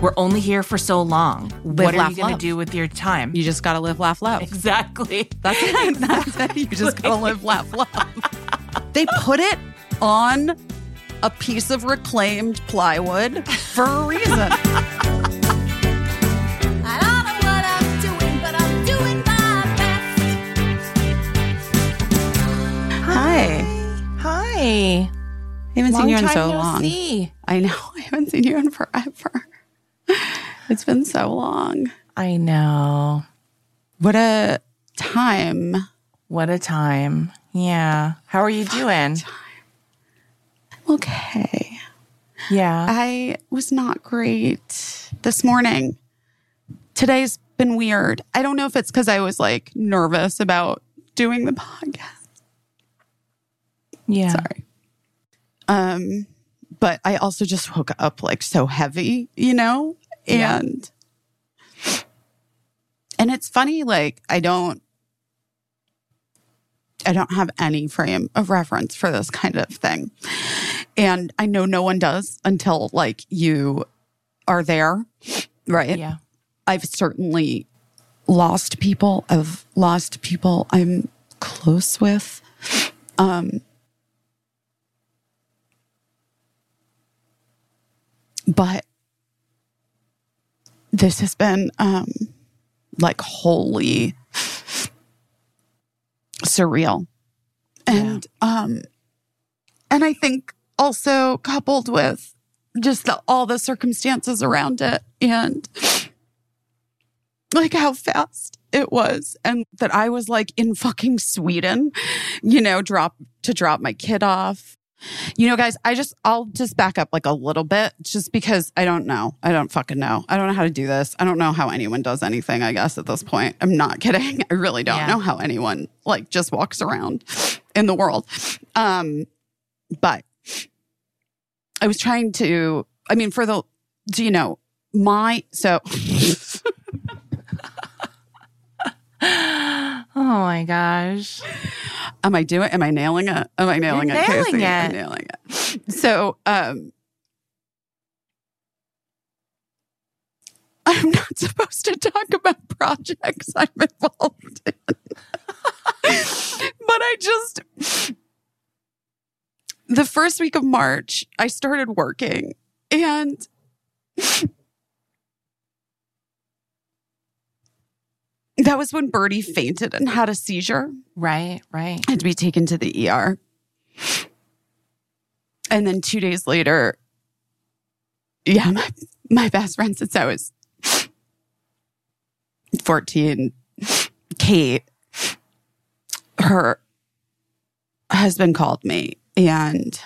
We're only here for so long. Live, what are you going to do with your time? You just gotta live, laugh, love. exactly. That's it. That's it. You just gotta live, laugh, love. They put it on a piece of reclaimed plywood for a reason. I don't know what I'm doing, but I'm doing my best. Hi. Hi. I haven't Long seen you in time so no long. see. I know. I haven't seen you in forever. It's been so long. I know. What a time. What a time. Yeah. How are you doing? Okay. Yeah. I was not great this morning. Today's been weird. I don't know if it's because I was like nervous about doing the podcast. Yeah. Sorry. Um, but I also just woke up like so heavy, you know? Yeah. And and it's funny, like I don't I don't have any frame of reference for this kind of thing. And I know no one does until like you are there. Right. Yeah. I've certainly lost people. I've lost people I'm close with. Um, but this has been um, like wholly surreal. And um and I think also coupled with just the, all the circumstances around it and like how fast it was and that I was like in fucking Sweden, you know, drop to drop my kid off. You know, guys, I just I'll just back up like a little bit just because I don't know. I don't fucking know. I don't know how to do this. I don't know how anyone does anything, I guess, at this point. I'm not kidding. I really don't Yeah. know how anyone like just walks around in the world. Um, but I was trying to, I mean, for the, do you know, my, so Oh my gosh. Am I doing, am I nailing it? Am I nailing You're it? nailing Caissie? I'm it. nailing it. So, um, I'm not supposed to talk about projects I'm involved in. but I just, the first week of March, I started working and that was when Birdie fainted and had a seizure. Right, right. had to be taken to the ER. And then two days later, yeah, my, my best friend since I was 14, Kate, her husband called me and,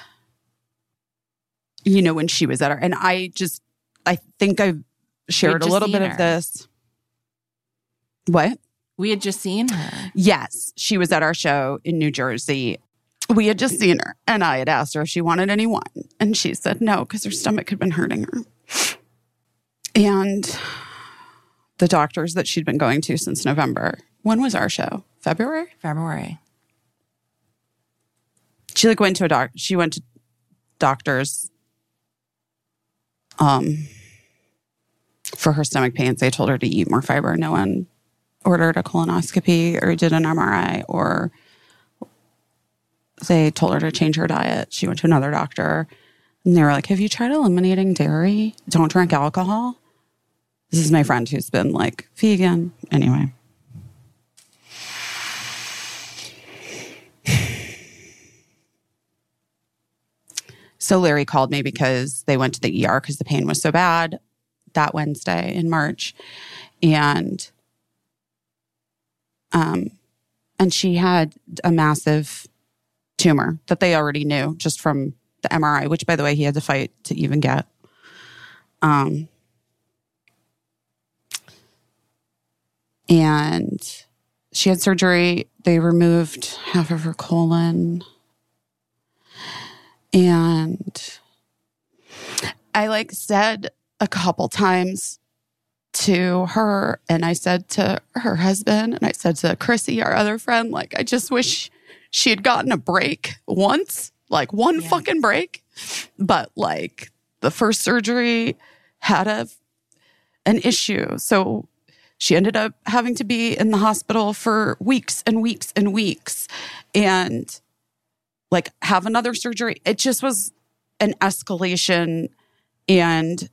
you know, when she was at her, and I just, I think I've shared a little bit seen of this. What? We had just seen her. Yes, she was at our show in New Jersey. We had just seen her, and I had asked her if she wanted any wine, and she said no because her stomach had been hurting her. And the doctors that she'd been going to since November. When was our show? February. February. She like went to a doc. She went to doctors. Um, for her stomach pains, they told her to eat more fiber. No one ordered a colonoscopy or did an MRI or they told her to change her diet. She went to another doctor and they were like, Have you tried eliminating dairy? Don't drink alcohol. This is my friend who's been like vegan. Anyway. So Larry called me because they went to the ER because the pain was so bad that Wednesday in March. And um and she had a massive tumor that they already knew just from the MRI, which by the way he had to fight to even get. Um and she had surgery. They removed half of her colon. And I like said a couple times to her, and I said to her husband, and I said to Chrissy, our other friend, like, I just wish she had gotten a break once, like one Yeah. fucking break. But like the first surgery had a an issue. So she ended up having to be in the hospital for weeks and weeks and weeks and like have another surgery. It just was an escalation and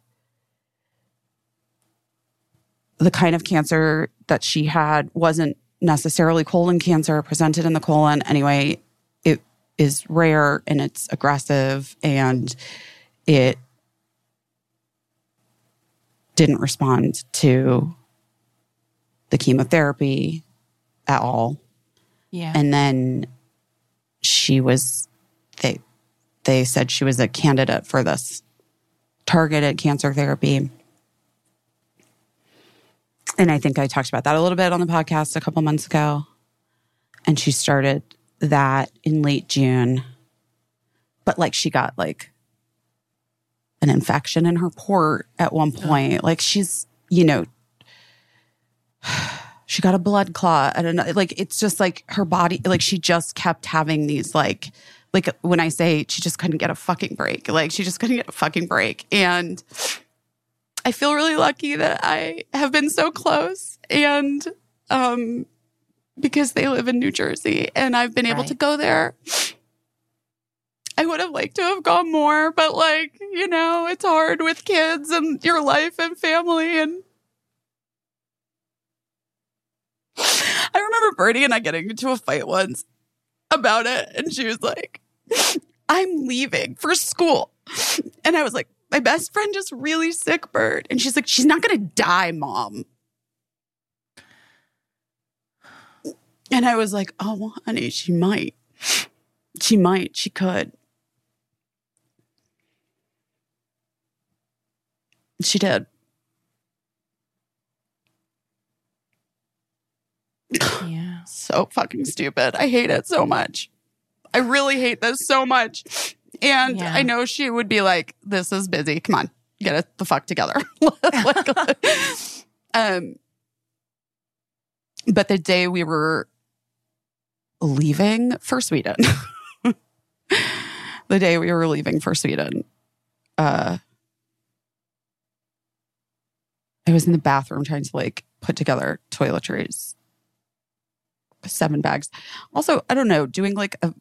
the kind of cancer that she had wasn't necessarily colon cancer presented in the colon. Anyway, it is rare and it's aggressive and it didn't respond to the chemotherapy at all. Yeah. And then she was they they said she was a candidate for this targeted cancer therapy. And I think I talked about that a little bit on the podcast a couple months ago. And she started that in late June. But like she got like an infection in her port at one point. Like she's, you know, she got a blood clot at another like it's just like her body like she just kept having these like like when I say she just couldn't get a fucking break. Like she just couldn't get a fucking break. And I feel really lucky that I have been so close and um because they live in New Jersey and I've been able Right. to go there. I would have liked to have gone more, but like, you know, it's hard with kids and your life and family and I remember Birdie and I getting into a fight once about it. And she was like, I'm leaving for school. And I was like, my best friend is really sick, Bird. And she's like, she's not going to die, mom. And I was like, oh, well, honey, she might. She might. She could. She did. yeah. so fucking stupid. I hate it so much. I really hate this so much. And Yeah. I know she would be like, this is busy. Come on, get it the fuck together. Like, um, but the day we were leaving for Sweden, the day we were leaving for Sweden, uh, I was in the bathroom trying to like put together toiletries seven bags. Also, I don't know, doing like a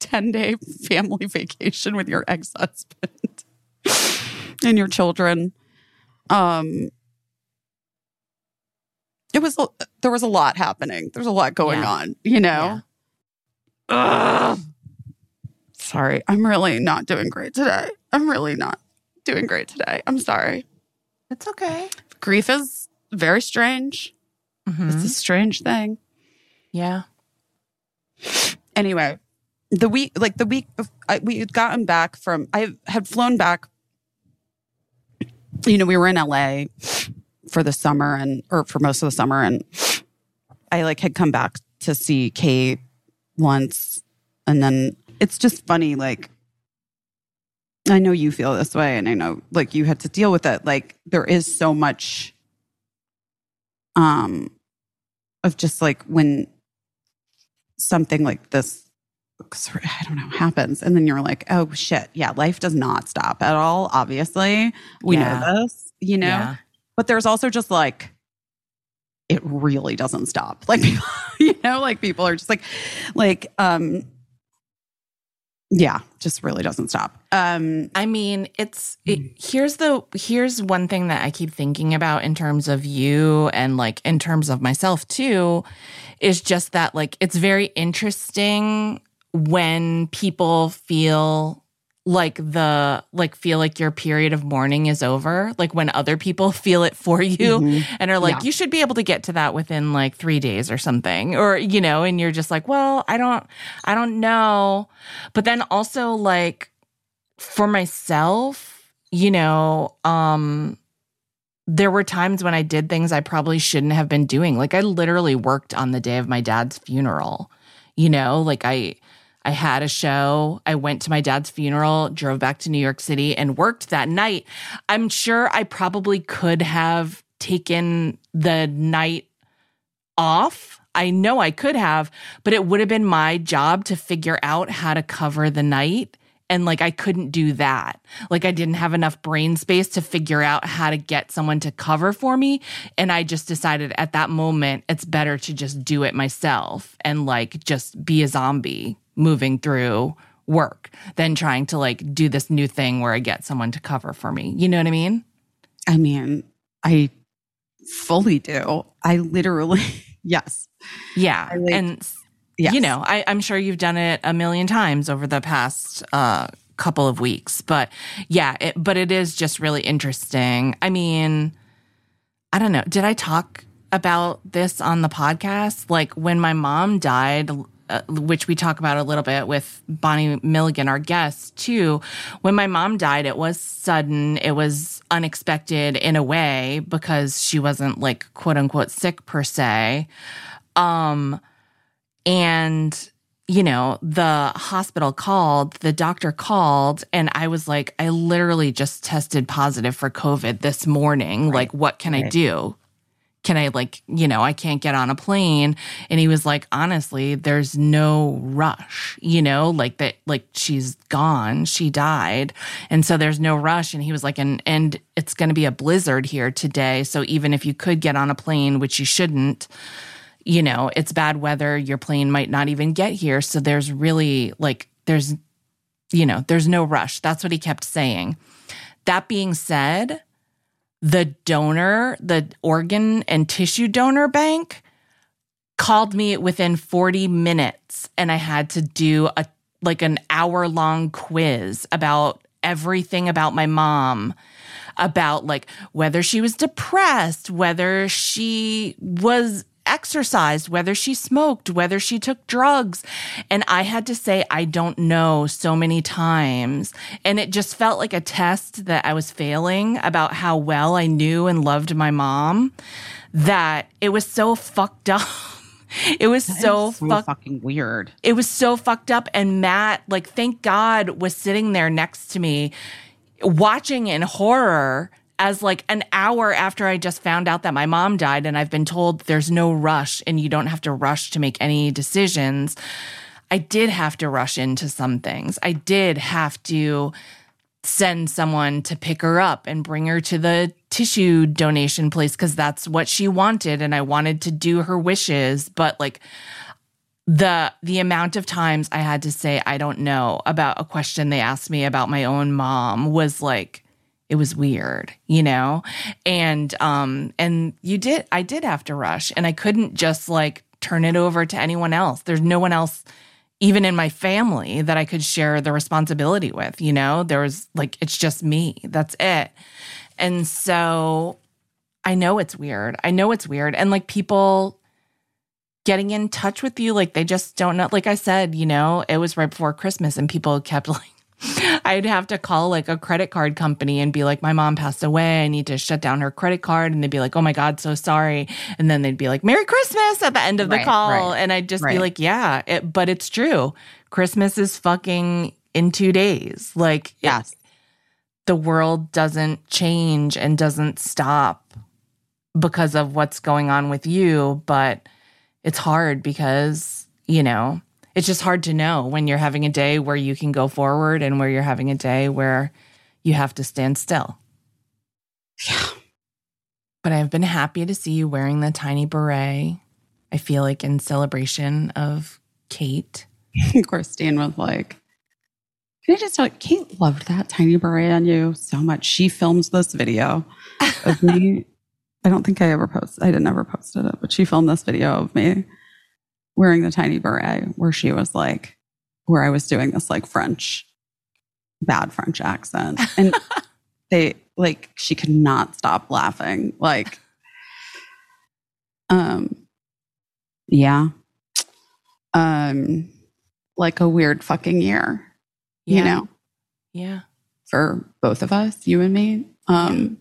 10 day family vacation with your ex husband and your children. Um, it was, there was a lot happening. There's a lot going Yeah. on, you know? Ugh. Sorry, I'm really not doing great today. I'm really not doing great today. I'm sorry. It's okay. Grief is very strange. Mhm. It's a strange thing. Yeah. anyway, the week, like the week, bef- I, we had gotten back from, I had flown back. You know, we were in LA for the summer and, or for most of the summer. And I like had come back to see Kate once. And then it's just funny. Like, I know you feel this way and I know like you had to deal with it. Like, there is so much, um, of just like when something like this I don't know happens. And then you're like oh shit. Yeah life does not stop at all obviously. We Yeah. know this you know? Yeah. but there's also just like it really doesn't stop. Like people, you know like people are just like like um yeah just really doesn't stop. Um I mean, it's it, here's the here's one thing that I keep thinking about in terms of you and like in terms of myself too is just that like it's very interesting when people feel like the like feel like your period of mourning is over like when other people feel it for you Mhm. and are like Yeah. you should be able to get to that within like 3 days or something or you know and you're just like well I don't I don't know but then also like for myself you know um there were times when I did things I probably shouldn't have been doing like I literally worked on the day of my dad's funeral you know like I I had a show. I went to my dad's funeral, drove back to New York City, and worked that night. I'm sure I probably could have taken the night off. I know I could have, but it would have been my job to figure out how to cover the night And like, I couldn't do that. Like, I didn't have enough brain space to figure out how to get someone to cover for me. And I just decided at that moment, it's better to just do it myself and like just be a zombie moving through work than trying to like do this new thing where I get someone to cover for me. You know what I mean? I mean, I fully do. I literally, yes. Yeah. Like- and yes. you know, I, I'm sure you've done it a million times over the past uh, couple of weeks. But yeah, it, but it is just really interesting. I mean, I don't know. Did I talk about this on the podcast? Like when my mom died, uh, which we talk about a little bit with Bonnie Milligan, our guest, too. When my mom died, it was sudden, it was unexpected in a way because she wasn't like quote unquote sick per se. Um, and you know, the hospital called, the doctor called, and I was like, I literally just tested positive for COVID this morning. Like, what can I do? Can I, like, you know, I can't get on a plane. And he was like, honestly, there's no rush, you know, like that, like she's gone, she died. And so there's no rush. And he was like, and, and it's going to be a blizzard here today. So even if you could get on a plane, which you shouldn't, you know, it's bad weather, your plane might not even get here. So there's really like, there's, you know, there's no rush. That's what he kept saying. That being said, the donor, the organ and tissue donor bank called me within 40 minutes and I had to do a like an hour long quiz about everything about my mom about like whether she was depressed, whether she was exercised, whether she smoked, whether she took drugs. And I had to say, I don't know so many times. And it just felt like a test that I was failing about how well I knew and loved my mom that it was so fucked up. It was so, so fucked fucking weird. it was so fucked up. And Matt, like, thank God, was sitting there next to me, watching in horror as like an hour after I just found out that my mom died. And I've been told there's no rush and you don't have to rush to make any decisions. I did have to rush into some things. I did have to send someone to pick her up and bring her to the tissue donation place because that's what she wanted and I wanted to do her wishes but like the the amount of times I had to say I don't know about a question they asked me about my own mom was like it was weird, you know? And um and you did I did have to rush and I couldn't just like turn it over to anyone else. There's no one else even in my family that I could share the responsibility with, you know? There was like it's just me. That's it. And so I know it's weird. I know it's weird. And like people getting in touch with you, like they just don't know. Like I said, you know, it was right before Christmas and people kept like, I'd have to call like a credit card company and be like, my mom passed away. I need to shut down her credit card. And they'd be like, oh my God, so sorry. And then they'd be like, Merry Christmas at the end of the Right, call. right, and I'd just be like, yeah, it, but it's true. Christmas is fucking in two days. Like, Yes. the world doesn't change and doesn't stop because of what's going on with you, but it's hard because, you know, it's just hard to know when you're having a day where you can go forward and where you're having a day where you have to stand still. Yeah. But I've been happy to see you wearing the tiny beret. I feel like in celebration of Kate. Christine was like, Can I just tell you, Kate loved that tiny beret on you so much. She filmed this video of me. I don't think I ever posted, I didn't ever posted it, but she filmed this video of me wearing the tiny beret where she was like, where I was doing this like French, bad French accent. And they like, she could not stop laughing. Like, um, yeah. Um, like a weird fucking year, Yeah. you know, Yeah. for both of us, you and me. Um,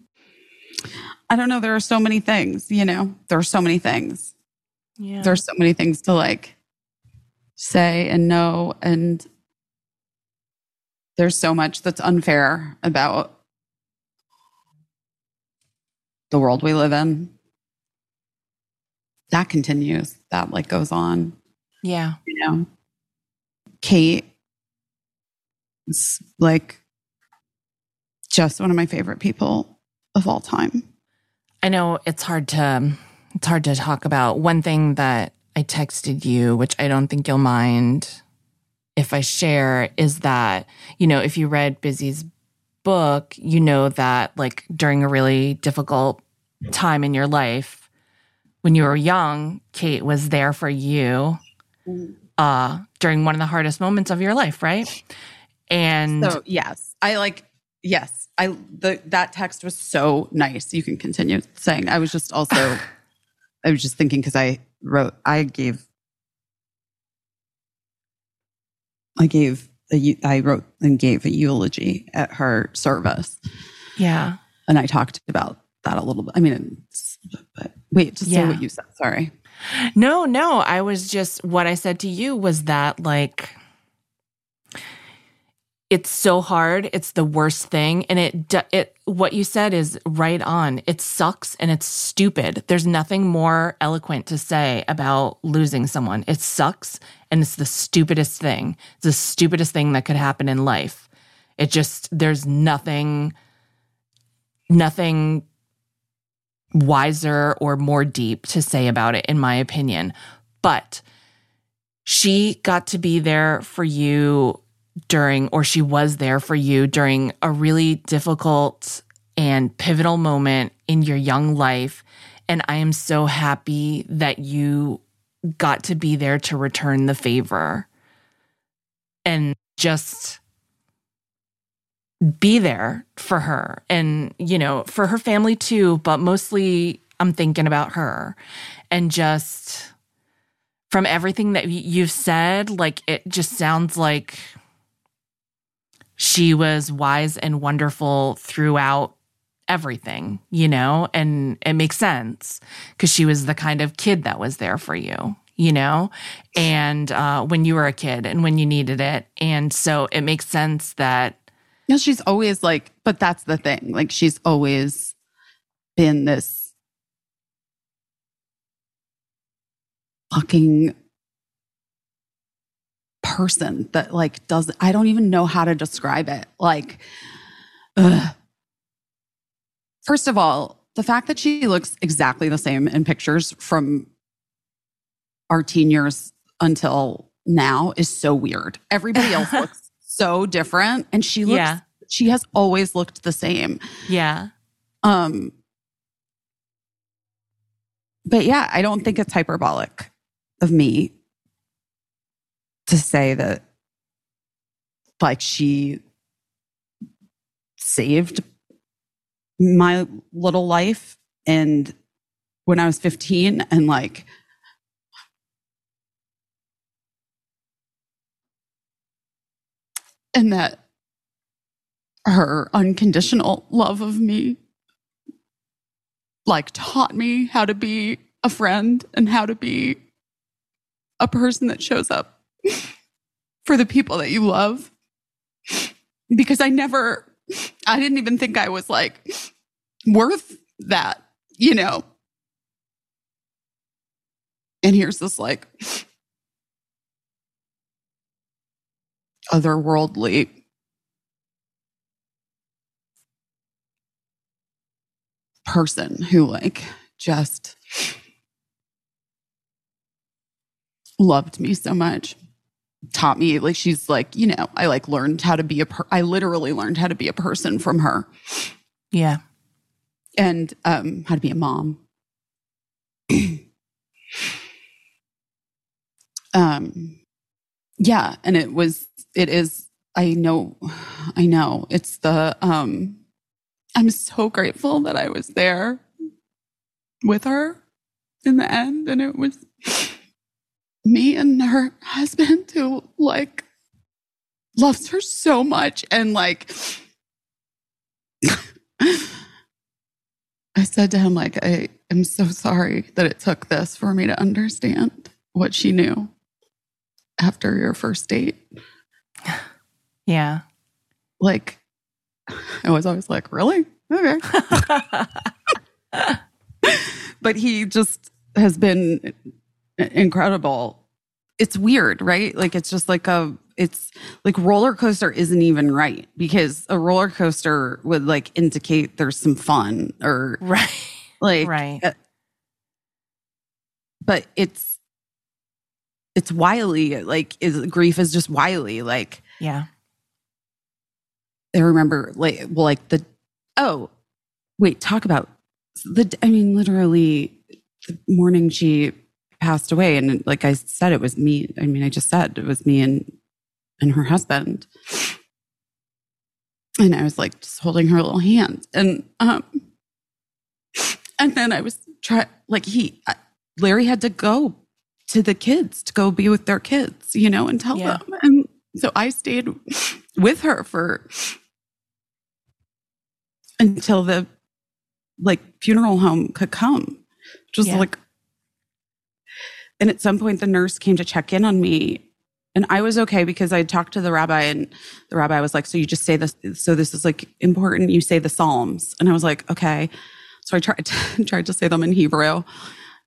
I don't know. There are so many things, you know, there are so many things. Yeah. There's so many things to like say and know. And there's so much that's unfair about the world we live in. That continues, that like goes on yeah. you know, Kate is like just one of my favorite people of all time. I know it's hard to um, it's hard to talk about. One thing that I texted you, which I don't think you'll mind if I share, is that, you know, if you read Busy's book, you know that like during a really difficult time in your life, when you were young, Kate was there for you uh during one of the hardest moments of your life, right? And So yes, I like yes. I the that text was so nice. You can continue saying. I was just also I was just thinking because I wrote I gave I gave a I wrote and gave a eulogy at her service, yeah. and I talked about that a little bit. I mean, but wait, just say what you said. Sorry. No, no. I was just, what I said to you was that, like, it's so hard. It's the worst thing. And it, it, what you said is right on. It sucks and it's stupid. There's nothing more eloquent to say about losing someone. It sucks and it's the stupidest thing. It's the stupidest thing that could happen in life. It just, there's nothing, nothing wiser or more deep to say about it, in my opinion. But she got to be there for you during, or she was there for you during a really difficult and pivotal moment in your young life. And I am so happy that you got to be there to return the favor and just be there for her and, you know, for her family too, but mostly I'm thinking about her and just from everything that you've said, like it just sounds like she was wise and wonderful throughout everything, you know, and it makes sense because she was the kind of kid that was there for you, you know, and uh, when you were a kid and when you needed it. And so it makes sense that No, she's always like, but that's the thing. Like she's always been this fucking person that like does I don't even know how to describe it. Like ugh. First of all, the fact that she looks exactly the same in pictures from our teen years until now is so weird. Everybody else looks so different and she looks Yeah. she has always looked the same. yeah, Um but yeah, I don't think it's hyperbolic of me to say that like she saved my little life and when I was 15 and like and that her unconditional love of me like taught me how to be a friend and how to be a person that shows up for the people that you love because I never I didn't even think I was like worth that, you know. And here's this like otherworldly person who like just loved me so much taught me like she's like you know i like learned how to be a per- i literally learned how to be a person from her. Yeah, and um how to be a mom. Um yeah and it was it is i know i know it's the um i'm so grateful that i was there with her in the end and it was me and her husband who like loves her so much and like I said to him like I am so sorry that it took this for me to understand what she knew after your first date. yeah. Like I was always like, really? Okay. but he just has been incredible it's weird, right? Like it's just like a it's like roller coaster isn't even right because a roller coaster would like indicate there's some fun or Right. like Right. uh, but it's it's wily like is grief is just wily like Yeah. I remember like well like the oh wait talk about the I mean literally the morning she passed away and like I said it was me I mean I just said it was me and and her husband and I was like just holding her little hand and um and then I was trying like he Larry had to go to the kids to go be with their kids you know and tell Yeah. them and so I stayed with her for until the like funeral home could come. Just Yeah. like and at some point the nurse came to check in on me and I was okay because I talked to the rabbi and the rabbi was like, so you just say this. So this is like important. You say the Psalms. And I was like, okay. So I tried, tried to say them in Hebrew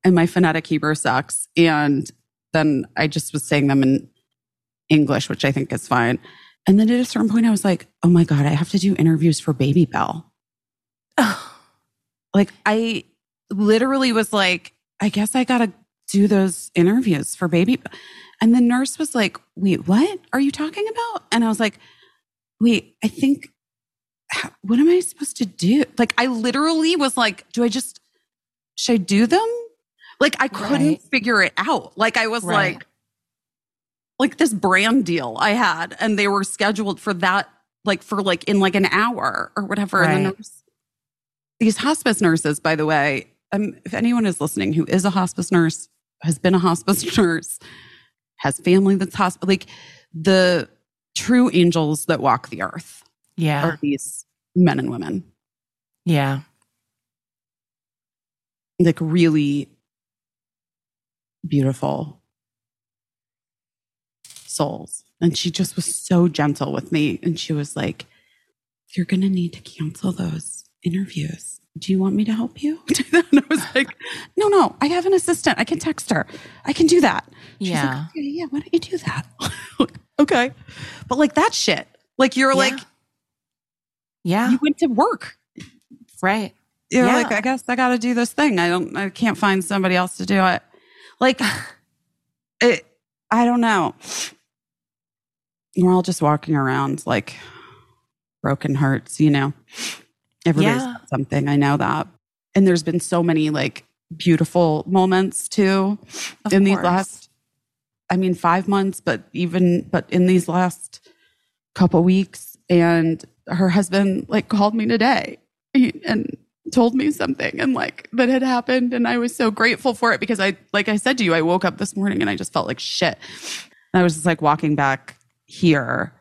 and my phonetic Hebrew sucks. And then I just was saying them in English, which I think is fine. And then at a certain point, I was like, oh my God, I have to do interviews for Babybel. Like, I literally was like, I guess I got to do those interviews for Baby And the nurse was like, wait, what are you talking about? And I was like, wait, I think, what am I supposed to do? Like, I literally was like, do I just, should I do them? Like, I couldn't Right. figure it out. Like, I was Right. like, like this brand deal I had, and they were scheduled for that, like for like in like an hour or whatever. And the nurse, these hospice nurses, by the way, um, if anyone is listening who is a hospice nurse, has been a hospice nurse, has family that's hospice, like the true angels that walk the earth Yeah. are these men and women, Yeah. like really beautiful souls. And she just was so gentle with me. And she was like, You're going to need to cancel those interviews. Do you want me to help you? And I was like, No, no, I have an assistant. I can text her. I can do that. She's like, Yeah. okay, yeah, why don't you do that? okay. But like that shit, like you're Yeah. like, Yeah. you went to work. right. You're Yeah. like, I guess I got to do this thing. I don't, I can't find somebody else to do it. Like, it, I don't know. We're all just walking around like broken hearts, you know? Everybody's Yeah. got something. I know that. And there's been so many like beautiful moments too Of in these last, I mean, five months, but even, but in these last couple weeks. And her husband like called me today and told me something and like that had happened and I was so grateful for it because I like I said to you I woke up this morning and I just felt like shit. And I was just like walking back here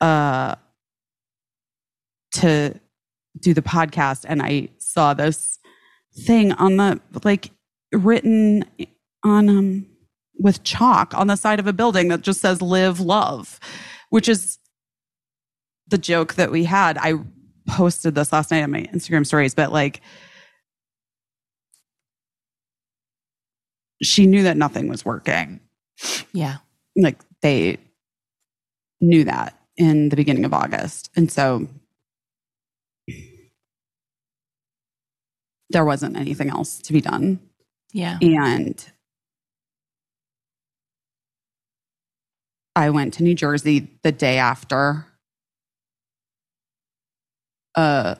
uh to do the podcast and I saw this thing on the like written on um with chalk on the side of a building that just says live love which is the joke that we had I posted this last night on my Instagram stories, but like she knew that nothing was working. Yeah. Like they knew that in the beginning of August. And so there wasn't anything else to be done. Yeah. And I went to New Jersey the day after uh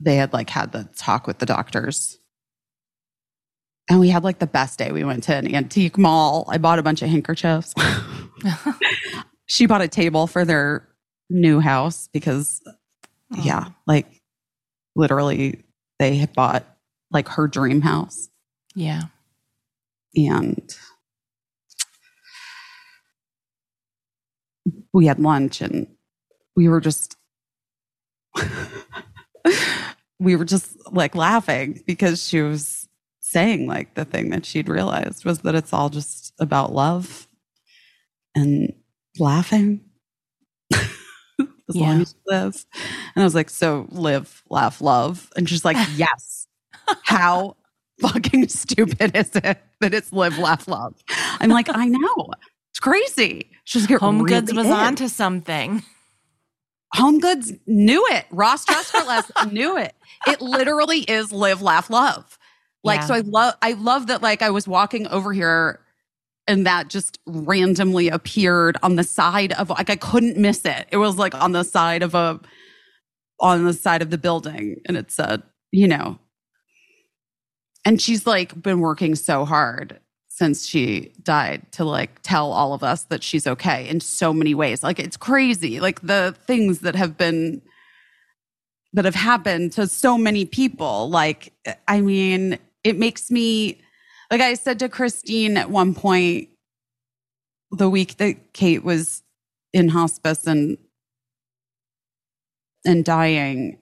they had like had the talk with the doctors. And we had like the best day. We went to an antique mall. I bought a bunch of handkerchiefs. she bought a table for their new house because yeah, like literally they had bought like her dream house. Yeah. and we had lunch and we were just we were just like laughing because she was saying like the thing that she'd realized was that it's all just about love and laughing. As Yeah. long as you live and i was like so live laugh love. And she's like yes how fucking stupid is it that it's live laugh love I'm like, I know. It's crazy. She's get Home Goods was in. onto something. Home Goods knew it. Ross Dress for Less knew it. It literally is live, laugh, love. Like, Yeah. so I love, I love that. Like, I was walking over here, and that just randomly appeared on the side of like I couldn't miss it. It was like on the side of a, on the side of the building, and it said, you know, and she's like been working so hard since she died to like tell all of us that she's okay in so many ways. Like it's crazy. Like the things that have been that have happened to so many people. Like I mean, it makes me like I said to Christine at one point the week that Kate was in hospice and and dying,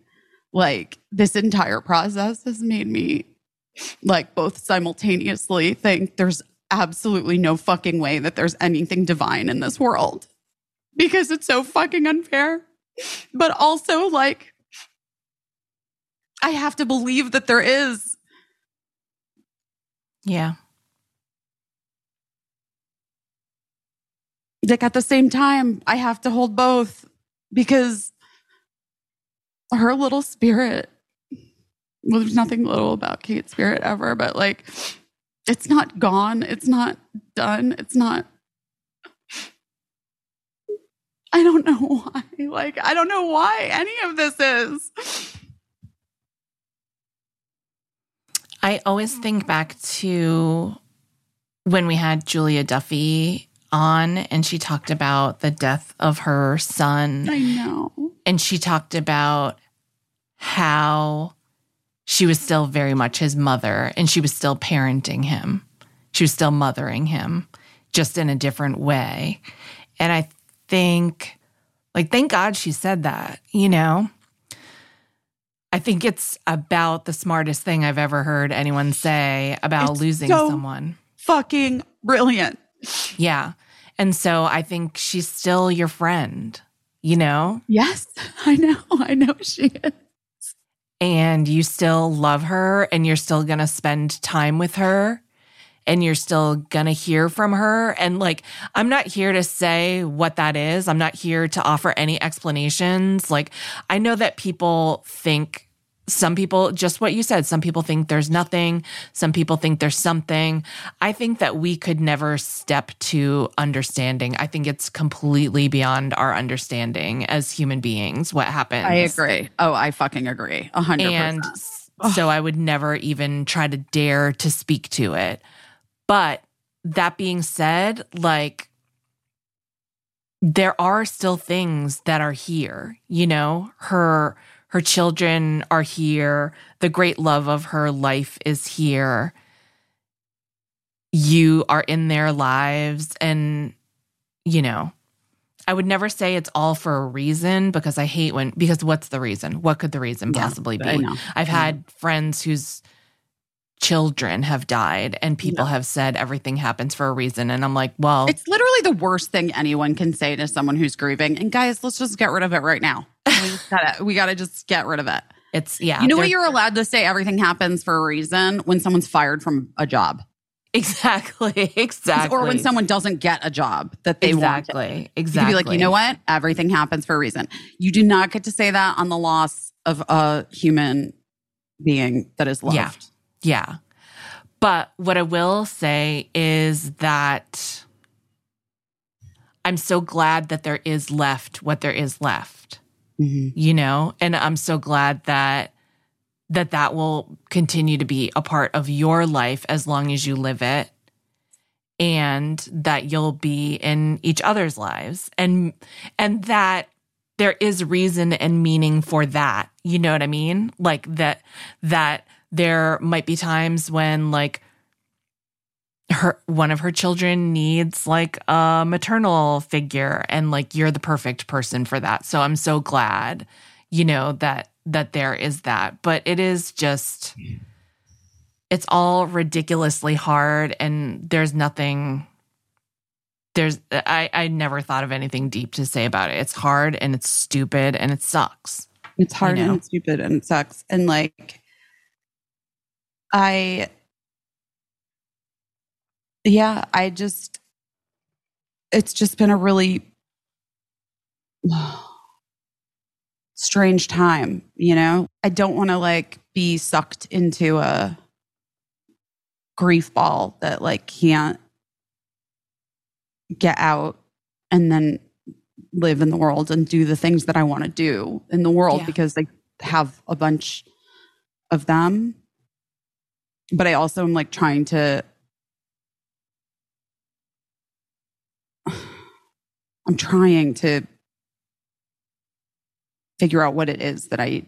like this entire process has made me like both simultaneously think there's absolutely no fucking way that there's anything divine in this world because it's so fucking unfair. But also, like, I have to believe that there is. Yeah. Like, at the same time, I have to hold both because her little spirit, well, there's nothing little about Kate's spirit ever, but like, it's not gone. It's not done. It's not. I don't know why. Like, I don't know why any of this is. I always think back to when we had Julia Duffy on and she talked about the death of her son. I know. and she talked about how she was still very much his mother and she was still parenting him. She was still mothering him just in a different way. And I think, like, thank God she said that, you know? I think it's about the smartest thing I've ever heard anyone say about It's losing so- someone. Fucking brilliant. Yeah. And so I think she's still your friend, you know? Yes, I know. I know she is. And you still love her and you're still going to spend time with her and you're still going to hear from her. And like, I'm not here to say what that is. I'm not here to offer any explanations. Like, I know that people think, some people, just what you said, some people think there's nothing. Some people think there's something. I think that we could never step to understanding. I think it's completely beyond our understanding as human beings what happens. I agree. Oh, I fucking agree. A hundred And percent. s- so I would never even try to dare to speak to it. But that being said, like, there are still things that are here, you know, her her children are here, the great love of her life is here. You are in their lives and you know, I would never say it's all for a reason because I hate when because what's the reason? What could the reason Yeah, possibly be? I've had friends whose children have died and people have said everything happens for a reason and I'm like, well, It's literally the worst thing anyone can say to someone who's grieving. And guys, let's just get rid of it right now. We gotta, we gotta just get rid of it. it's yeah. you know what? You're allowed to say everything happens for a reason when someone's fired from a job, exactly, exactly. or when someone doesn't get a job that they want. exactly, You exactly. be like, you know what? Everything happens for a reason. You do not get to say that on the loss of a human being that is loved. Yeah. Yeah. But what I will say is that I'm so glad that there is left what there is left, Mhm. you know? And I'm so glad that that that will continue to be a part of your life as long as you live it and that you'll be in each other's lives and and that there is reason and meaning for that you know what i mean like that that there might be times when like her one of her children needs like a maternal figure and like you're the perfect person for that so i'm so glad you know that that there is that but it is just it's all ridiculously hard and there's nothing there's I, I never thought of anything deep to say about it. It's hard and it's stupid and it sucks. It's hard know? and it's stupid and it sucks. And like, I, yeah, I just, it's just been a really strange time, you know? I don't want to like be sucked into a grief ball that like can't get out and then live in the world and do the things that I want to do in the world Yeah. because they have a bunch of them. But I also am like trying to I'm trying to figure out what it is that I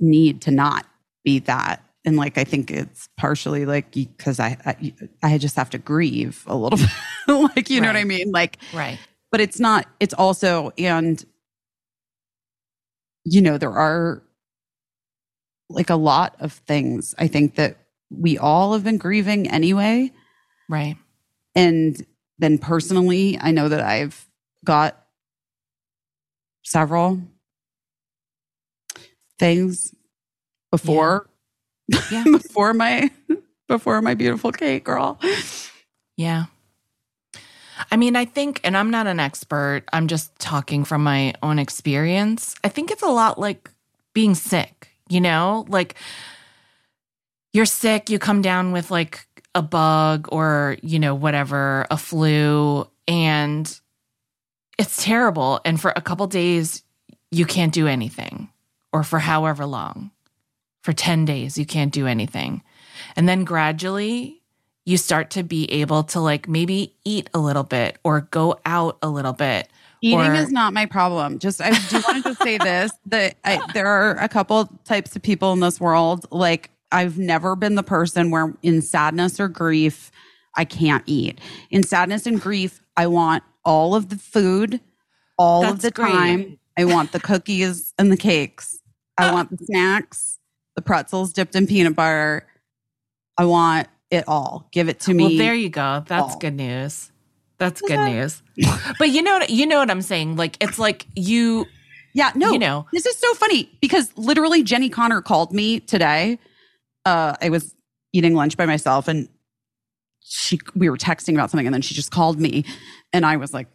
need to not be that. And like, I think it's partially like because I, I, I just have to grieve a little bit. like, you know what I mean? Like, Right. but it's not, it's also, and, you know, there are like a lot of things I think that we all have been grieving anyway. Right. And then personally, I know that I've got several things before Yeah. before my before my beautiful Kate girl. Yeah. I mean, I think, and I'm not an expert, I'm just talking from my own experience. I think it's a lot like being sick, you know? Like you're sick, you come down with like a bug or, you know, whatever, a flu, and it's terrible. And for a couple days, you can't do anything, or for however long. For 10 days, you can't do anything. And then gradually, you start to be able to like maybe eat a little bit or go out a little bit. Eating Or- is not my problem. Just I do want to say this that I, there are a couple types of people in this world. Like I've never been the person where in sadness or grief I can't eat. In sadness and grief, I want all of the food all of the great. time. I want the cookies and the cakes. I want the snacks, the pretzels dipped in peanut butter. I want it all. Give it to me. Well, there you go. That's all. good news. That's good news. But you know what you know what I'm saying? Like it's like you Yeah, no. You know. This is so funny because literally Jenny Connor called me today. Uh I was eating lunch by myself and she we were texting about something and then she just called me and I was like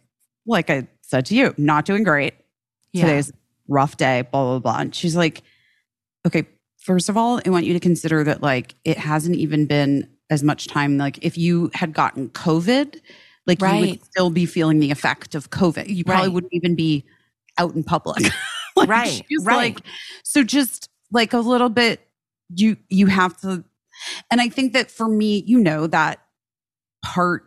like I said to you, not doing great. yeah. Today's rough day, blah blah blah. And she's like, "Okay, first of all, I want you to consider that like it hasn't even been as much time like if you had gotten COVID, like you would still be feeling the effect of COVID. You probably Right. wouldn't even be out in public. Like, Right, she's right. Like, so just like a little bit, you you have to, and I think that for me, you know, that part.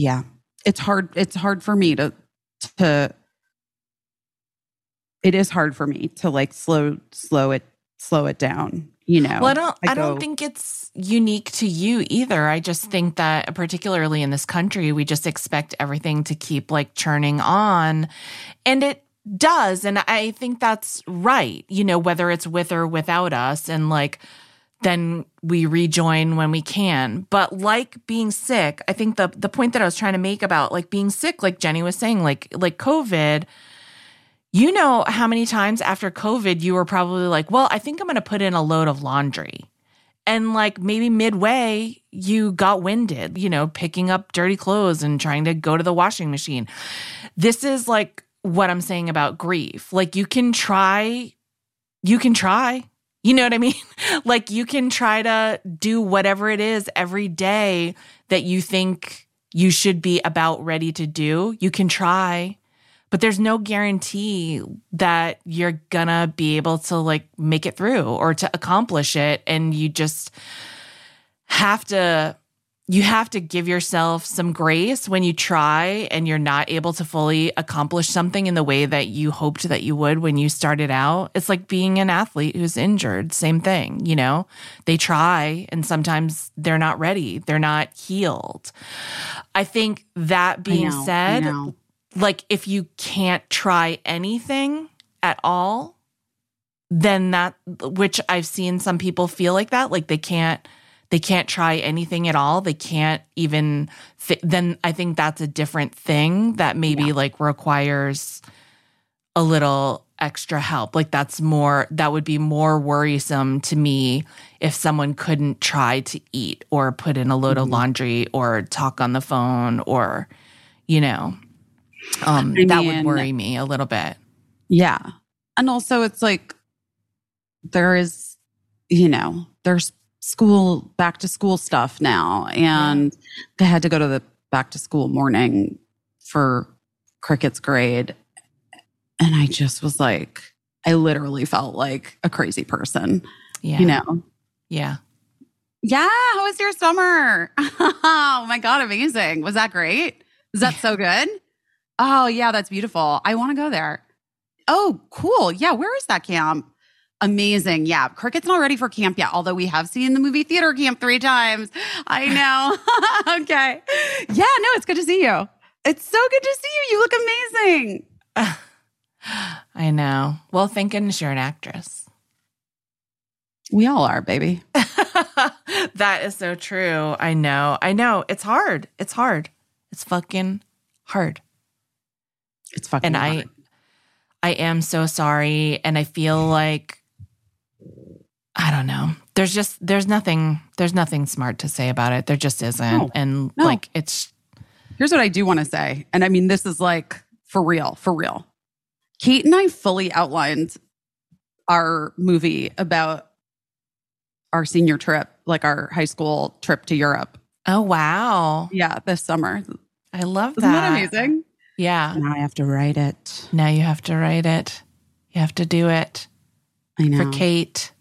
Yeah, it's hard. It's hard for me to to. It is hard for me to like slow slow it slow it down. You know. Well, I don't. I, I don't go- think it's unique to you either. I just think that, particularly in this country, we just expect everything to keep like churning on, and it does. And I think that's right. You know, whether it's with or without us, and like then we rejoin when we can. But like being sick, I think the the point that I was trying to make about like being sick, like Jenny was saying, like like COVID. You know how many times after COVID you were probably like, well, I think I'm going to put in a load of laundry. And like maybe midway you got winded, you know, picking up dirty clothes and trying to go to the washing machine. This is like what I'm saying about grief. Like you can try, you can try. You know what I mean? like you can try to do whatever it is every day that you think you should be about ready to do. You can try but there's no guarantee that you're gonna be able to like make it through or to accomplish it and you just have to you have to give yourself some grace when you try and you're not able to fully accomplish something in the way that you hoped that you would when you started out. It's like being an athlete who's injured, same thing, you know? They try and sometimes they're not ready, they're not healed. I think that being know, said, like if you can't try anything at all then that which i've seen some people feel like that like they can't they can't try anything at all they can't even th- then i think that's a different thing that maybe like requires a little extra help. Like that's more that would be more worrisome to me if someone couldn't try to eat or put in a load of laundry or talk on the phone or you know. Um I that would worry me a little bit. Yeah. And also, it's like there is, you know, there's school, back to school stuff now. And they had to go to the back to school morning for Cricket's grade. And I just was like, I literally felt like a crazy person, Yeah. you know? Yeah. Yeah. How was your summer? oh my God. Amazing. Was that great? is that so good? Oh, yeah. That's beautiful. I want to go there. Oh, cool. Yeah. Where is that camp? Amazing. Yeah. Cricket's not ready for camp yet, although we have seen the movie theater camp three times. I know. okay. Yeah. No, it's good to see you. It's so good to see you. You look amazing. I know. Well, thank goodness you're an actress. We all are, baby. that is so true. I know. I know. It's hard. It's hard. It's fucking hard. It's fucking hard. And I. I am so sorry and I feel like I don't know. There's just there's nothing there's nothing smart to say about it. There just isn't. No. and No. like it's Here's what I do want to say. And I mean, this is like for real, for real. Kate and I fully outlined our movie about our senior trip, like our high school trip to Europe. oh wow. Yeah, this summer. I love Isn't that. that amazing? Yeah. Now I have to write it. Now you have to write it. You have to do it I know. for Kate.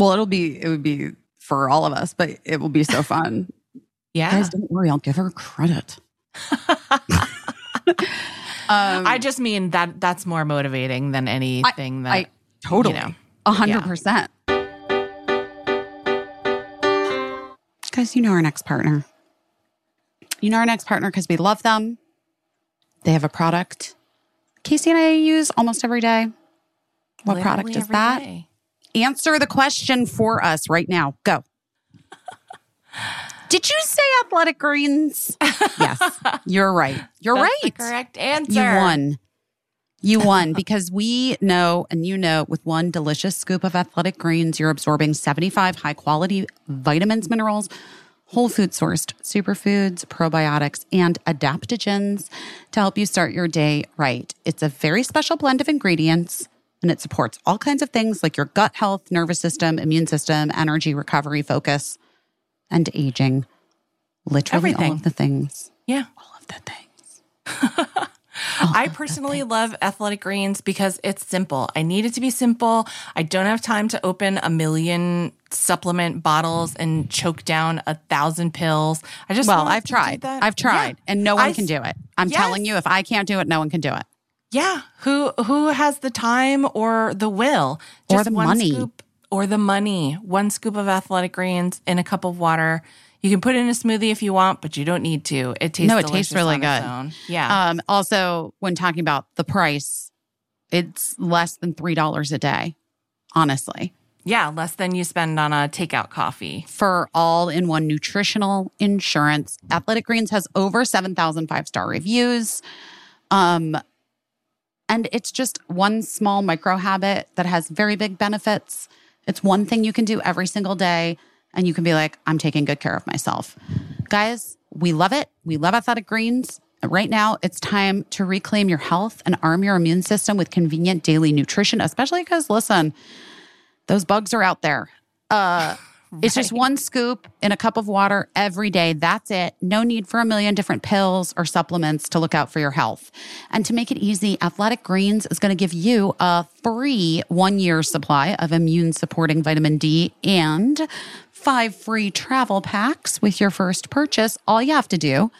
Well, it'll be, it would be for all of us, but it will be so fun. Yeah. Guys, don't worry. I'll give her credit. Um, I just mean that that's more motivating than anything that I totally, a hundred percent. Guys, you know our next partner. You know our next partner because we love them. They have a product. Caissie and I use almost every day. What literally product is that? day. Answer the question for us right now. Go. Did you say athletic greens? yes, you're right. You're That's the right. correct answer. You won. You won because we know and you know with one delicious scoop of athletic greens, you're absorbing 75 high quality vitamins, minerals, whole food sourced superfoods, probiotics, and adaptogens to help you start your day right. It's a very special blend of ingredients and it supports all kinds of things like your gut health, nervous system, immune system, energy, recovery, focus, and aging. Literally all Everything. of the things. Yeah. All of the things. I personally love athletic greens because it's simple. I need it to be simple. I don't have time to open a million supplement bottles and choke down a thousand pills. I just Well, I've tried. I've tried, and no one I can do it. I'm Yes. telling you, if I can't do it, no one can do it. Yeah. Who who has the time or the will? Or the money. Scoop, or the money. One scoop of athletic greens in a cup of water. You can put it in a smoothie if you want, but you don't need to. It tastes No, it tastes really good. Yeah. Um, also, when talking about the price, it's less than three dollars a day. Honestly, yeah, less than you spend on a takeout coffee. for all-in-one nutritional insurance, Athletic Greens has over 7,000 five-star reviews. Um, and it's just one small micro habit that has very big benefits. It's one thing you can do every single day, and you can be like, I'm taking good care of myself. Guys, we love it. We love Athletic Greens. Right now, it's time to reclaim your health and arm your immune system with convenient daily nutrition, especially because, listen, those bugs are out there. Uh, It's just one scoop in a cup of water every day. That's it. No need for a million different pills or supplements to look out for your health. And to make it easy, Athletic Greens is going to give you a free one year supply of immune supporting vitamin D and five free travel packs with your first purchase. All you have to do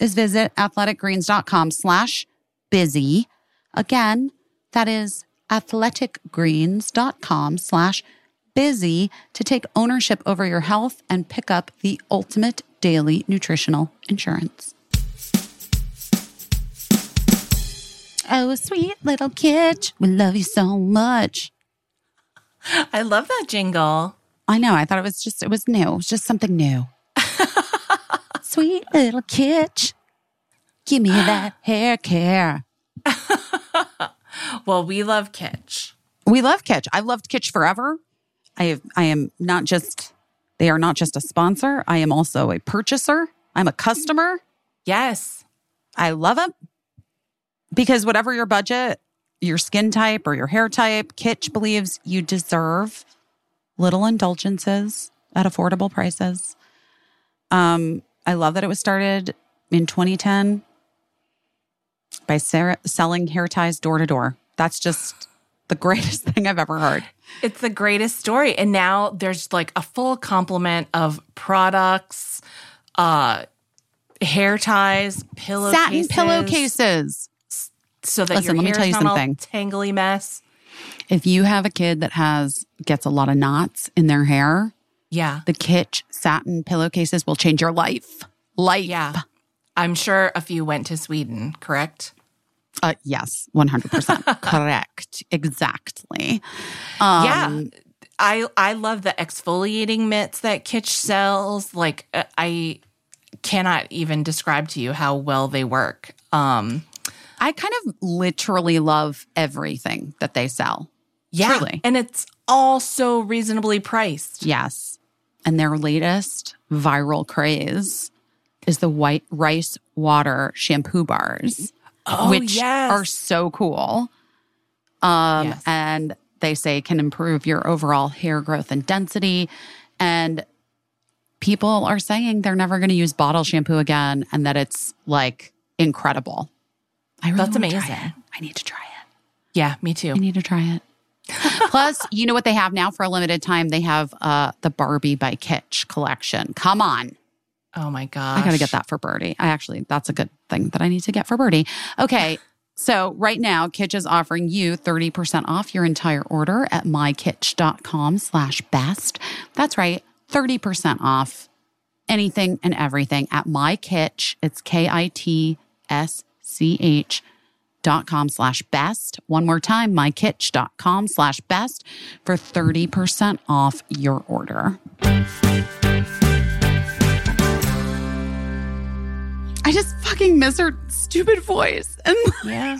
is visit athleticgreens.com slash busy. Again, that is athleticgreens.com slash busy to take ownership over your health and pick up the ultimate daily nutritional insurance. Oh, sweet little kid, we love you so much. I love that jingle. I know. I thought it was just, it was new. It was just something new. sweet little kid, give me that hair care. Well, we love Kitsch. We love Kitsch. I've loved Kitsch forever. I have, I am not just they are not just a sponsor. I am also a purchaser. I'm a customer. Yes. I love it because whatever your budget, your skin type or your hair type, Kitsch believes you deserve little indulgences at affordable prices. Um, I love that it was started in 2010 by Sarah, selling hair ties door to door. That's just the greatest thing I've ever heard. It's the greatest story. And now there's like a full complement of products, uh, hair ties, pillowcases. Satin pillowcases. So that Listen, your let me tell you something. tangly mess. If you have a kid that has gets a lot of knots in their hair, Yeah. the Kitsch satin pillowcases will change your life. Life. Yeah. I'm sure a few went to Sweden, correct? Uh, yes, 100%. Correct. Exactly. Um, yeah. I I love the exfoliating mitts that Kitsch sells. Like uh, I cannot even describe to you how well they work. Um I kind of literally love everything that they sell. yeah. Truly. And it's all so reasonably priced. Yes. And their latest viral craze is the white rice water shampoo bars, Oh, which yes. are so cool. Um, Yes. And they say can improve your overall hair growth and density. And people are saying they're never going to use bottle shampoo again and that it's like incredible. I really That's amazing. it. I need to try it. Yeah, me too. I need to try it. Plus, you know what they have now for a limited time? They have uh, the Barbie by Kitsch collection. Come on. Oh my gosh. I got to get that for Birdie. I actually, that's a good thing that I need to get for Birdie. Okay. So right now, Kitsch is offering you 30% off your entire order at mykitsch.com slash best. That's right. 30% off anything and everything at mykitsch. It's K-I-T-S-C-H dot com slash best. One more time, mykitsch.com slash best for 30% off your order. I just fucking miss her stupid voice. And Yeah.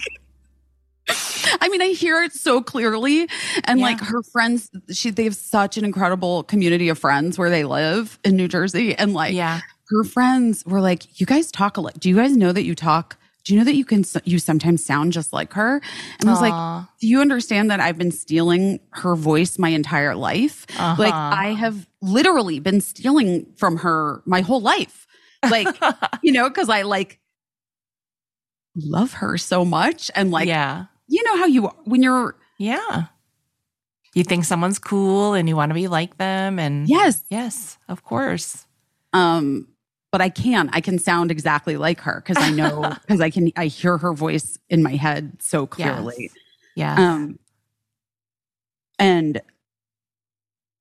I mean, I hear it so clearly. And Yeah. like her friends, she they have such an incredible community of friends where they live in New Jersey. And like Yeah. her friends were like, You guys talk a lot. Do you guys know that you talk? Do you know that you can you sometimes sound just like her? And I was like, Do you understand that I've been stealing her voice my entire life? Like Uh-huh. I have literally been stealing from her my whole life. Like, you know, because I like love her so much. And like, yeah. you know how you when you're Yeah. You think someone's cool and you want to be like them and yes Yes, of course. um but i can i can sound exactly like her because i know because i can i hear her voice in my head so clearly Yeah. um and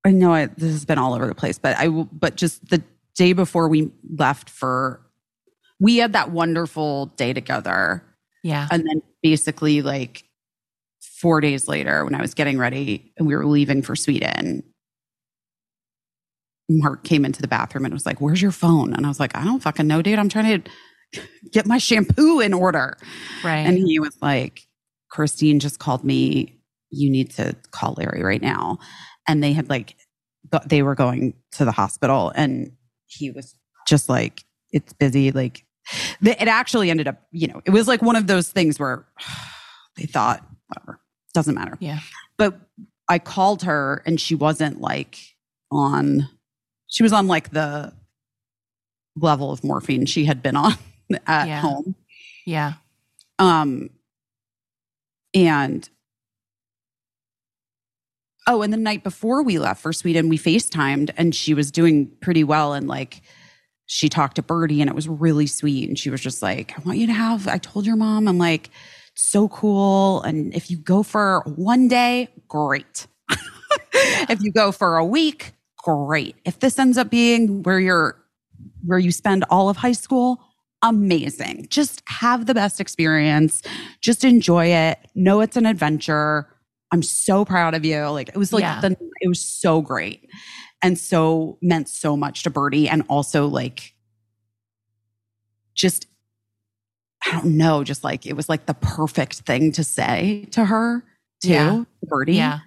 i know I, this has been all over the place but i will but just the day before we left for we had that wonderful day together. Yeah. and then basically like four days later when i was getting ready and we were leaving for sweden mark came into the bathroom and was like where's your phone? And i was like i don't fucking know dude. I'm trying to get my shampoo in order. Right. and he was like christine just called me. You need to call larry right now. And they had like they were going to the hospital and he was just like it's busy like it actually ended up you know it was like one of those things where they thought whatever doesn't matter yeah. but i called her and she wasn't like on she was on like the level of morphine she had been on at Yeah. home Yeah. um and oh and the night before we left for sweden we facetimed and she was doing pretty well. And like she talked to birdie and it was really sweet. And she was just like i want you to have i told your mom. I'm like so cool. And if you go for one day great. If you go for a week great. If this ends up being where you're where you spend all of high school amazing. Just have the best experience. Just enjoy it. Know it's an adventure i'm so proud of you like it was like Yeah. the it was so great and so meant so much to birdie and also like just I don't know, just like it was like the perfect thing to say to her too, Yeah. Birdie. Yeah.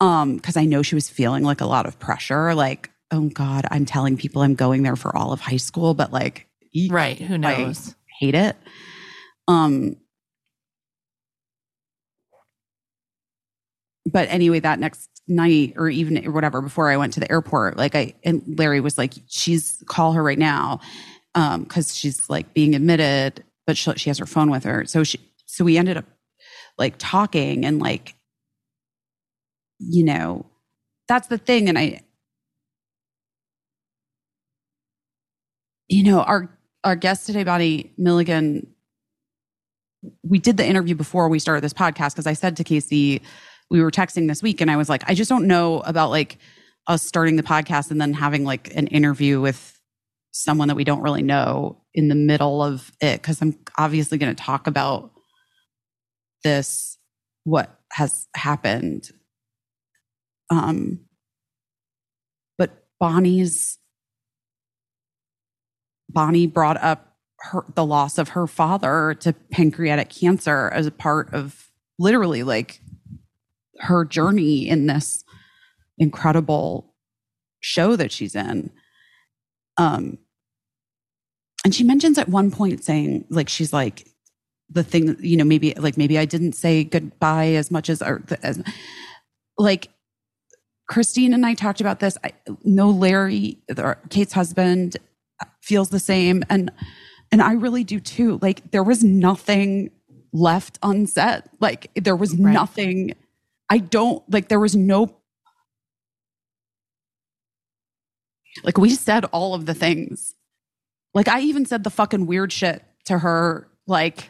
Um, because I know she was feeling like a lot of pressure, like, oh God, I'm telling people I'm going there for all of high school, but like Right. Who knows? hate it. Um but anyway, that next night or even or whatever, before I went to the airport, like I and Larry was like, she's call her right now. Um, because she's like being admitted, but she, she has her phone with her. So she so we ended up like talking and like, you know, that's the thing. And I you know, our our guest today, Bonnie Milligan, we did the interview before we started this podcast because I said to Caissie, we were texting this week, and I was like, I just don't know about like us starting the podcast and then having like an interview with someone that we don't really know in the middle of it because I'm obviously going to talk about this, what has happened. Um, but Bonnie's Bonnie brought up her the loss of her father to pancreatic cancer as a part of literally like her journey in this incredible show that she's in. Um and she mentions at one point saying like she's like the thing you know maybe like maybe I didn't say goodbye as much as or as like Christine and I talked about this. I know Larry, Kate's husband, feels the same, and and I really do too. Like there was nothing left unsaid. Like there was Right. nothing. I don't like. There was no. Like we said all of the things. Like I even said the fucking weird shit to her. Like,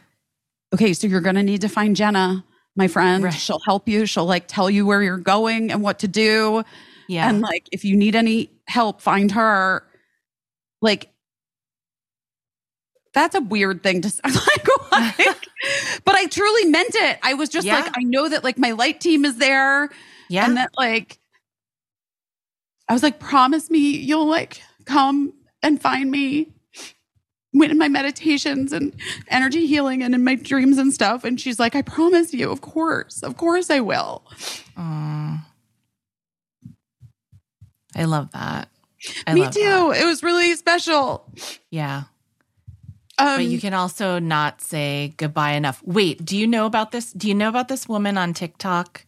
okay, so you're gonna need to find Jenna, my friend. Right. She'll help you. She'll like tell you where you're going and what to do. Yeah. And like, if you need any help, find her. Like, that's a weird thing to say. Like, but I truly meant it. I was just Yeah. like, I know that like my light team is there, yeah. and that like, I was like, promise me you'll like come and find me when in my meditations and energy healing and in my dreams and stuff. And she's like, I promise you, of course, of course I will. I love that. I me love too. that. It was really special. Yeah. Um, but you can also not say goodbye enough. Wait, do you know about this? Do you know about this woman on TikTok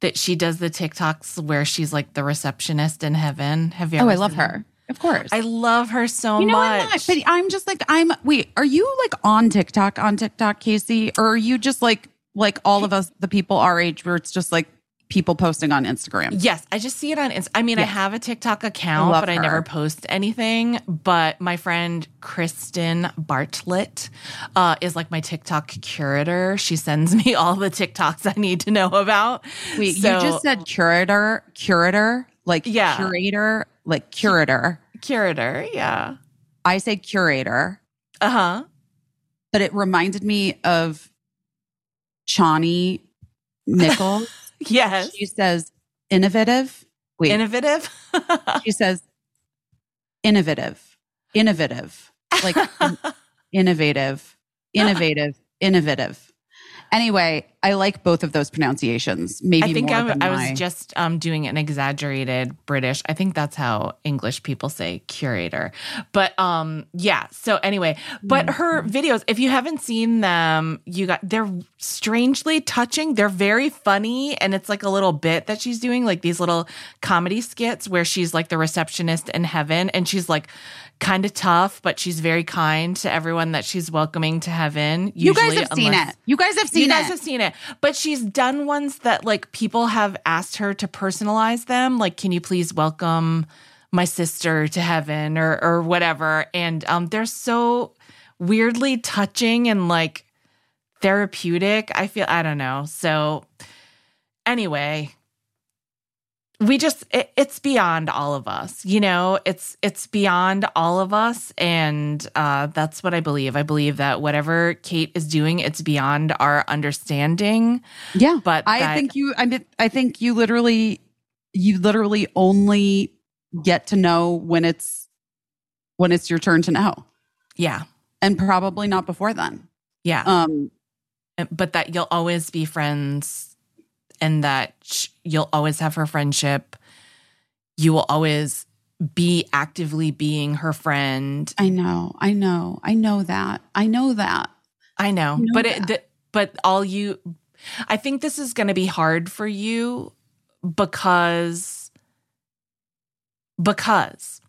that she does the TikToks where she's like the receptionist in heaven? Have you Oh, I love her. Of course. I love her so you know much. I'm not, but I'm just like I'm. Wait, are you like on TikTok? On TikTok, Caissie, or are you just like like all of us, the people our age, where it's just like people posting on Instagram? Yes, I just see it on Inst- I mean, I have a TikTok account, love but I never post anything. But my friend Kristen Bartlett uh, is like my TikTok curator. She sends me all the TikToks I need to know about. Wait, So- you just said curator, curator, like Yeah. curator, like curator. curator. Yeah. I say curator, Uh huh. but it reminded me of Chani Nicholas. Yes. she says innovative. Wait, Innovative. she says innovative, innovative, like in- innovative, innovative, innovative. Anyway, I like both of those pronunciations. Maybe I think I, I my- was just um, doing an exaggerated British. I think that's how English people say curator. But um, yeah. So anyway, but her Mm-hmm. videos, if you haven't seen them, you got they're strangely touching. They're very funny, and it's like a little bit that she's doing, like these little comedy skits where she's like the receptionist in heaven, and she's like kind of tough, but she's very kind to everyone that she's welcoming to heaven. you guys usually, have seen it. You guys have seen it. you guys it. have seen it, but she's done ones that like people have asked her to personalize them. Like, can you please welcome my sister to heaven or or whatever? And um, they're so weirdly touching and like therapeutic. I feel I don't know. So anyway, we just it, it's beyond all of us you know it's it's beyond all of us and uh that's what i believe i believe that whatever kate is doing it's beyond our understanding yeah, but I that- think you. I mean, I think you literally, you literally only get to know when it's when it's your turn to know. yeah and probably not before then. Yeah. Um, but that you'll always be friends and that you'll always have her friendship. You will always be actively being her friend. I know, I know, I know that, I know that. I know, know but that. it, th- but all you, I think this is going to be hard for you because because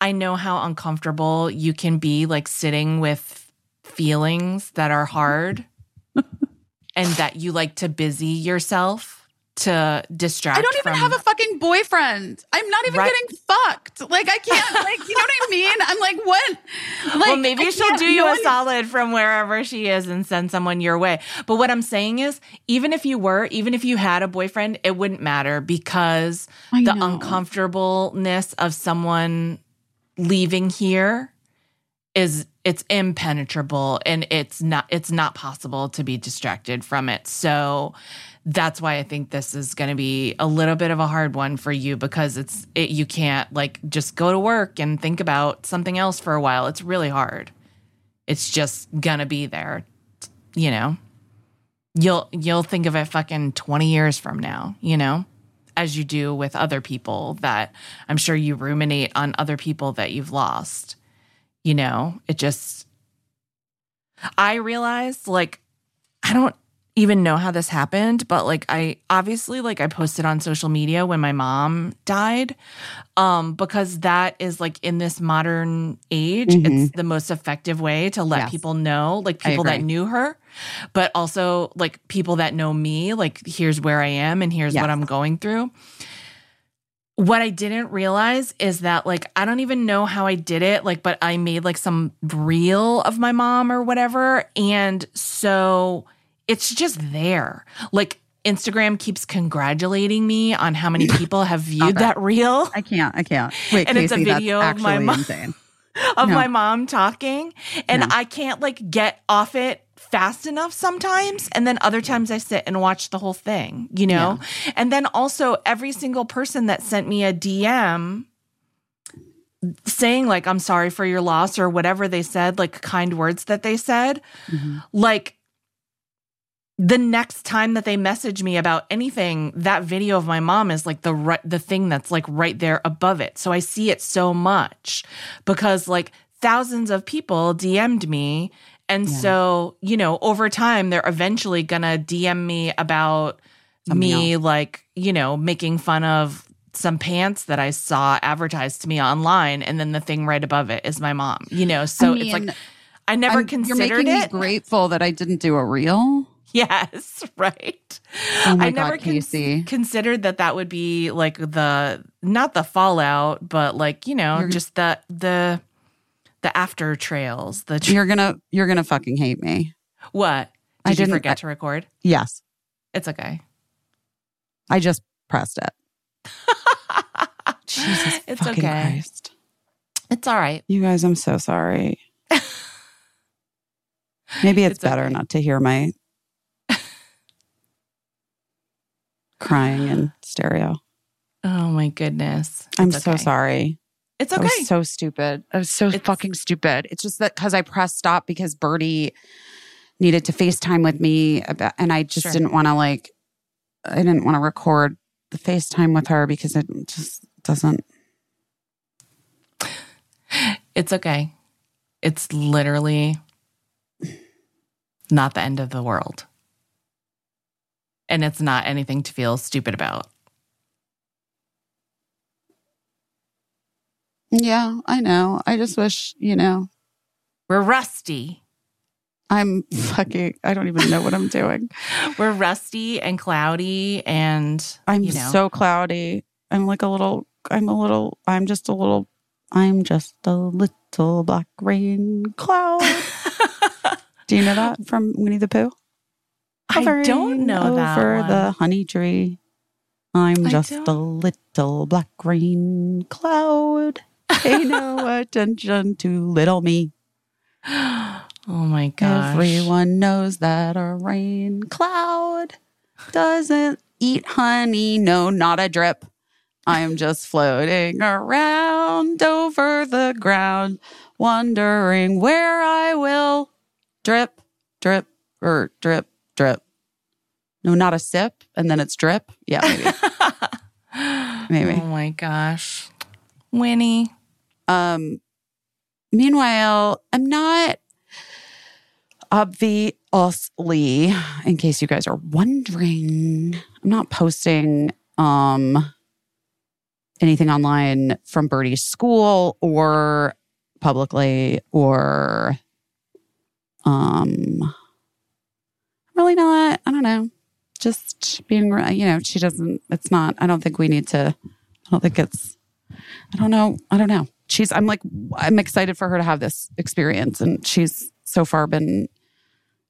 I know how uncomfortable you can be, like sitting with feelings that are hard, and that you like to busy yourself to distract. I don't even from- have a fucking boyfriend. I'm not even Right. getting fucked. Like I can't. Like you know what I mean? I'm like, what? Like, well, maybe I she'll do you no a one- solid from wherever she is and send someone your way. But what I'm saying is, even if you were, even if you had a boyfriend, it wouldn't matter because I the know. uncomfortableness of someone leaving here is it's impenetrable and it's not it's not possible to be distracted from it. So that's why I think this is going to be a little bit of a hard one for you because it's it, you can't like just go to work and think about something else for a while. It's really hard. It's just going to be there, you know. You'll you'll think of it fucking 20 years from now, you know? As you do with other people that I'm sure you ruminate on other people that you've lost. You know, it just I realized like I don't even know how this happened, but like I obviously like I posted on social media when my mom died um because that is like in this modern age Mhm. it's the most effective way to let Yes. people know like people that knew her but also like people that know me like here's where I am and here's Yes. what I'm going through what I didn't realize is that like I don't even know how I did it like but I made like some reel of my mom or whatever and so it's just there like Instagram keeps congratulating me on how many people have viewed that reel I can't. I can't. Wait, And it's a video of my mom. insane. of No. my mom talking and No. I can't like get off it fast enough sometimes and then other times I sit and watch the whole thing, you know? And then also every single person that sent me a DM saying like I'm sorry for your loss or whatever they said, like kind words that they said, Mhm. like the next time that they message me about anything, that video of my mom is like the right, the thing that's like right there above it. So I see it so much because like thousands of people DM'd me. And Yeah. so, you know, over time, they're eventually gonna DM me about Something me, like, you know, making fun of some pants that I saw advertised to me online. And then the thing right above it is my mom, you know? So I it's like, I never I'm- considered You're making it. me grateful that I didn't do a reel. Yes, right. Oh I God, never con- considered that that would be like the not the fallout, but like you know, You're- just the the the after trails. The tr- You're gonna you're gonna fucking hate me. what? I Did you didn't- forget I- to record? Yes, It's okay. I just pressed it. Jesus It's fucking okay. Christ. It's all right. You guys, I'm so sorry. Maybe it's, It's better okay. not to hear my crying in stereo. Oh my goodness. I'm It's so okay. sorry. It's I okay. was so stupid. I was so It's- fucking stupid. It's just that because I pressed stop because Birdie needed to FaceTime with me about, and I just Sure. didn't want to like, I didn't want to record the FaceTime with her because it just doesn't. it's okay. It's literally not the end of the world. And it's not anything to feel stupid about. Yeah, I know. I just wish, you know, We're rusty. I'm fucking, I don't even know what I'm doing. We're rusty and cloudy and I'm you know. so cloudy. I'm like a little, I'm a little, I'm just a little, I'm just a little black rain cloud. Do you know that from Winnie the Pooh? I don't know that over the honey tree. I'm just a little black rain cloud. Pay no attention to little me. oh my gosh. Everyone knows that a rain cloud doesn't eat honey. No, not a drip. I'm just floating around over the ground, wondering where I will drip, drip, or drip, drip. No, not a sip, and then it's drip. Yeah, maybe. maybe. Oh my gosh. Winnie. Um, meanwhile, I'm not obviously, in case you guys are wondering, I'm not posting um anything online from Birdie's school or publicly or um really not. I don't know. Just being, you know, she doesn't. It's not. I don't think we need to. I don't think it's. I don't know. I don't know. She's. I'm like. I'm excited for her to have this experience, and she's so far been.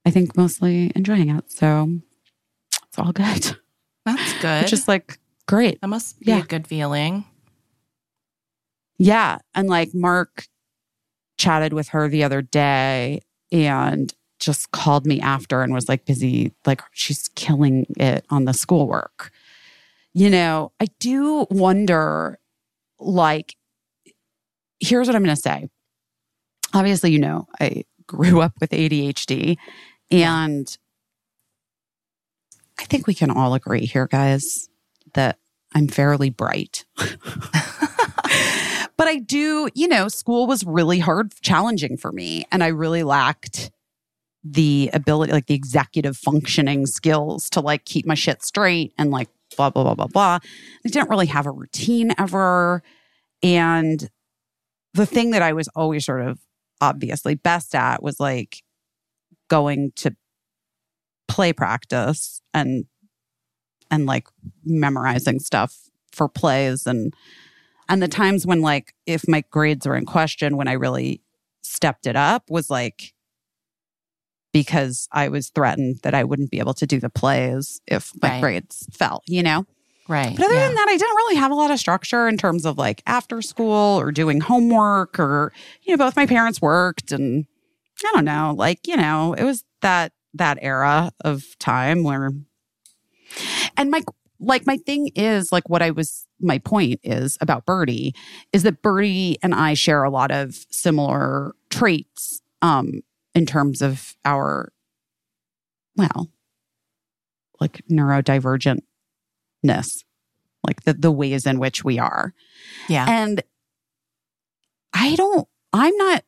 I think mostly enjoying it. So it's all good. That's good. Just like great. that must be yeah. a good feeling. Yeah. And like Mark chatted with her the other day and just called me after and was like busy, like she's killing it on the schoolwork. You know, I do wonder, like, here's what I'm going to say. Obviously, you know, I grew up with ADHD and I think we can all agree here, guys, that I'm fairly bright. but I do, you know, school was really hard, challenging for me. And I really lacked the ability, like the executive functioning skills to like keep my shit straight and like blah, blah, blah, blah, blah. I didn't really have a routine ever. And the thing that I was always sort of obviously best at was like going to play practice and and like memorizing stuff for plays and and the times when like if my grades were in question when I really stepped it up was like because I was threatened that I wouldn't be able to do the plays if my Right. grades fell, you know? Right. But other yeah. than that, I didn't really have a lot of structure in terms of like after school or doing homework or, you know, both my parents worked and I don't know, like, you know, it was that, that era of time where, and my, like, my thing is like what I was, my point is about Birdie is that Birdie and I share a lot of similar traits, um, in terms of our, well, like neurodivergentness like the the ways in which we are. yeah. And I don't I'm not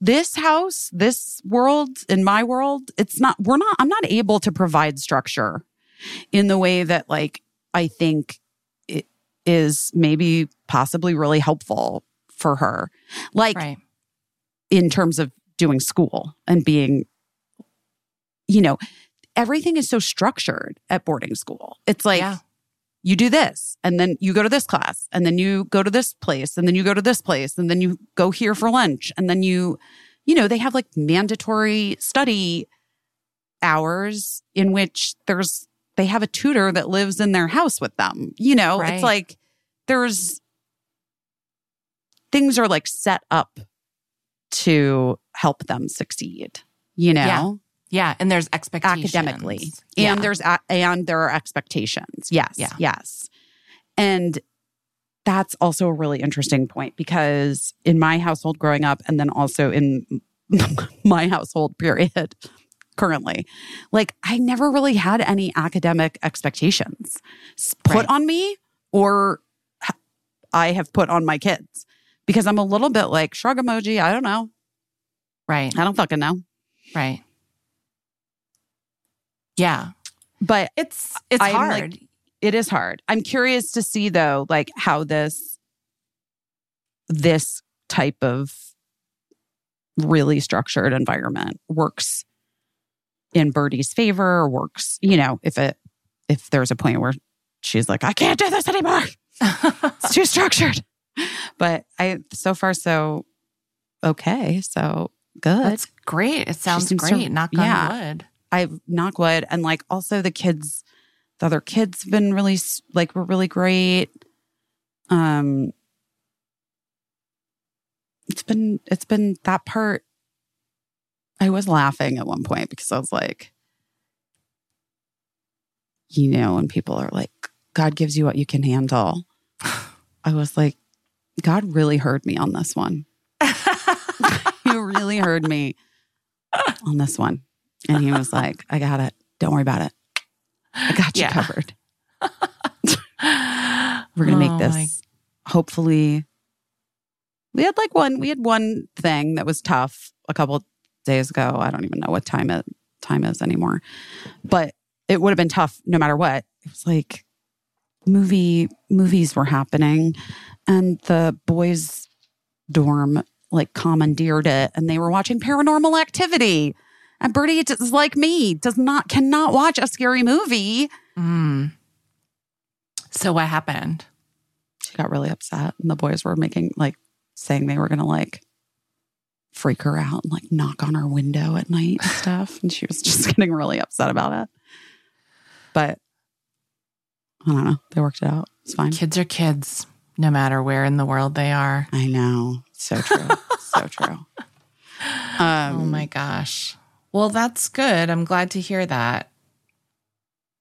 this house, this world, in my world, it's not we're not I'm not able to provide structure in the way that like I think it is maybe possibly really helpful for her. Like right. in terms of doing school and being you know everything is so structured at boarding school it's like Yeah. you do this and then you go to this class and then you go to this place and then you go to this place and then you go here for lunch and then you you know they have like mandatory study hours in which there's they have a tutor that lives in their house with them you know Right. it's like there's things are like set up to help them succeed you know Yeah. Yeah. And there's expectations. academically Yeah. and there's a, and there are expectations yes Yeah. yes and that's also a really interesting point because in my household growing up and then also in my household period currently like i never really had any academic expectations put Right. on me or I have put on my kids because i'm a little bit like shrug emoji i don't know right. i don't fucking know Right. Yeah. but It's it's I'm, hard. like, it is hard. I'm curious to see though, like how this this type of really structured environment works in Birdie's favor or works, you know, if it if there's a point where she's like, I can't do this anymore. It's too structured. But I so far so okay. So good. That's great. It sounds seems to- great. Knock on yeah. wood. I knock wood, and like also the kids, the other kids have been really like were really great. Um, it's been it's been that part. I was laughing at one point because I was like, you know, when people are like, God gives you what you can handle. I was like, God really heard me on this one. You really heard me on this one. And he was like, I got it. Don't worry about it. I got you Yeah. covered. We're going to make Oh, this my- hopefully. We had like one, we had one thing that was tough a couple days ago. I don't even know what time it time is anymore, but it would have been tough no matter what. It was like movie movies were happening and the boys dorm like commandeered it and they were watching paranormal activity and Birdie is like me does not cannot watch a scary movie. Mm. So what happened? she got really upset and the boys were making like saying they were gonna like freak her out and like knock on her window at night and stuff. And she was just getting really upset about it. But i don't know. They worked it out. It's fine. Kids are kids, no matter where in the world they are. i know. So true. So true. Um oh my gosh. Well, that's good. I'm glad to hear that.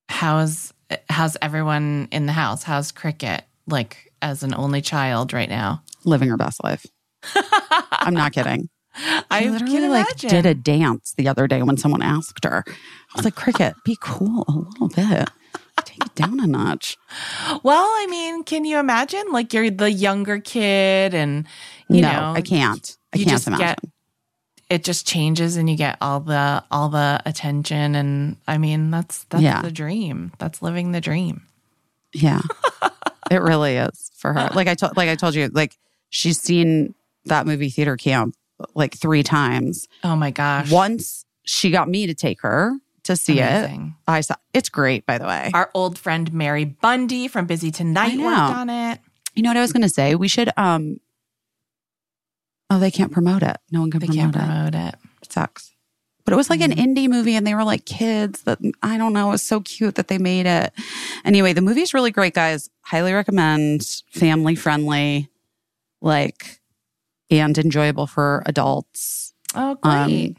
How's how's everyone in the house? How's Cricket like as an only child right now? living her best life i'm not kidding I literally like did a dance the other day when someone asked her. I was like, "Cricket, be cool a little bit. Take it down a notch." Well, I mean, can you imagine? Like you're the younger kid, and you no, know, I can't. I can't imagine. get- it just changes, and you get all the all the attention, and I mean, that's that's Yeah. the dream. That's living the dream. yeah, it really is for her. Like I told, like I told you, like she's seen that movie theater camp like three times. Oh my gosh! Once she got me to take her to see it. I saw it's great, by the way. Our old friend Mary Bundy from Busy Tonight worked on it. You know what I was going to say? We should. um Oh, they can't promote it. No one can They promote can't it. promote it. It sucks. But it was like an Mm-hmm. indie movie and they were like kids that I don't know. It was so cute that they made it. Anyway, the movie's really great, guys. Highly recommend. Family friendly, like, and enjoyable for adults. Oh, Um, great!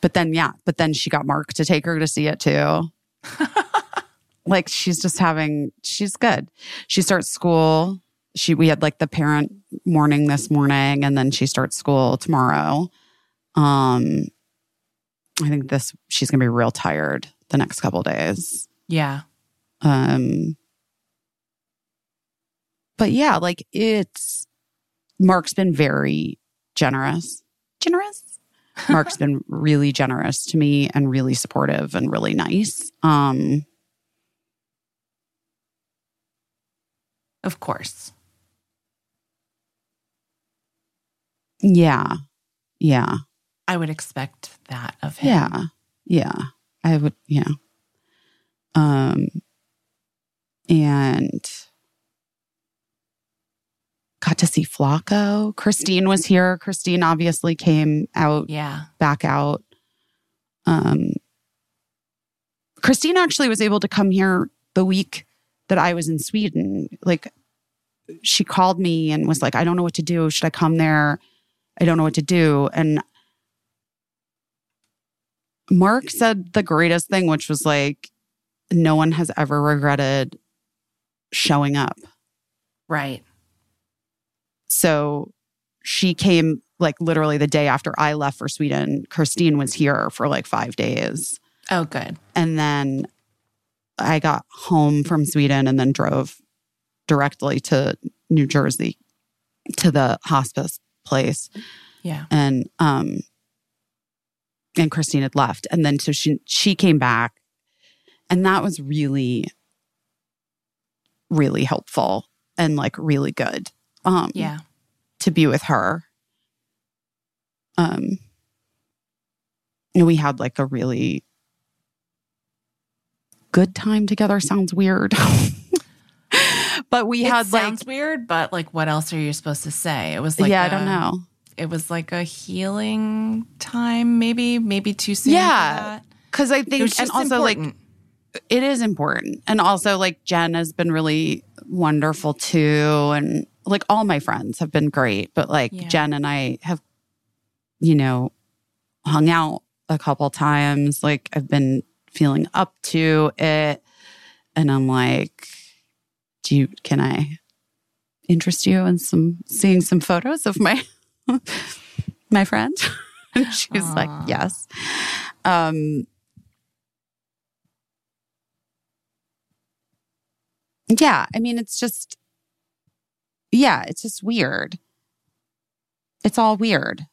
But then, yeah, but then she got Mark to take her to see it too. like she's just having, she's good. She starts school. She, we had like the parent morning this morning and then she starts school tomorrow. Um, I think this, she's going to be real tired the next couple days. yeah, Um, but yeah, like it's Mark's been very generous. Generous. Mark's been really generous to me and really supportive and really nice. Um, of course. Yeah. Yeah. I would expect that of him. Yeah. Yeah. I would, yeah. Um, and got to see Flaco. Christine was here. Christine obviously came out yeah. back out. Um, Christine actually was able to come here the week that I was in Sweden. Like, she called me and was like, I don't know what to do. Should I come there? I don't know what to do. And Mark said the greatest thing, which was like, no one has ever regretted showing up. Right. So she came like literally the day after I left for Sweden. Christine was here for like five days. Oh, good. And then I got home from Sweden and then drove directly to New Jersey to the hospice place. Yeah. And um and Christine had left. And then so she she came back. And that was really, really helpful and like really good. Um Yeah. to be with her. Um, and we had like a really good time together. Sounds weird, but we it had like, sounds weird, but like, what else are you supposed to say? It was like, yeah, I I don't know. It was like a healing time, maybe, maybe too soon. Yeah. Because I think, and also like it is important, and also like Jen has been really wonderful too, and like all my friends have been great, but like Yeah. Jen and I have, you know, hung out a couple times. Like I've been feeling up to it, and I'm like, do you? Can I interest you in some seeing some photos of my my friend? and she was Aw. like, yes. Um, yeah, I mean, it's just, yeah, it's just weird. It's all weird.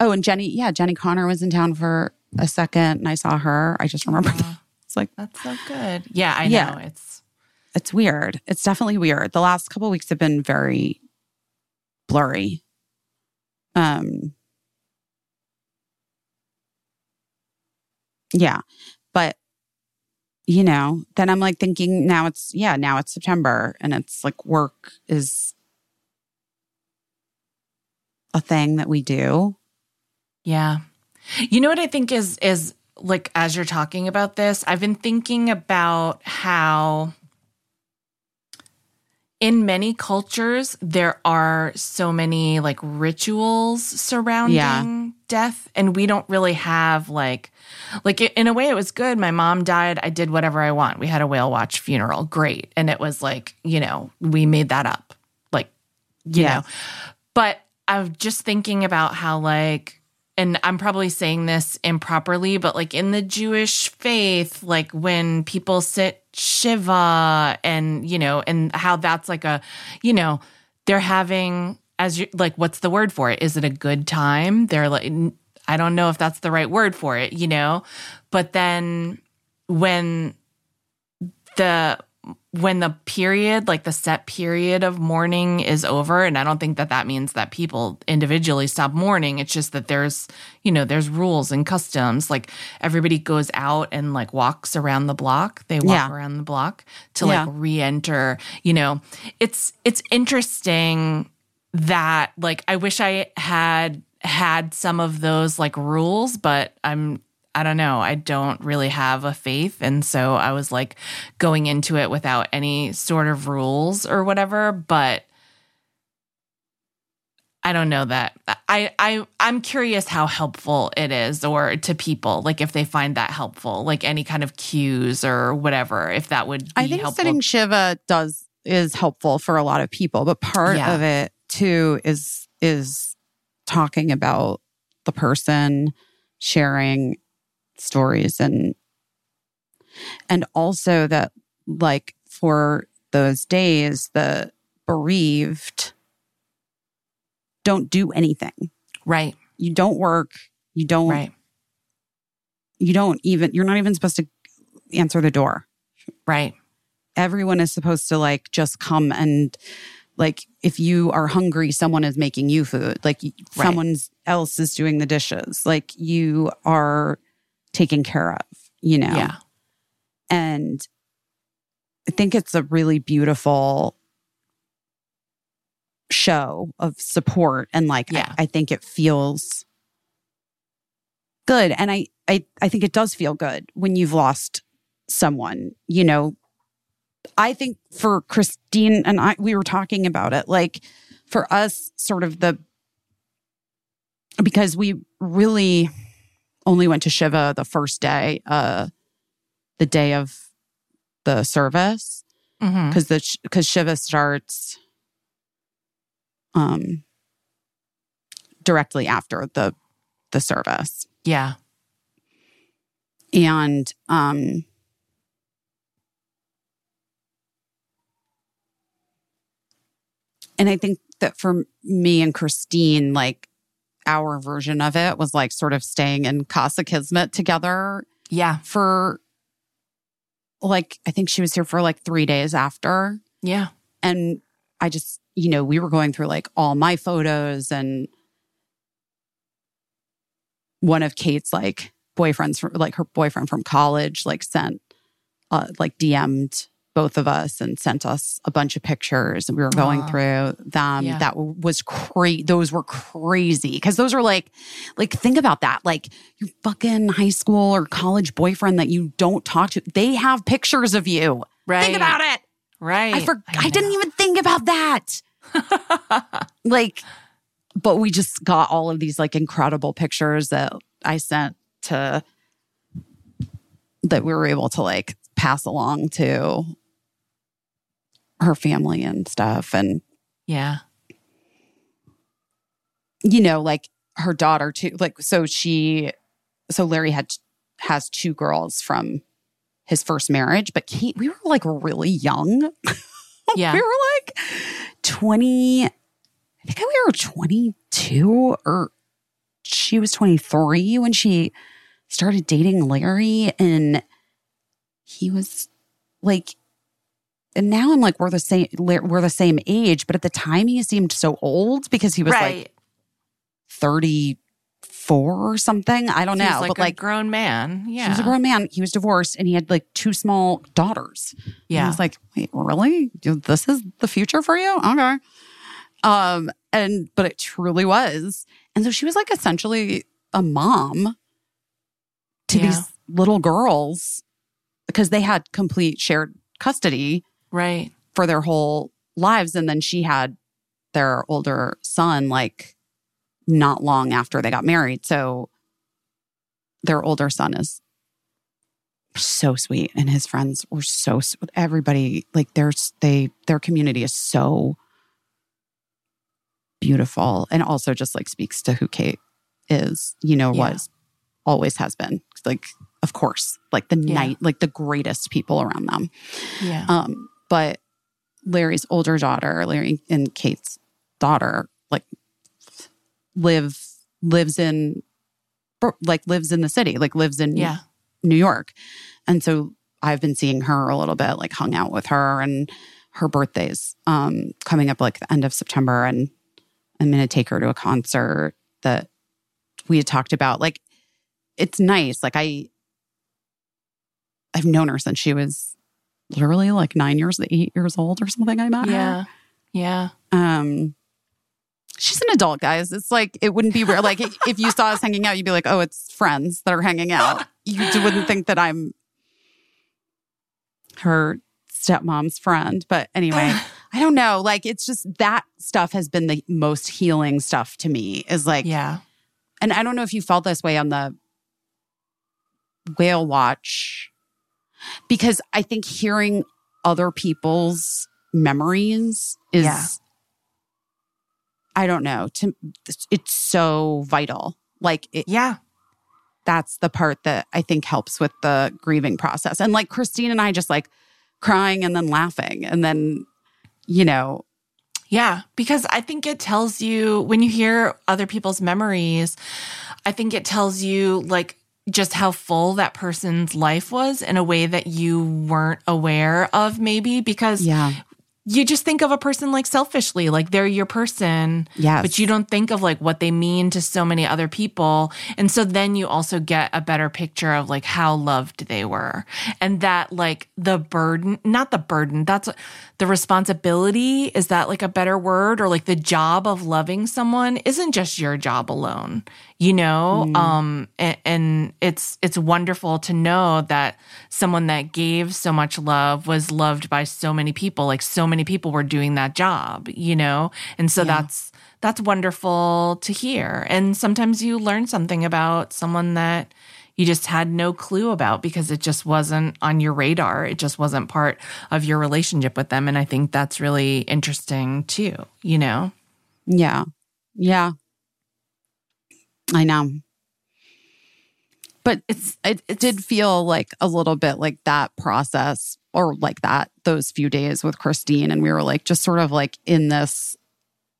Oh, and Jenny, yeah, Jenny Connor was in town for a second and I saw her. I just remember that. It's like, that's so good. Yeah, I Yeah. know. It's it's weird. It's definitely weird. The last couple weeks have been very blurry. Um Yeah. But you know, then I'm like thinking now it's yeah, now it's September and it's like work is a thing that we do. Yeah. You know what I think is is like as you're talking about this, I've been thinking about how in many cultures there are so many like rituals surrounding death and we don't really have like like in a way it was good. My mom died. I did whatever i want. We had a whale watch funeral. Great. And it was like you know we made that up. Like you Yeah. know but i'm just thinking about how like and i'm probably saying this improperly but like in the jewish faith like when people sit shiva and you know and how that's like a you know they're having as you like what's the word for it? Is it a good time? They're like i don't know if that's the right word for it you know? But then when the when the period like the set period of mourning is over and i don't think that that means that people individually stop mourning it's just that there's you know there's rules and customs like everybody goes out and like walks around the block they walk Yeah. around the block to Yeah. like re-enter you know it's it's interesting that like i wish i had had some of those like rules but i'm i don't know. I don't really have a faith. And so i was like going into it without any sort of rules or whatever. But i don't know that. I i i'm curious how helpful it is or to people like if they find that helpful like any kind of cues or whatever if that would be I think helpful. sitting Shiva does is helpful for a lot of people, but part Yeah. of it too is is talking about the person, sharing stories and and also that like for those days the bereaved don't do anything. right You don't work, you don't right you don't even you're not even supposed to answer the door. right everyone is supposed to like just come and like if you are hungry someone is making you food like Right. someone else is doing the dishes like you are taken care of you know? Yeah. And i think it's a really beautiful show of support and like I- I, think it feels good. And I, I i think it does feel good when you've lost someone you know? I think for christine and i we were talking about it like for us sort of the because we really only went to shiva the first day uh the day of the service. Because the because shiva starts um directly after the the service. Yeah. And um and i think that for me and christine like our version of it was like sort of staying in casa kismet together yeah. for like i think she was here for like three days after. Yeah. And I just, you know, we were going through like all my photos and one of Kate's like boyfriends from like her boyfriend from college like sent uh, like DM'd both of us and sent us a bunch of pictures and we were going Aw. through them Yeah. that was crazy those were crazy because those are like like think about that like your fucking high school or college boyfriend that you don't talk to they have pictures of you right think about it right I forgot. I, didn't even think about that. like, but we just got all of these like incredible pictures that I sent to that we were able to like pass along to her family and stuff. And, yeah you know, like her daughter too. Like, so she, so Larry had has two girls from his first marriage, but Kate, we were like really young. Yeah. we were like 20, I think we were 22 or she was 23 when she started dating Larry and he was like and now I'm like we're the same we're the same age but at the time he seemed so old because he was like 34 or something I don't He know like but a like grown man. Yeah. he was a grown man he was divorced and he had like two small daughters and I was like, wait, really? This is the future for you? Okay. Um, and but it truly was. And so she was like essentially a mom to Yeah. these little girls because they had complete shared custody right. for their whole lives. And then she had their older son like not long after they got married. So their older son is so sweet and his friends were so. Everybody like there's they their community is so beautiful and also just like speaks to who Kate is, you know, Yeah. was always has been. Like of course, like the Yeah. night like the greatest people around them. Yeah. Um, but Larry's older daughter, Larry and Kate's daughter, like live lives in like lives in the city, like lives in yeah. New York. And so I've been seeing her a little bit, like hung out with her and her birthday's um coming up like the end of September and I'm gonna take her to a concert that we had talked about. Like it's nice. Like I I've known her since she was literally like nine years, eight years old or something. I met her. Yeah. Yeah. Um, she's an adult, guys. It's like it wouldn't be rare. Like if you saw us hanging out, you'd be like, "Oh, it's friends that are hanging out." You wouldn't think that I'm her stepmom's friend. But anyway, I don't know. Like it's just that stuff has been the most healing stuff to me. Is like, Yeah. and I don't know if you felt this way on the whale watch because I think hearing other people's memories is Yeah. I don't know, to it's so vital. Like it, Yeah. that's the part that I think helps with the grieving process. And like Christine and I just like crying and then laughing and then you know, Yeah, because I think it tells you when you hear other people's memories, I think it tells you like just how full that person's life was in a way that you weren't aware of, maybe because yeah. you just think of a person like selfishly, like they're your person. Yes. But you don't think of like what they mean to so many other people. And so then you also get a better picture of like how loved they were. And that like the burden, not the burden, that's the responsibility. Is that like a better word? Or like the job of loving someone isn't just your job alone, you know? Um, and, and it's, it's wonderful to know that someone that gave so much love was loved by so many people. Like so many people were doing that job, you know? And so Yeah. that's, that's wonderful to hear. And sometimes you learn something about someone that you just had no clue about because it just wasn't on your radar. It just wasn't part of your relationship with them. And I think that's really interesting too, you know? Yeah. Yeah. I know. But it's it, it did feel like a little bit like that process or like that those few days with Christine and we were like just sort of like in this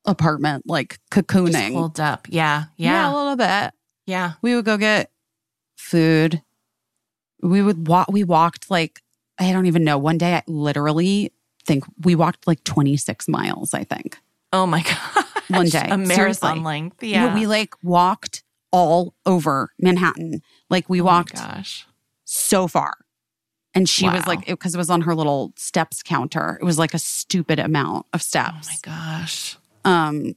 apartment like Just cocooning. hold up. Yeah. yeah, Yeah. a little bit. Yeah. We would go get food. We would walk we walked like I don't even know. One day I literally think we walked like 26 miles, I think. Oh my God. One day. A marathon Seriously. length. You Yeah. know, we like walked all over Manhattan. Like we Oh walked gosh. so far. And she was like, because it, was on her little steps counter. It was like a stupid amount of steps. Oh my gosh. Um,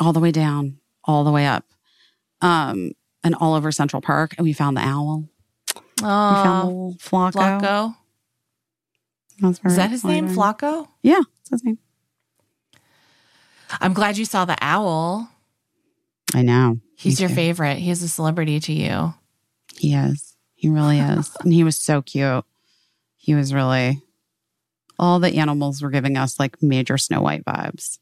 all the way down, all the way up, um, and all over Central Park. And we found the owl. We found Oh, little Flaco. Flaco. That's Is that his name? Flaco? Yeah, that's his name. I'm glad you saw the owl. I know. He's Me your too. favorite. He's a celebrity to you. He is. He really is. and he was so cute. He was really all the animals were giving us like major Snow White vibes.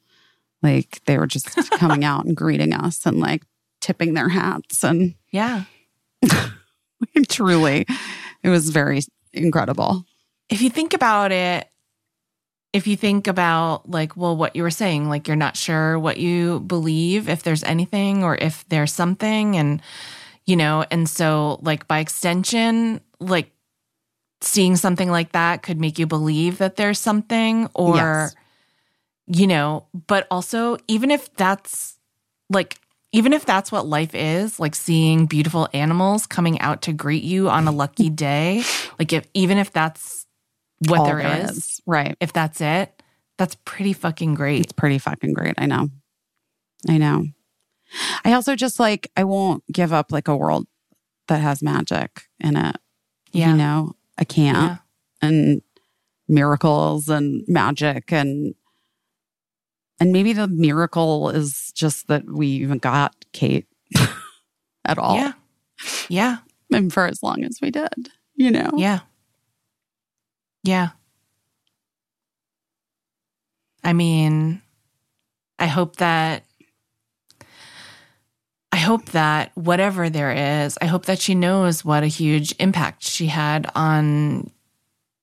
Like they were just coming out and greeting us and like tipping their hats. And Yeah. truly, it was very incredible. if you think about it, if you think about like, well, what you were saying, like you're not sure what you believe, if there's anything or if there's something, and you know, and so like by extension, like seeing something like that could make you believe that there's something, or Yes. you know, but also even if that's like even if that's what life is, like seeing beautiful animals coming out to greet you on a lucky day, like if even if that's what All there is, Right. if that's it, that's pretty fucking great. It's pretty fucking great. I know. I know. I also just like, I won't give up like a world that has magic in it. Yeah. You know, I can't. Yeah. And miracles and magic and and maybe the miracle is just that we even got Kate at all. Yeah. Yeah. And for as long as we did, you know? Yeah. Yeah. I mean, I hope that I hope that whatever there is, I hope that she knows what a huge impact she had on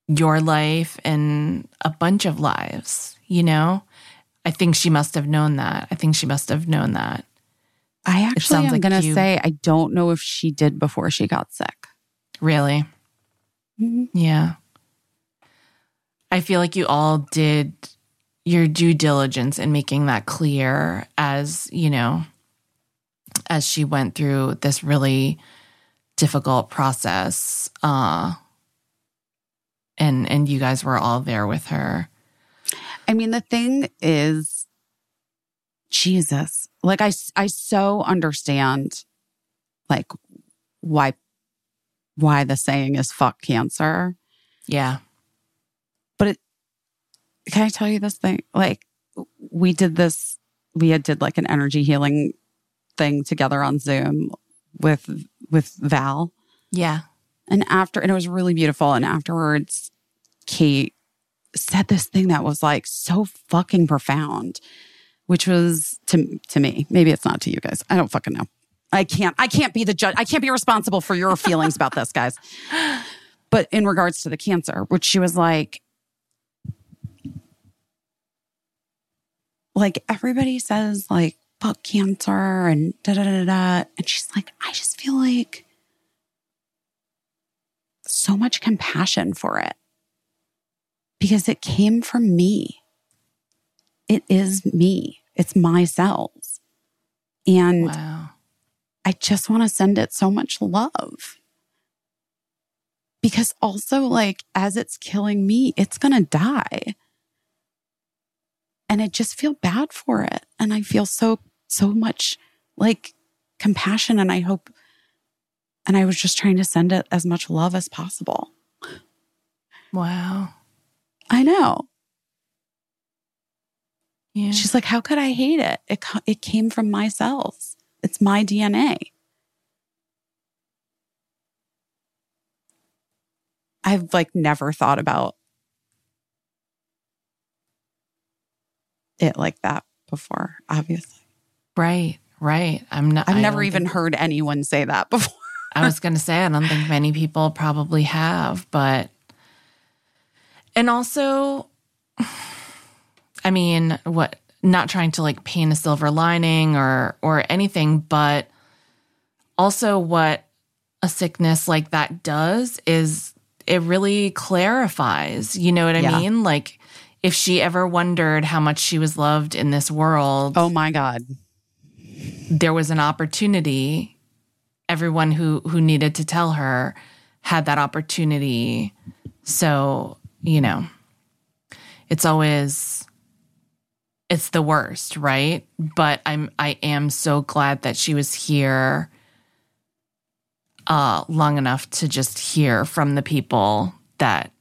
your life and a bunch of lives, you know? I think she must have known that. I think she must have known that. I actually am like going to say I don't know if she did before she got sick. Really? Mhm. Yeah. I feel like you all did your due diligence in making that clear as, you know, as she went through this really difficult process. Uh and and you guys were all there with her. I mean, the thing is, Jesus, like I, I so understand, like why, why the saying is "fuck cancer." Yeah. Can I tell you this thing? Like, we did this. We had did like an energy healing thing together on Zoom with with Val, Yeah. and after, and it was really beautiful. And afterwards, Kate said this thing that was like so fucking profound, which was to to me. Maybe it's not to you guys. I don't fucking know. I can't. I can't be the judge. I can't be responsible for your feelings about this, guys. But in regards to the cancer, which she was like, like everybody says, like fuck cancer and da da da da, and she's like, I just feel like so much compassion for it because it came from me. It is me. It's my cells. And Wow. I just want to send it so much love. Because also, like, as it's killing me, it's going to die. And I just feel bad for it. And I feel so, so much like compassion. And I hope, and I was just trying to send it as much love as possible. Wow. I know. Yeah. She's like, how could I hate it? It, it came from my cells. It's my DNA. I've like never thought about it like that before, obviously. right. Right. I'm not I've I never even think- heard anyone say that before. I was going to say, I don't think many people probably have, but, and also, I mean, what, not trying to like paint a silver lining or, or anything, but also what a sickness like that does is it really clarifies, you know what I Yeah. mean? Like, if she ever wondered how much she was loved in this world, Oh my God. there was an opportunity. Everyone who who needed to tell her had that opportunity. So you know it's always it's the worst right? But i'm i am so glad that she was here uh long enough to just hear from the people that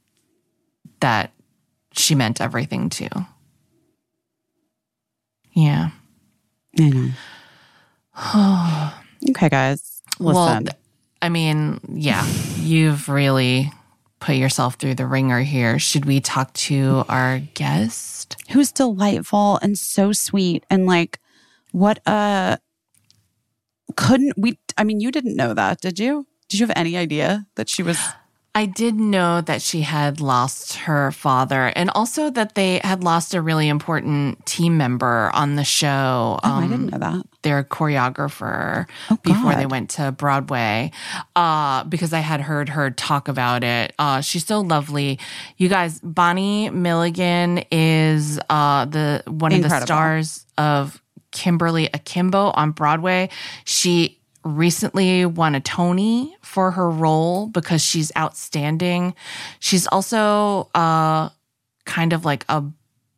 that she meant everything to yeah I know. Okay, guys. Listen. Well, I mean, yeah, you've really put yourself through the ringer here. Should we talk to our guest? Who's delightful and so sweet and like what uh couldn't we I mean you didn't know that, did you? Did you have any idea that she was I did know that she had lost her father and also that they had lost a really important team member on the show. Oh, I didn't know that. Their choreographer Oh, before they went to Broadway, uh, because I had heard her talk about it. Uh, she's so lovely. You guys, Bonnie Milligan is uh, the one of the stars of Kimberly Akimbo on Broadway. She recently won a Tony for her role because she's outstanding. She's also uh kind of like a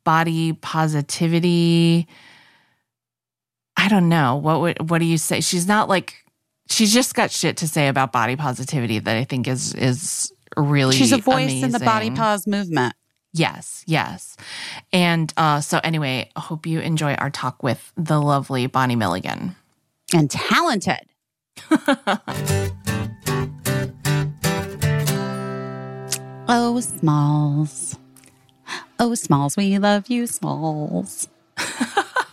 body positivity I don't know. What would what do you say? She's not like she's just got shit to say about body positivity that I think is is really She's a voice in the body pos movement. Yes, yes. And uh, so, anyway, I hope you enjoy our talk with the lovely Bonnie Milligan. And talented. oh, Smalls. Oh, Smalls, we love you, Smalls.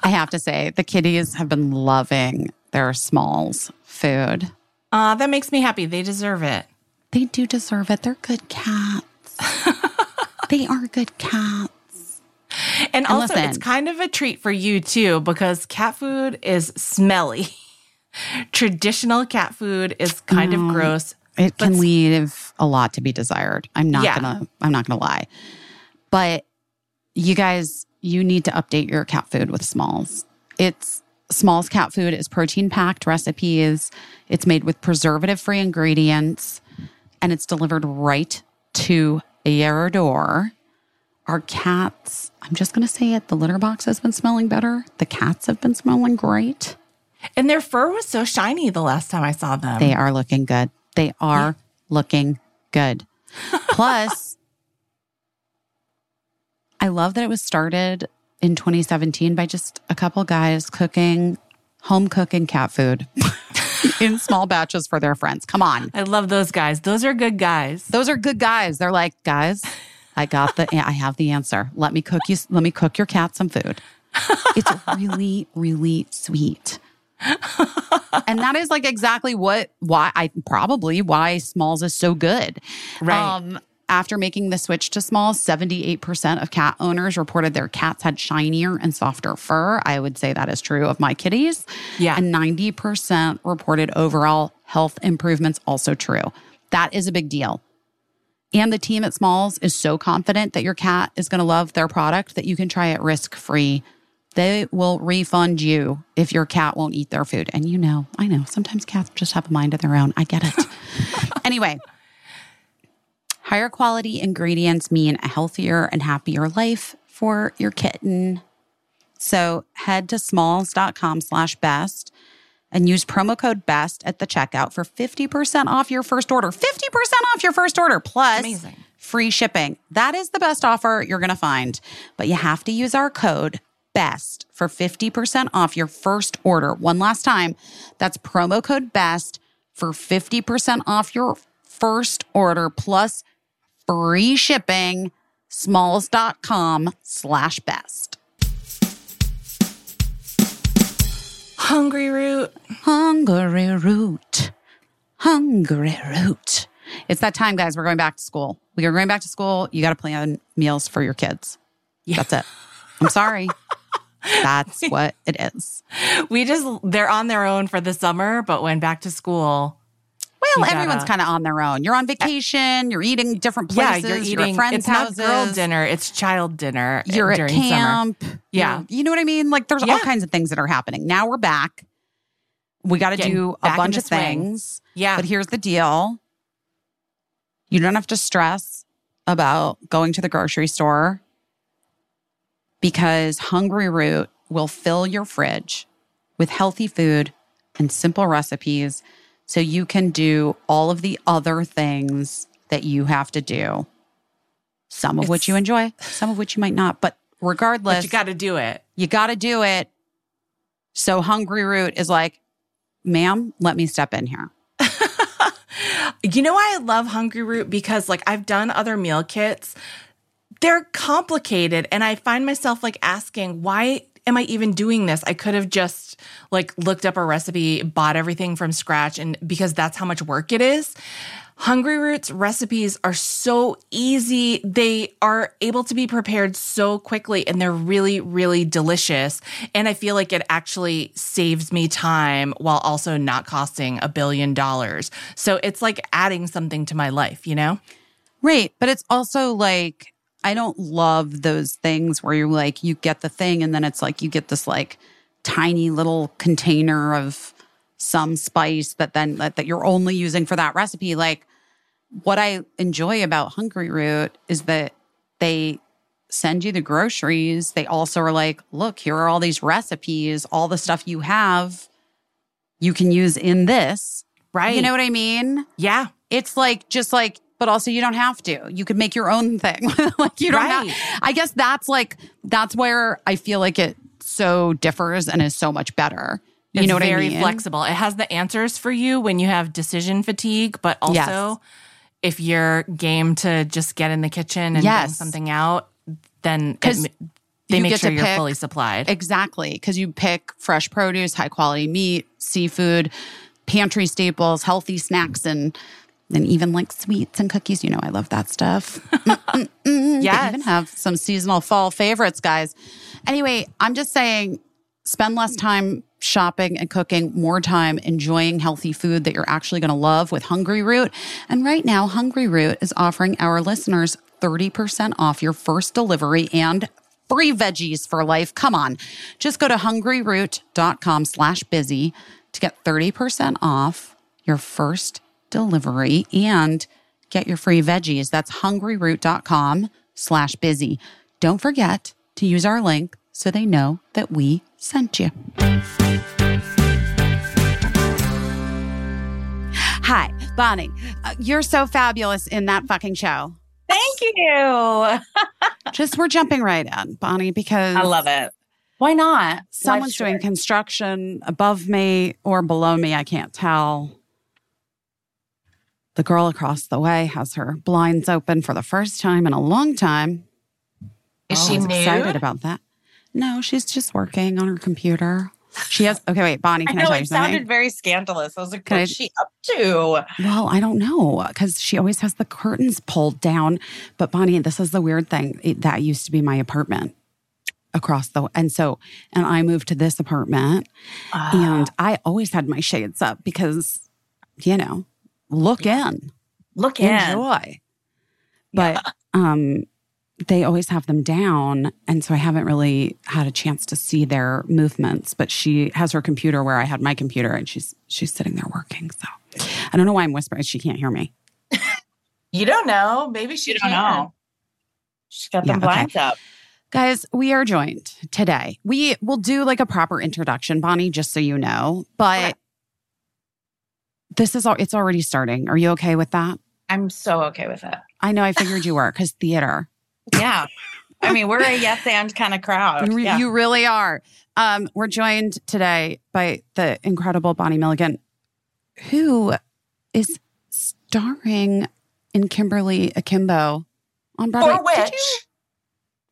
I have to say, the kitties have been loving their Smalls food. Uh, that makes me happy. They deserve it. They do deserve it. They're good cats. they are good cats. And, also, listen. it's kind of a treat for you too, because cat food is smelly. Traditional cat food is kind of mm, gross. It can leave a lot to be desired. I'm not Yeah. gonna I'm not gonna lie. But you guys, you need to update your cat food with Smalls. It's Smalls cat food is protein packed recipes. It's made with preservative free ingredients and it's delivered right to your door. Our cats, I'm just going to say it, the litter box has been smelling better. The cats have been smelling great. And their fur was so shiny the last time I saw them. They are looking good. They are looking good. Plus, I love that it was started in 2017 by just a couple guys cooking home cooking cat food in small batches for their friends. Come on. I love those guys. Those are good guys. Those are good guys. They're like, guys, I got the I have the answer. Let me cook you let me cook your cat some food. It's really really sweet. and that is like exactly what why I probably why Smalls is so good. Right. Um after making the switch to Smalls, 78% of cat owners reported their cats had shinier and softer fur. I would say that is true of my kitties. Yeah. And 90% reported overall health improvements, also true. That is a big deal. And the team at Smalls is so confident that your cat is going to love their product that you can try it risk free. They will refund you if your cat won't eat their food. And you know, I know, sometimes cats just have a mind of their own. I get it. anyway, higher quality ingredients mean a healthier and happier life for your kitten. So head to smalls.com slash best and use promo code BEST at the checkout for 50% off your first order. 50% off your first order plus Amazing. free shipping. That is the best offer you're going to find. But you have to use our code BEST for 50% off your first order. One last time, that's promo code BEST for 50% off your first order plus free shipping. Smalls.com slash best. Hungry root. Hungry root. Hungry root. It's that time, guys. We're going back to school. We are going back to school. You got to plan meals for your kids. That's it. I'm sorry. That's what it is. We just they're on their own for the summer, but when back to school, Well, You everyone's kind of on their own. You're on vacation. You're eating different places. yeah, you're at eating. friends' it's houses. not girl dinner; it's child dinner. uh, You're at during summer. camp. Yeah. You're- you know what I mean. Like there's all kinds of things that are happening. Now we're back. We got to do a bunch of swing. things. Yeah, But here's the deal you don't have to stress about going to the grocery store because Hungry Root will fill your fridge with healthy food and simple recipes so you can do all of the other things that you have to do. Some of which you enjoy, some of which you might not. But regardless, but you got to do it. you got to do it. So Hungry Root is like, ma'am, let me step in here. You know why I love Hungry Root? Because like I've done other meal kits. They're complicated and I find myself like asking, why am I even doing this? I could have just like looked up a recipe, bought everything from scratch and because that's how much work it is. Hungry Roots recipes are so easy. They are able to be prepared so quickly and they're really, really delicious. And I feel like it actually saves me time while also not costing a billion dollars. So it's like adding something to my life, you know? Right. But it's also like, I don't love those things where you're like, you get the thing and then it's like you get this like tiny little container of some spice that then that, that you're only using for that recipe. Like, what I enjoy about Hungry Root is that they send you the groceries. They also are like, look, here are all these recipes, all the stuff you have you can use in this. Right. You know what I mean? Yeah. It's like just like, but also you don't have to. You could make your own thing. like you don't Right. have. I guess that's like that's where I feel like it so differs and is so much better. You it's know what very I mean? Very flexible. It has the answers for you when you have decision fatigue, but also Yes. if you're game to just get in the kitchen and Yes. something out, then it they you make sure you're pick- fully supplied. Exactly. Because you pick fresh produce, high quality meat, seafood, pantry staples, healthy snacks, and and even like sweets and cookies. You know, I love that stuff. They even have some seasonal fall favorites, guys. Anyway, I'm just saying spend less time shopping and cooking, more time enjoying healthy food that you're actually going to love with Hungry Root. And right now, Hungry Root is offering our listeners 30% off your first delivery and free veggies for life. Come on. Just go to hungryroot.com slash busy to get 30% off your first delivery and get your free veggies. That's hungryroot.com slash busy. Don't forget to use our link so they know that we sent you. Hi, Bonnie. Uh, you're so fabulous in that fucking show. Thank you. Just we're jumping right in, Bonnie, because I love it. Why not? someone's Life's doing short. construction above me or below me. I can't tell. The girl across the way has her blinds open for the first time in a long time. Is Oh, she I nude? excited about that. No, she's just working on her computer. She has. Okay, wait, Bonnie. I Can I, know tell you it something? sounded very scandalous. I was like, Can I- what's she up to? Well, I don't know because she always has the curtains pulled down. But Bonnie, this is the weird thing. It- that used to be my apartment across the, and so, and I moved to this apartment, ah. and I always had my shades up because, you know, look in, Look in. enjoy. But um, they always have them down, and so I haven't really had a chance to see their movements. But she has her computer where I had my computer, and she's she's sitting there working. So I don't know why I'm whispering. She can't hear me. You don't know. Maybe she You don't can. know. She's got Yeah, them okay. blinds up. Guys, we are joined today. We will do like a proper introduction, Bonnie, just so you know. But Okay. This is all it's already starting. Are you okay with that? I'm so okay with it. I know I figured you were because theater. Yeah. I mean, we're a yes and kind of crowd. You, yeah. you really are. Um, we're joined today by the incredible Bonnie Milligan, who is starring in Kimberly Akimbo on Broadway. For which? Did you,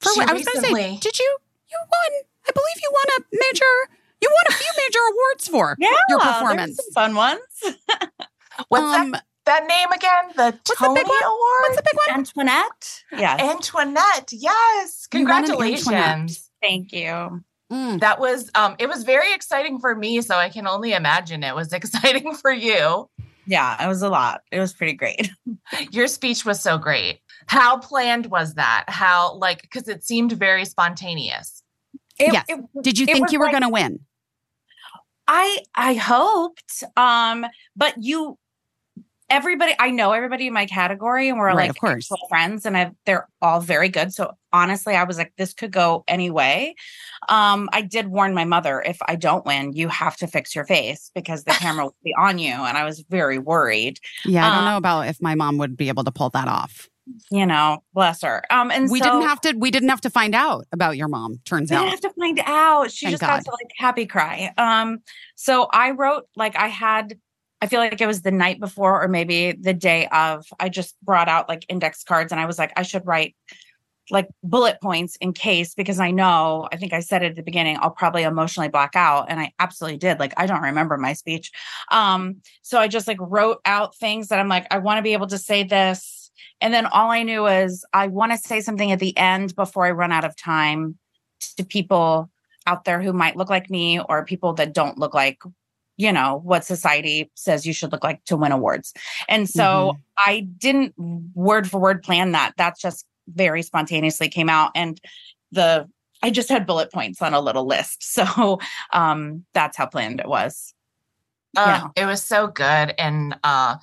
for which? I was going to say, recently- did you? You won. I believe you won a major. You won a few major awards for yeah, your performance. some fun ones. What's Um, that, that name again? The the Tony big one? Award? What's the big one? Antoinette. Yes. Antoinette. Yes. You won an Congratulations. Antoinette. Thank you. Mm. That was um it was very exciting for me, so I can only imagine it was exciting for you. Yeah, it was a lot. It was pretty great. Your speech was so great. How planned was that? How like cuz it seemed very spontaneous. It- Yes. it- Did you think you were like- going to win? I I hoped. Um, but you everybody I know everybody in my category and we're Right, like of course. friends and I they're all very good. So honestly, I was like, this could go any way. Um, I did warn my mother if I don't win, you have to fix your face because the camera will be on you. And I was very worried. Yeah, I don't Um, know about if my mom would be able to pull that off. You know, bless her. Um, and we so- didn't have to. We didn't have to find out about your mom. Turns We out. didn't have to find out. She Thank just God. got to like happy cry. Um, so I wrote like I had I feel like it was the night before or maybe the day of. I just brought out like index cards and I was like, I should write like bullet points in case because I know, I think I said it at the beginning, I'll probably emotionally black out. And I absolutely did. Like, I don't remember my speech. Um, so I just like wrote out things that I'm like, I want to be able to say this. And then all I knew was I want to say something at the end before I run out of time to people out there who might look like me or people that don't look like you know what society says you should look like to win awards. And so i didn't word for word plan that. That's just very spontaneously came out. And the i just had bullet points on a little list. So um that's how planned it was. Uh, It was so good. And uh,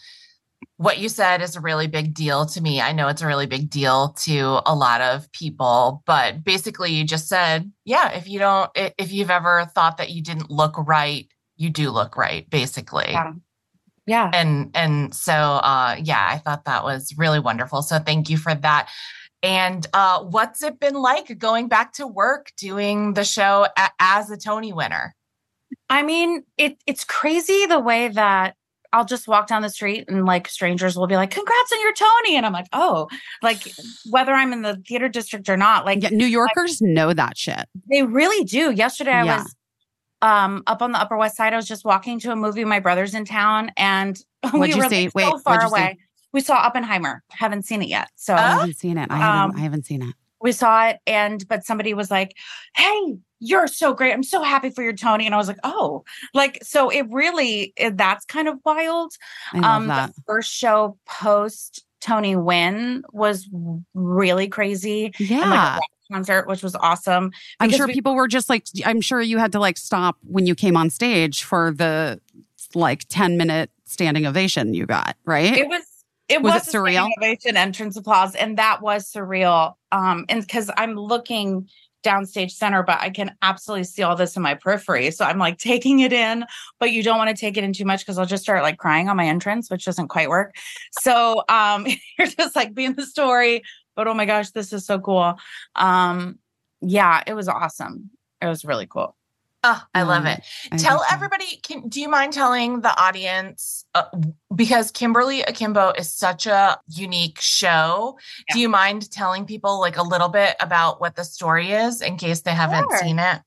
what you said is a really big deal to me. I know it's a really big deal to a lot of people, but basically, you just said, yeah, if you don't, if you've ever thought that you didn't look right, you do look right, basically. yeah yeah And and so uh, yeah, I thought that was really wonderful. So thank you for that. And uh, what's it been like going back to work doing the show a- as a Tony winner? I mean, it it's crazy the way that I'll just walk down the street and like strangers will be like, "Congrats on your Tony," and I'm like, "Oh!" Like whether I'm in the theater district or not, like Yeah, New Yorkers know that shit. they really do. Yesterday, I was um up on the Upper West Side. I was just walking to a movie. My brother's in town, and we What'd you were see? like, Wait, so far what'd see? away. We saw Oppenheimer. Haven't seen it yet, so I Oh. haven't seen it. I haven't. Um, I haven't seen it. We saw it and but somebody was like hey you're so great i'm so happy for your tony and i was like oh like so it really it- that's kind of wild um that. the first show post tony win was really crazy Yeah. and like concert which was awesome I'm sure we- people were just like, I'm sure you had to like stop when you came on stage for the like 10 minute standing ovation you got, right? it was it Was was, it surreal? ovation entrance applause and that was surreal. Um and because i'm looking downstage center but i can absolutely see all this in my periphery. So i'm like taking it in but you don't want to take it in too much because i'll just start like crying on my entrance which doesn't quite work. So um you're just like being the story but oh my gosh this is so cool. Um yeah it was awesome. It was really cool Oh, I love Um, it. I Tell everybody, can, do you mind telling the audience, uh, because Kimberly Akimbo is such a unique show, do you mind telling people like a little bit about what the story is in case they haven't Sure. seen it?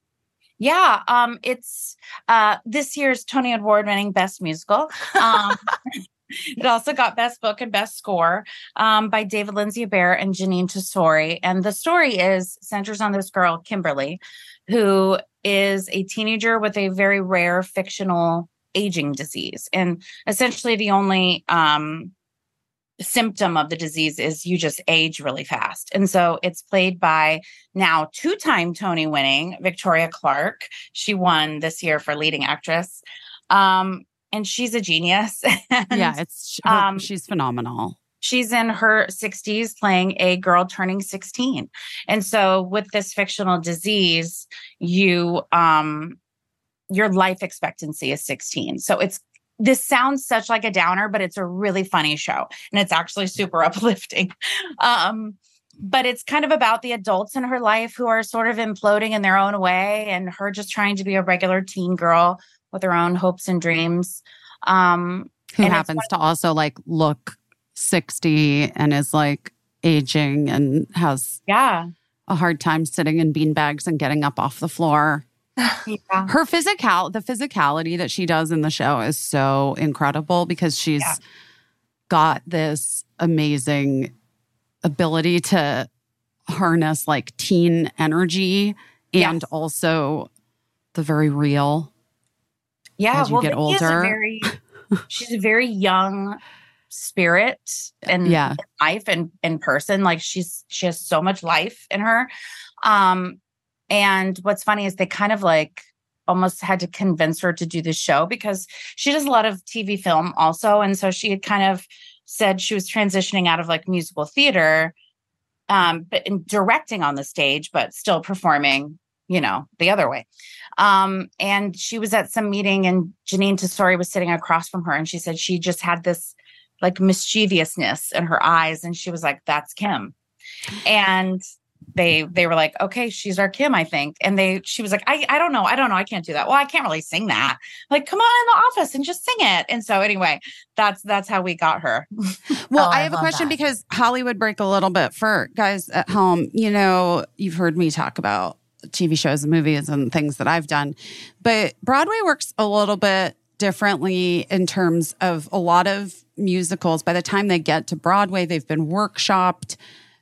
Yeah, um, it's uh, this year's Tony Award winning Best Musical. Um, it also got Best Book and Best Score um, by David Lindsay-Abaire and Jeanine Tesori. And the story is centers on this girl, Kimberly, who is a teenager with a very rare fictional aging disease. And essentially, the only um, symptom of the disease is you just age really fast. And so it's played by now two time Tony winning Victoria Clark. She won this year for leading actress. Um, and she's a genius. And yeah, it's her, um, she's phenomenal. She's in her 60s playing a girl turning 16 and so with this fictional disease you um your life expectancy is 16 so it's this sounds such like a downer but it's a really funny show and it's actually super uplifting. Um but it's kind of about the adults in her life who are sort of imploding in their own way and her just trying to be a regular teen girl with her own hopes and dreams. Um Who and happens to also like look 60 and is like aging and has yeah a hard time sitting in beanbags and getting up off the floor. yeah Her physical, the physicality that she does in the show is so incredible because she's Yeah. got this amazing ability to harness like teen energy and Yes. also the very real. Yeah, as you well, get Vicky is a older. very, she's a very young spirit and Yeah. life and in person. Like she's she has so much life in her. Um, and what's funny is they kind of like almost had to convince her to do the show because she does a lot of TV film also, and so she had kind of said she was transitioning out of like musical theater, um, but in directing on the stage, but still performing, you know, the other way. Um, and she was at some meeting and Jeanine Tesori was sitting across from her and she said she just had this like mischievousness in her eyes and she was like, that's Kim. And they they were like, okay, she's our Kim, I think. And they she was like, I I don't know, I don't know, I can't do that. Well, I can't really sing that. Like, come on in the office and just sing it. And so anyway, that's that's how we got her. Well, Oh, I I have a question that. because Hollywood break a little bit for guys at home. You know, you've heard me talk about TV shows and movies and things that I've done, but Broadway works a little bit differently in terms of a lot of musicals. By the time they get to Broadway, they've been workshopped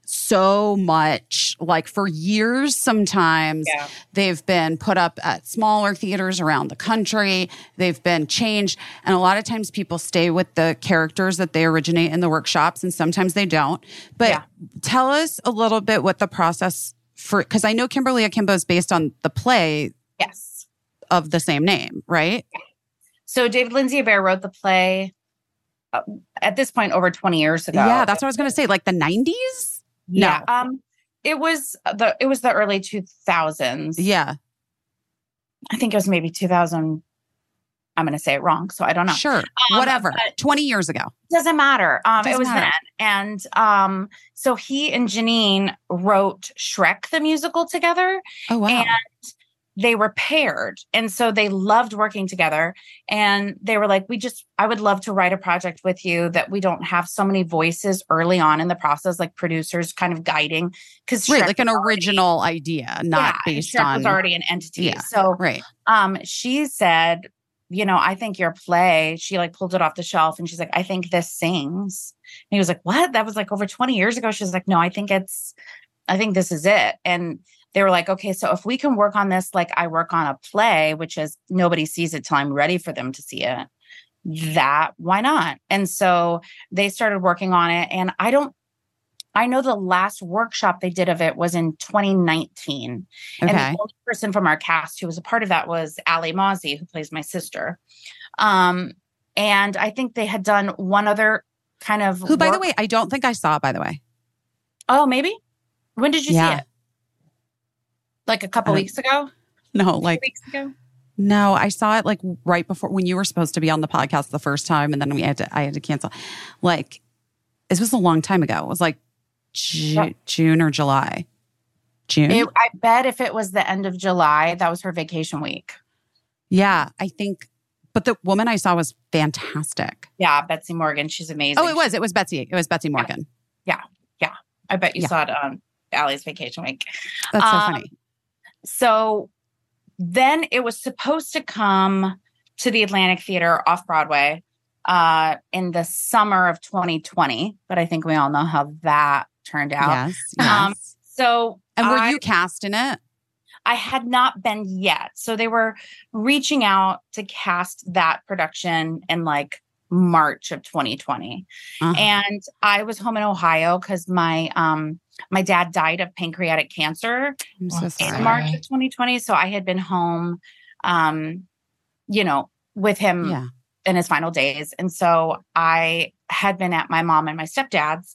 so much, like for years sometimes. Yeah. They've been put up at smaller theaters around the country. They've been changed. And a lot of times people stay with the characters that they originate in the workshops, and sometimes they don't. But Yeah. tell us a little bit what the process for, because I know Kimberly Akimbo is based on the play Yes. of the same name, right? So David Lindsay-Abaire wrote the play uh, at this point over 20 years ago. Yeah, that's what I was going to say. Like the 90s? yeah. no. Um it was the it was the early 2000s. Yeah, I think it was maybe 2000 I'm going to say it wrong, so I don't know. sure. Um, Whatever. 20 years ago. doesn't matter. Um, it Doesn't was matter. then, and um, so he and Jeanine wrote Shrek the musical together, Oh, wow. and they were paired, and so they loved working together. And they were like, "We just, I would love to write a project with you that we don't have so many voices early on in the process, like producers kind of guiding, because right. Like an original idea, not based Shrek on. was already an entity. Yeah. So right. um she said you know i think your play she like pulled it off the shelf and she's like i think this sings and he was like what that was like over 20 years ago she's like no i think it's i think this is it and they were like okay so if we can work on this like i work on a play which is nobody sees it till i'm ready for them to see it that why not and so they started working on it and i don't i know the last workshop they did of it was in 2019 Okay. and the only person from our cast who was a part of that was Alli Mauzey, who plays my sister. Um, and I think they had done one other kind of Who, by the way, I don't think I saw, by the way. Oh, maybe. When did you Yeah. see it? Like a couple weeks ago? No, like, weeks ago? no, I saw it like right before when you were supposed to be on the podcast the first time. And then we had to, I had to cancel. Like, this was a long time ago. It was like Ju- June or July. June? It, I bet if it was the end of July, that was her vacation week. yeah, I think. But the woman I saw was fantastic. Yeah, Betsy Morgan. She's amazing. Oh, it was. It was Betsy. It was Betsy Morgan. Yeah, yeah. yeah. I bet you Yeah. saw it on Alli's vacation week. That's so Um, funny. So then it was supposed to come to the Atlantic Theater off Broadway uh, in the summer of 2020, but I think we all know how that turned out. Yes. yes. Um, So and were I, you cast in it? I had not been yet. So they were reaching out to cast that production in like March of 2020. Uh-huh. And I was home in Ohio because my um my dad died of pancreatic cancer so in. March of 2020. So I had been home, um, you know, with him Yeah. in his final days. And so I had been at my mom and my stepdad's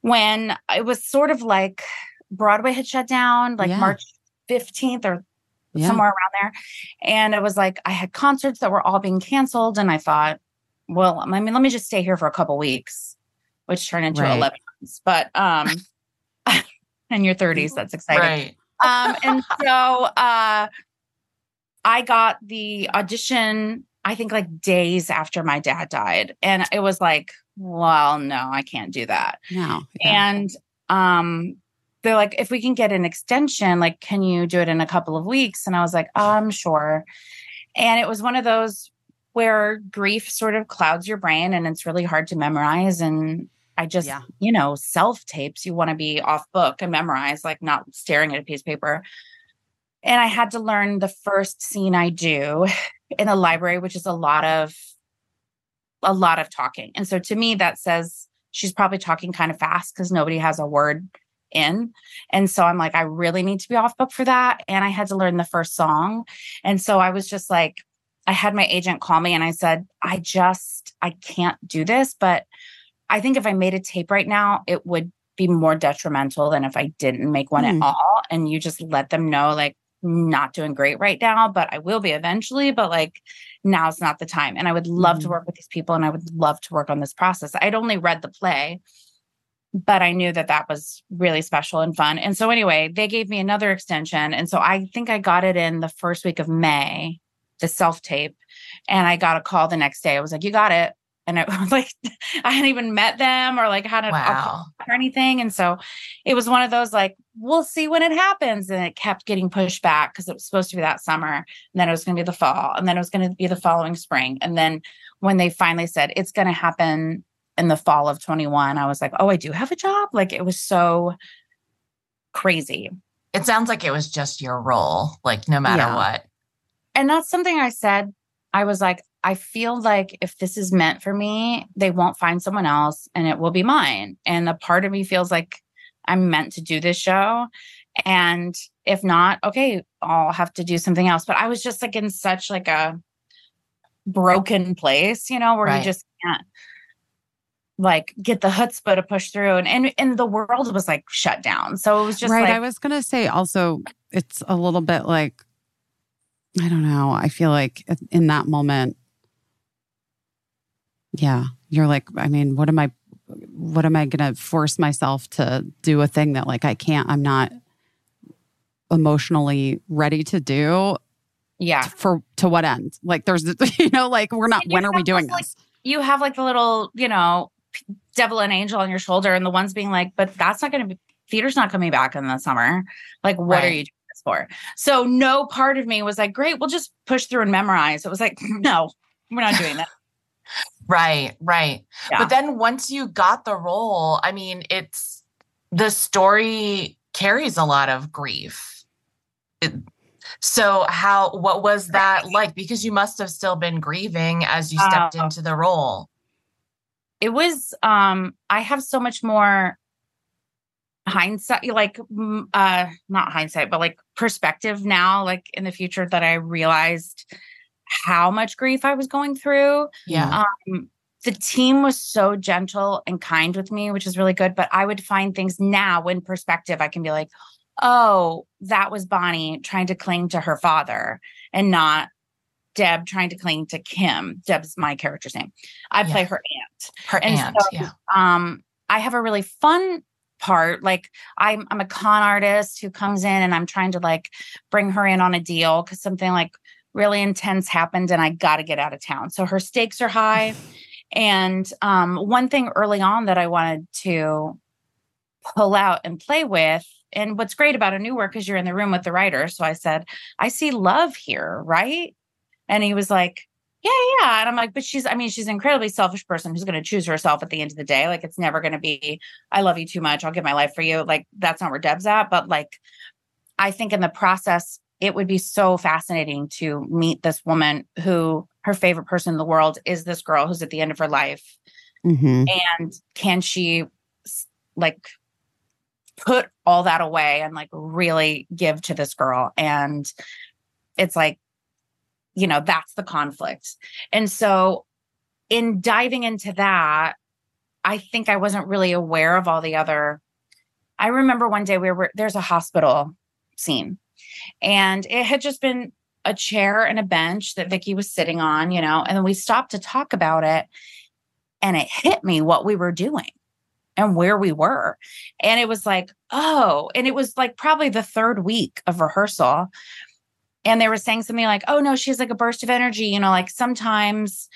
when it was sort of like Broadway had shut down, like Yeah. March 15th or Yeah. somewhere around there. And it was like I had concerts that were all being canceled. And I thought, well, I mean, let me just stay here for a couple weeks, which turned into Right. 11 months. But um in your 30s, that's exciting Right. um and so uh i got the audition i think like days after my dad died and it was like well no i can't do that No. Yeah. and um they're like if we can get an extension like can you do it in a couple of weeks and i was like i'm sure and it was one of those where grief sort of clouds your brain and it's really hard to memorize and i just Yeah. you know self tapes you want to be off book and memorize like not staring at a piece of paper. And i had to learn the first scene i do in the library which is a lot of a lot of talking. And so to me that says she's probably talking kind of fast because nobody has a word in. And so i'm like i really need to be off book for that. And i had to learn the first song. And so i was just like i had my agent call me and i said i just i can't do this but i think if i made a tape right now it would be more detrimental than if i didn't make one Hmm. at all and you just let them know like not doing great right now but i will be eventually but like now's not the time and i would love to Mhm. work with these people and i would love to work on this process i'd only read the play but I knew that that was really special and fun. And so, anyway, they gave me another extension. And so I think I got it in the first week of May, the self tape. And I got a call the next day. I was like, You got it. And it was like, I hadn't even met them or like had a Wow. or anything. And so it was one of those like, we'll see when it happens. And it kept getting pushed back because it was supposed to be that summer. And then it was going to be the fall. And then it was going to be the following spring. And then when they finally said it's going to happen in the fall of 21, I was like, oh, I do have a job. Like it was so crazy. It sounds like it was just your role, like no matter Yeah. what. And that's something I said. I was like, I feel like if this is meant for me, they won't find someone else and it will be mine. And a part of me feels like I'm meant to do this show. And if not, okay, I'll have to do something else. But I was just like in such like a broken place, you know, where Right. you just can't like get the chutzpah to push through. And, and and the world was like shut down. So it was just right. like I was going to say also, it's a little bit like, I don't know. I feel like in that moment, yeah, you're like, I mean, what am I, what am I going to force myself to do a thing that like I can't, I'm not emotionally ready to do yeah. for, to what end? Like there's, you know, like we're not, when are we doing those, like, this? you have like the little, you know, devil and angel on your shoulder, and the one's being like, but that's not going to be, theater's not coming back in the summer. Like, what are you doing this for? So, no part of me was like, great, we'll just push through and memorize. It was like, no, we're not doing that. Right, right. Yeah. But then once you got the role, I mean, it's the story carries a lot of grief. It- so how what was that like because you must have still been grieving as you stepped Oh. into the role. it was um i have so much more hindsight like uh not hindsight but like perspective now like in the future that i realized how much grief i was going through Yeah. um the team was so gentle and kind with me which is really good but i would find things now in perspective i can be like oh that was bonnie trying to cling to her father and not deb trying to cling to kim deb's my character's name i play Yeah. her aunt Her and aunt, so, yeah. um i have a really fun part like i'm i'm a con artist who comes in and i'm trying to like bring her in on a deal because something like really intense happened and i got to get out of town so her stakes are high and um one thing early on that i wanted to pull out and play with and what's great about a new work is you're in the room with the writer so i said i see love here right and he was like yeah, yeah. And I'm like, but she's, I mean, she's an incredibly selfish person who's going to choose herself at the end of the day. Like, it's never going to be, I love you too much. I'll give my life for you. Like, that's not where Deb's at. But like, I think in the process, it would be so fascinating to meet this woman who her favorite person in the world is this girl who's at the end of her life. Mm-hmm. And can she like put all that away and like really give to this girl? And it's like, you know, that's the conflict. And so, in diving into that, I think I wasn't really aware of all the other. I remember one day we were there's a hospital scene, and it had just been a chair and a bench that Vicky was sitting on, you know, and then we stopped to talk about it, and it hit me what we were doing and where we were. And it was like, oh, and it was like probably the third week of rehearsal and they were saying something like, "Oh no, she has like a burst of energy," you know, like sometimes.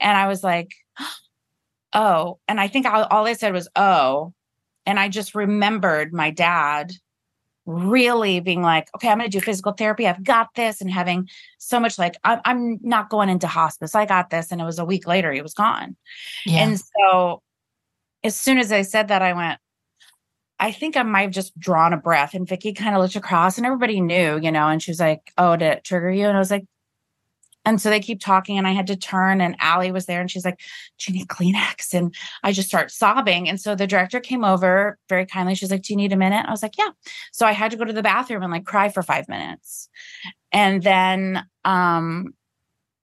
And I was like, "Oh," and I think all, all I said was, "Oh," and I just remembered my dad really being like, "Okay, I'm going to do physical therapy. I've got this," and having so much like, "I'm, I'm not going into hospice. I got this." And it was a week later, he was gone. Yeah. And so, as soon as I said that, I went, I think I might have just drawn a breath. And Vicky kind of looked across and everybody knew, you know, and she was like, Oh, did it trigger you? And I was like, and so they keep talking, and I had to turn, and Alli was there, and she's like, Do you need Kleenex? And I just start sobbing. And so the director came over very kindly. She's like, Do you need a minute? I was like, Yeah. So I had to go to the bathroom and like cry for five minutes. And then um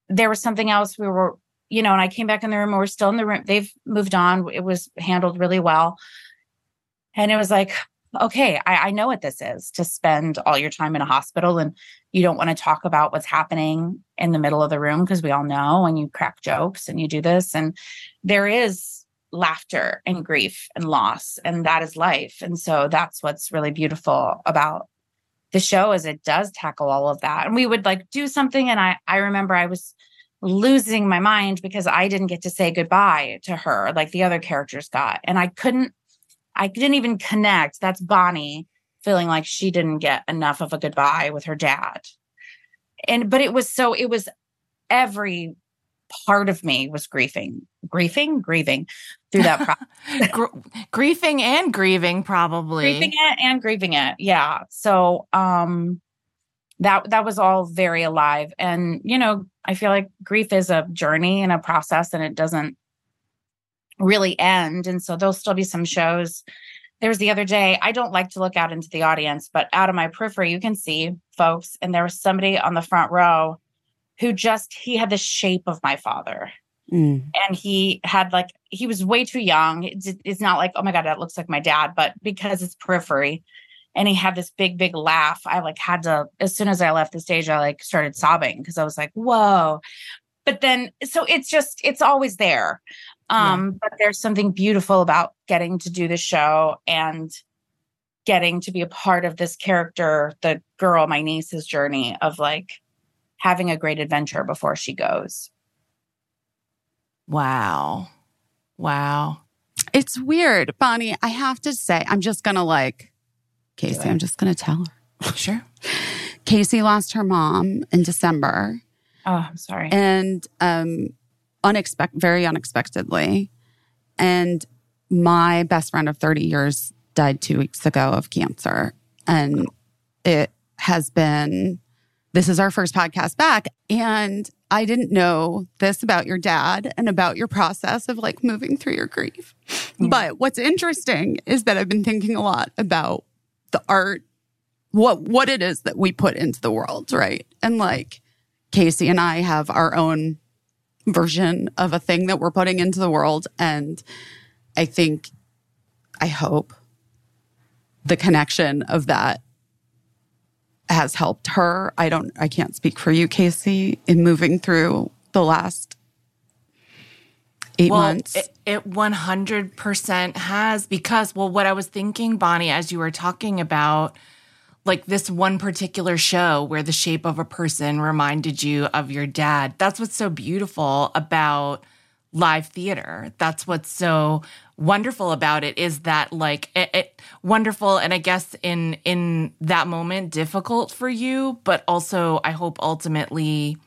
there was something else we were, you know, and I came back in the room, and we're still in the room. They've moved on. It was handled really well. And it was like, okay, I, I know what this is to spend all your time in a hospital and you don't want to talk about what's happening in the middle of the room because we all know and you crack jokes and you do this. And there is laughter and grief and loss and that is life and so that's what's really beautiful about the show is it does tackle all of that and we would like do something and i i remember i was losing my mind because i didn't get to say goodbye to her like the other characters got and i couldn't i didn't even connect. That's bonnie feeling like she didn't get enough of a goodbye with her dad. And but it was so it was every part of me was grieving grieving grieving through that process Gr- griefing and grieving, probably. grieving it and grieving it. Yeah. So um that that was all very alive. And you know i feel like grief is a journey and a process and it doesn't really end. And so there'll still be some shows. There was the other day i don't like to look out into the audience but out of my periphery you can see folks and there was somebody on the front row who just he had the shape of my father. Mm. and he had like he was way too young. It's, it's not like oh my god that looks like my dad but because it's periphery and he had this big big laugh i like had to as soon as i left the stage i like started sobbing because i was like whoa. But then so it's just it's always there um but there's something beautiful about getting to do the show and getting to be a part of this character the girl my niece's journey of like having a great adventure before she goes Wow. Wow. It's weird, Bonnie. I have to say, I'm just gonna like Caissie. it. I'm just gonna tell her. Sure. Caissie lost her mom in December, oh i'm sorry and um, unexpected, very unexpectedly, and my best friend of 30 years died two weeks ago of cancer, and it has been. This is our first podcast back, and I didn't know this about your dad and about your process of like moving through your grief. But what's interesting is that I've been thinking a lot about the art, what what it is that we put into the world, right? And like Caissie and I have our own version of a thing that we're putting into the world. And I think, I hope the connection of that has helped her. I don't, I can't speak for you, Caissie, in moving through the last eight months. It, it 100% has because, well, what I was thinking, Bonnie, as you were talking about, like this one particular show where the shape of a person reminded you of your dad. That's what's so beautiful about live theater. That's what's so wonderful about it is that like it, it wonderful and I guess in in that moment difficult for you, but also I hope ultimately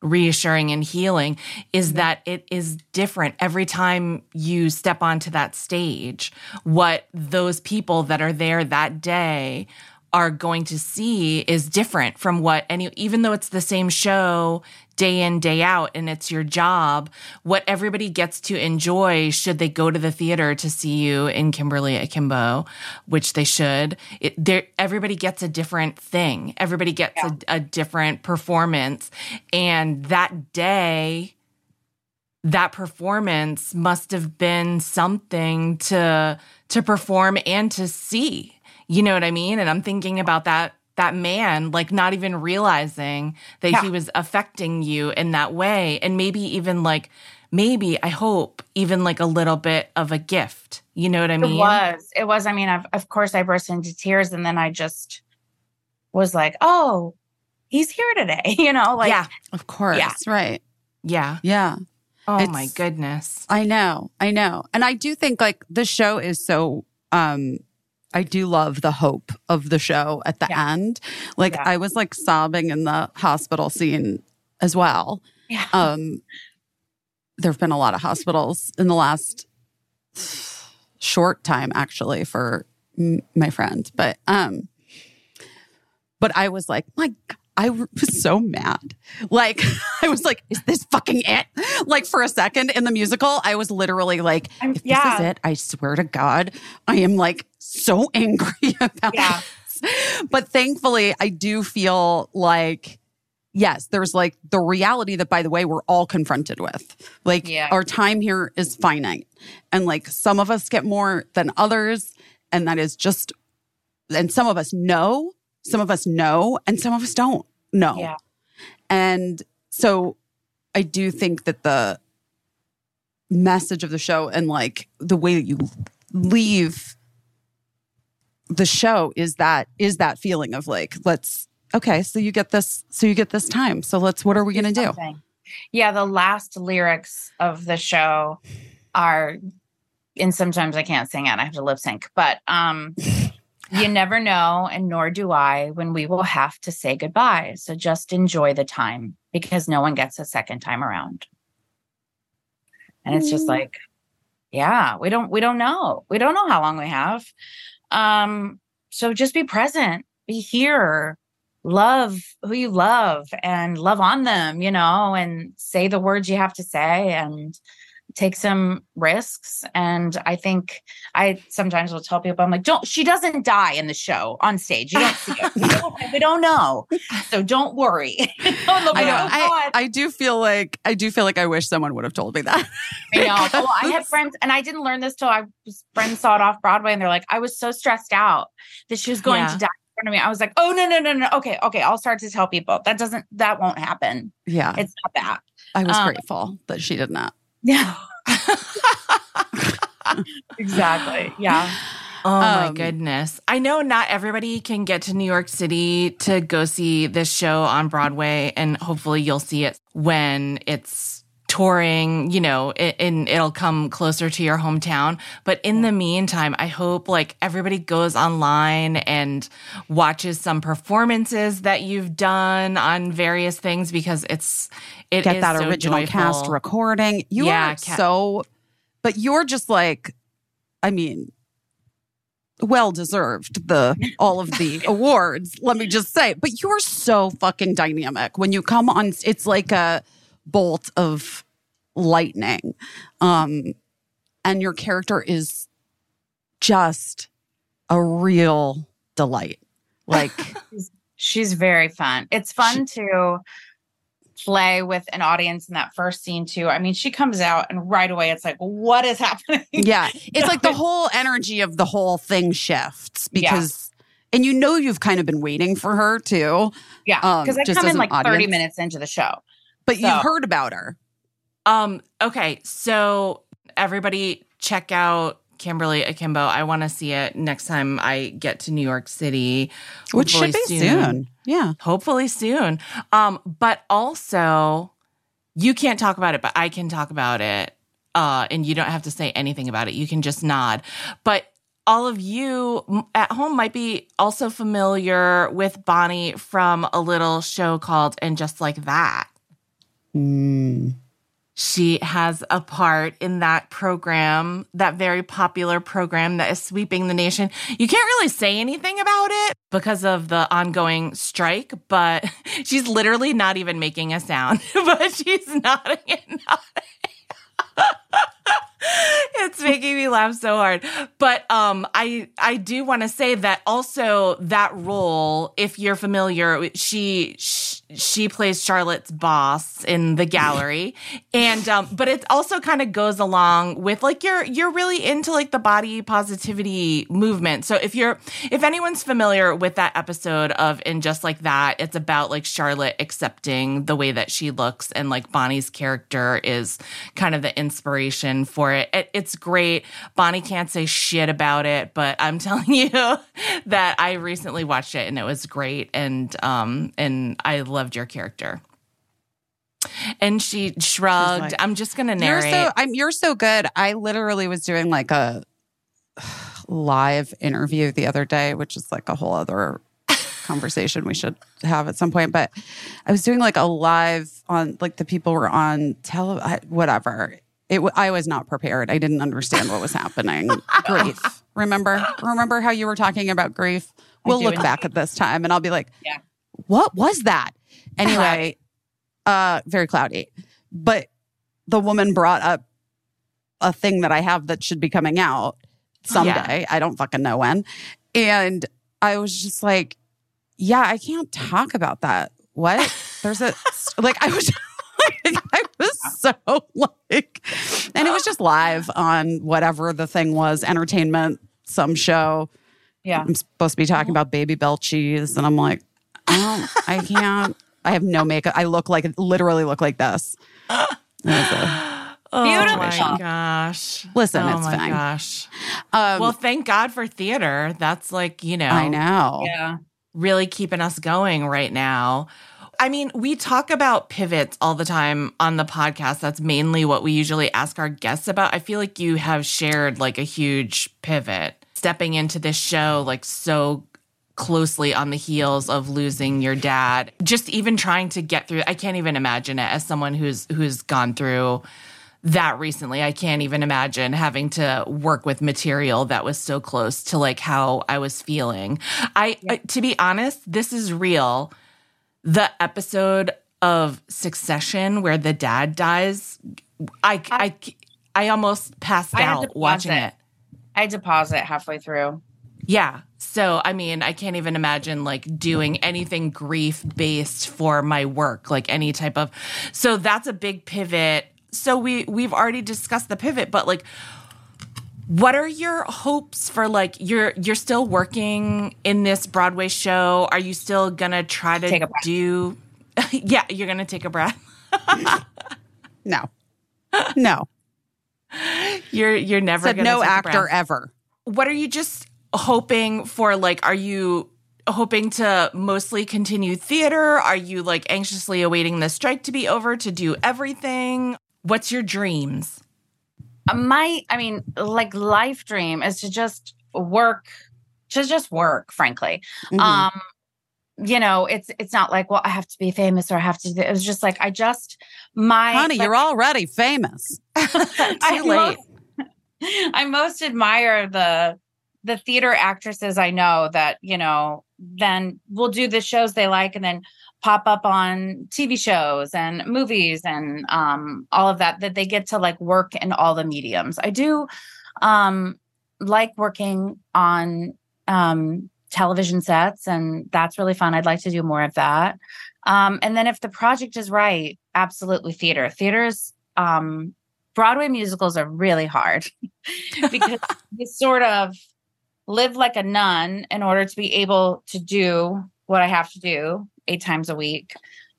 reassuring and healing is that it is different every time you step onto that stage. What those people that are there that day are going to see is different from what any even though it's the same show day in day out and it's your job what everybody gets to enjoy should they go to the theater to see you in Kimberly Akimbo which they should. It, there everybody gets a different thing. Everybody gets a, a different performance. And that day that performance must have been something to to perform and to see you know what i mean and i'm thinking about that that man like not even realizing that Yeah. he was affecting you in that way and maybe even like maybe i hope even like a little bit of a gift you know what i mean It was. It was. I mean, I've, of course, I burst into tears, and then I just was like, "Oh, he's here today." You know, like yeah of course. yeah. Right. yeah Yeah. oh It's- my goodness I know, I know. And I do think like the show is so um I do love the hope of the show at the Yeah. end. Like Yeah. I was like sobbing in the hospital scene as well. yeah, Um there've been a lot of hospitals in the last short time actually for m- my friend, but um but I was like, my g- I was so mad. Like, I was like, is this fucking it? Like, for a second in the musical, I was literally like, I'm- if yeah. this is it, I swear to God, I am like so angry about Yeah. this. But thankfully, I do feel like, yes, there's like the reality that, by the way, we're all confronted with. Like, Yeah. our time here is finite. And like, some of us get more than others. And that is just, and some of us know, some of us know, and some of us don't know. yeah, And so I do think that the message of the show and like the way that you leave the show is that is that feeling of like let's okay so you get this so you get this time so let's what are we gonna do Yeah, the last lyrics of the show are, and sometimes I can't sing it. I have to lip sync, but um, you never know, and nor do I, when we will have to say goodbye. So just enjoy the time because no one gets a second time around. And it's just Mm. like, yeah, we don't we don't know. We don't know how long we have. Um, so just be present, be here, love who you love and love on them, you know, and say the words you have to say and take some risks. And I think I sometimes will tell people, I'm like, don't, she doesn't die in the show on stage. You don't see it. We don't, we don't know. So don't worry. I know. "Oh, I, I do feel like I do feel like I wish someone would have told me that. I know. Well, I had friends, and I didn't learn this till I was friends saw it off Broadway, and they're like, I was so stressed out that she was going Yeah. to die in front of me. I was like, oh no, no, no, no. Okay, okay. I'll start to tell people that doesn't that won't happen. Yeah, It's not that. I was um, grateful that she did not. Yeah. exactly. Yeah. Oh my Um, goodness. I know not everybody can get to New York City to go see this show on Broadway, and hopefully you'll see it when it's touring, you know, and it'll come closer to your hometown. But in the meantime, I hope like everybody goes online and watches some performances that you've done on various things because it's it Get is that so original cast joyful. recording. You Yeah, are ca- so, but you're just like, I mean, well deserved the all of the awards. Let me just say, but you're so fucking dynamic when you come on. It's like a bolt of lightning, um, and your character is just a real delight. Like. She's very fun. It's fun to play with an audience in that first scene too. I mean, she comes out and right away it's like, what is happening? Yeah. It's like the whole energy of the whole thing shifts because, and you know, you've kind of been waiting for her too, Yeah. Um, Because I just come in like 30 minutes into the show. But So- you've heard about her. Um, okay, so everybody check out Kimberly Akimbo. I want to see it next time I get to New York City. Which should be soon. Yeah. Hopefully soon. Um, but also you can't talk about it, but I can talk about it. Uh, and you don't have to say anything about it. You can just nod. But all of you at home might be also familiar with Bonnie from a little show called And Just Like That. Mm. She has a part in that program, that very popular program that is sweeping the nation. You can't really say anything about it because of the ongoing strike, but she's literally not even making a sound, but she's nodding and nodding. it's making me laugh so hard. But um I I do want to say that also that role, if you're familiar, she she, she plays Charlotte's boss in the gallery. and um but it also kind of goes along with like you're you're really into like the body positivity movement. So if you're if anyone's familiar with that episode of in just like that, it's about like Charlotte accepting the way that she looks and like Bonnie's character is kind of the inspiration for it. it it's great. Bonnie can't say shit about it, but I'm telling you that I recently watched it and it was great and um and I loved your character. And she shrugged. like, I'm just gonna You're narrate. so I'm you're so good. I literally was doing like a live interview the other day, which is like a whole other conversation we should have at some point. But I was doing like a live on like the people were on tele whatever. It I was not prepared. I didn't understand what was happening. grief. Remember? Remember how you were talking about grief? We'll look back at this time and I'll be like, Yeah. what was that? Anyway, uh, very cloudy. But the woman brought up a thing that I have that should be coming out someday. I don't fucking know when. And I was just like, yeah, I can't talk about that. What? There's a like I was like, I was so like and it was just live on whatever the thing was, entertainment, some show. Yeah. I'm supposed to be talking about Babybel cheese. And I'm like, I don't, I can't, I have no makeup. I look like, literally look like this. It was a- Oh Beautiful. my gosh. Listen, oh it's my fine. gosh. Um, well, thank God for theater. That's like, you know, I know. Yeah. really keeping us going right now. I mean, we talk about pivots all the time on the podcast. That's mainly what we usually ask our guests about. I feel like you have shared like a huge pivot stepping into this show, like so closely on the heels of losing your dad. Just even trying to get through. I can't even imagine it as someone who's who's gone through that recently. I can't even imagine having to work with material that was so close to like how I was feeling. I, I to be honest, this is real. The episode of Succession where the dad dies, I I I, almost passed I out watching it. it. I had to pause it halfway through. Yeah. So, I mean, I can't even imagine like doing anything grief based for my work, like any type of. So that's a big pivot. So we we've already discussed the pivot, but like what are your hopes for like you're you're still working in this Broadway show? Are you still going to try to do Yeah, you're going to take a breath. No. No. You're you're never Said going to no actor ever. what are you just hoping for like are you hoping to mostly continue theater are you like anxiously awaiting the strike to be over to do everything what's your dreams My, I mean, like life dream is to just work, to just work, frankly. Mhm. Um, you know, it's it's not like, well, I have to be famous or I have to. It was just like I just my Honey, like, you're already famous. I too late most- I most admire the the theater actresses I know that you know then will do the shows they like and then pop up on TV shows and movies and um all of that that they get to like work in all the mediums. I do um like working on um television sets and that's really fun. I'd like to do more of that. Um and then if the project is right, absolutely theater. Theater is um Broadway musicals are really hard because you sort of live like a nun in order to be able to do what I have to do eight times a week.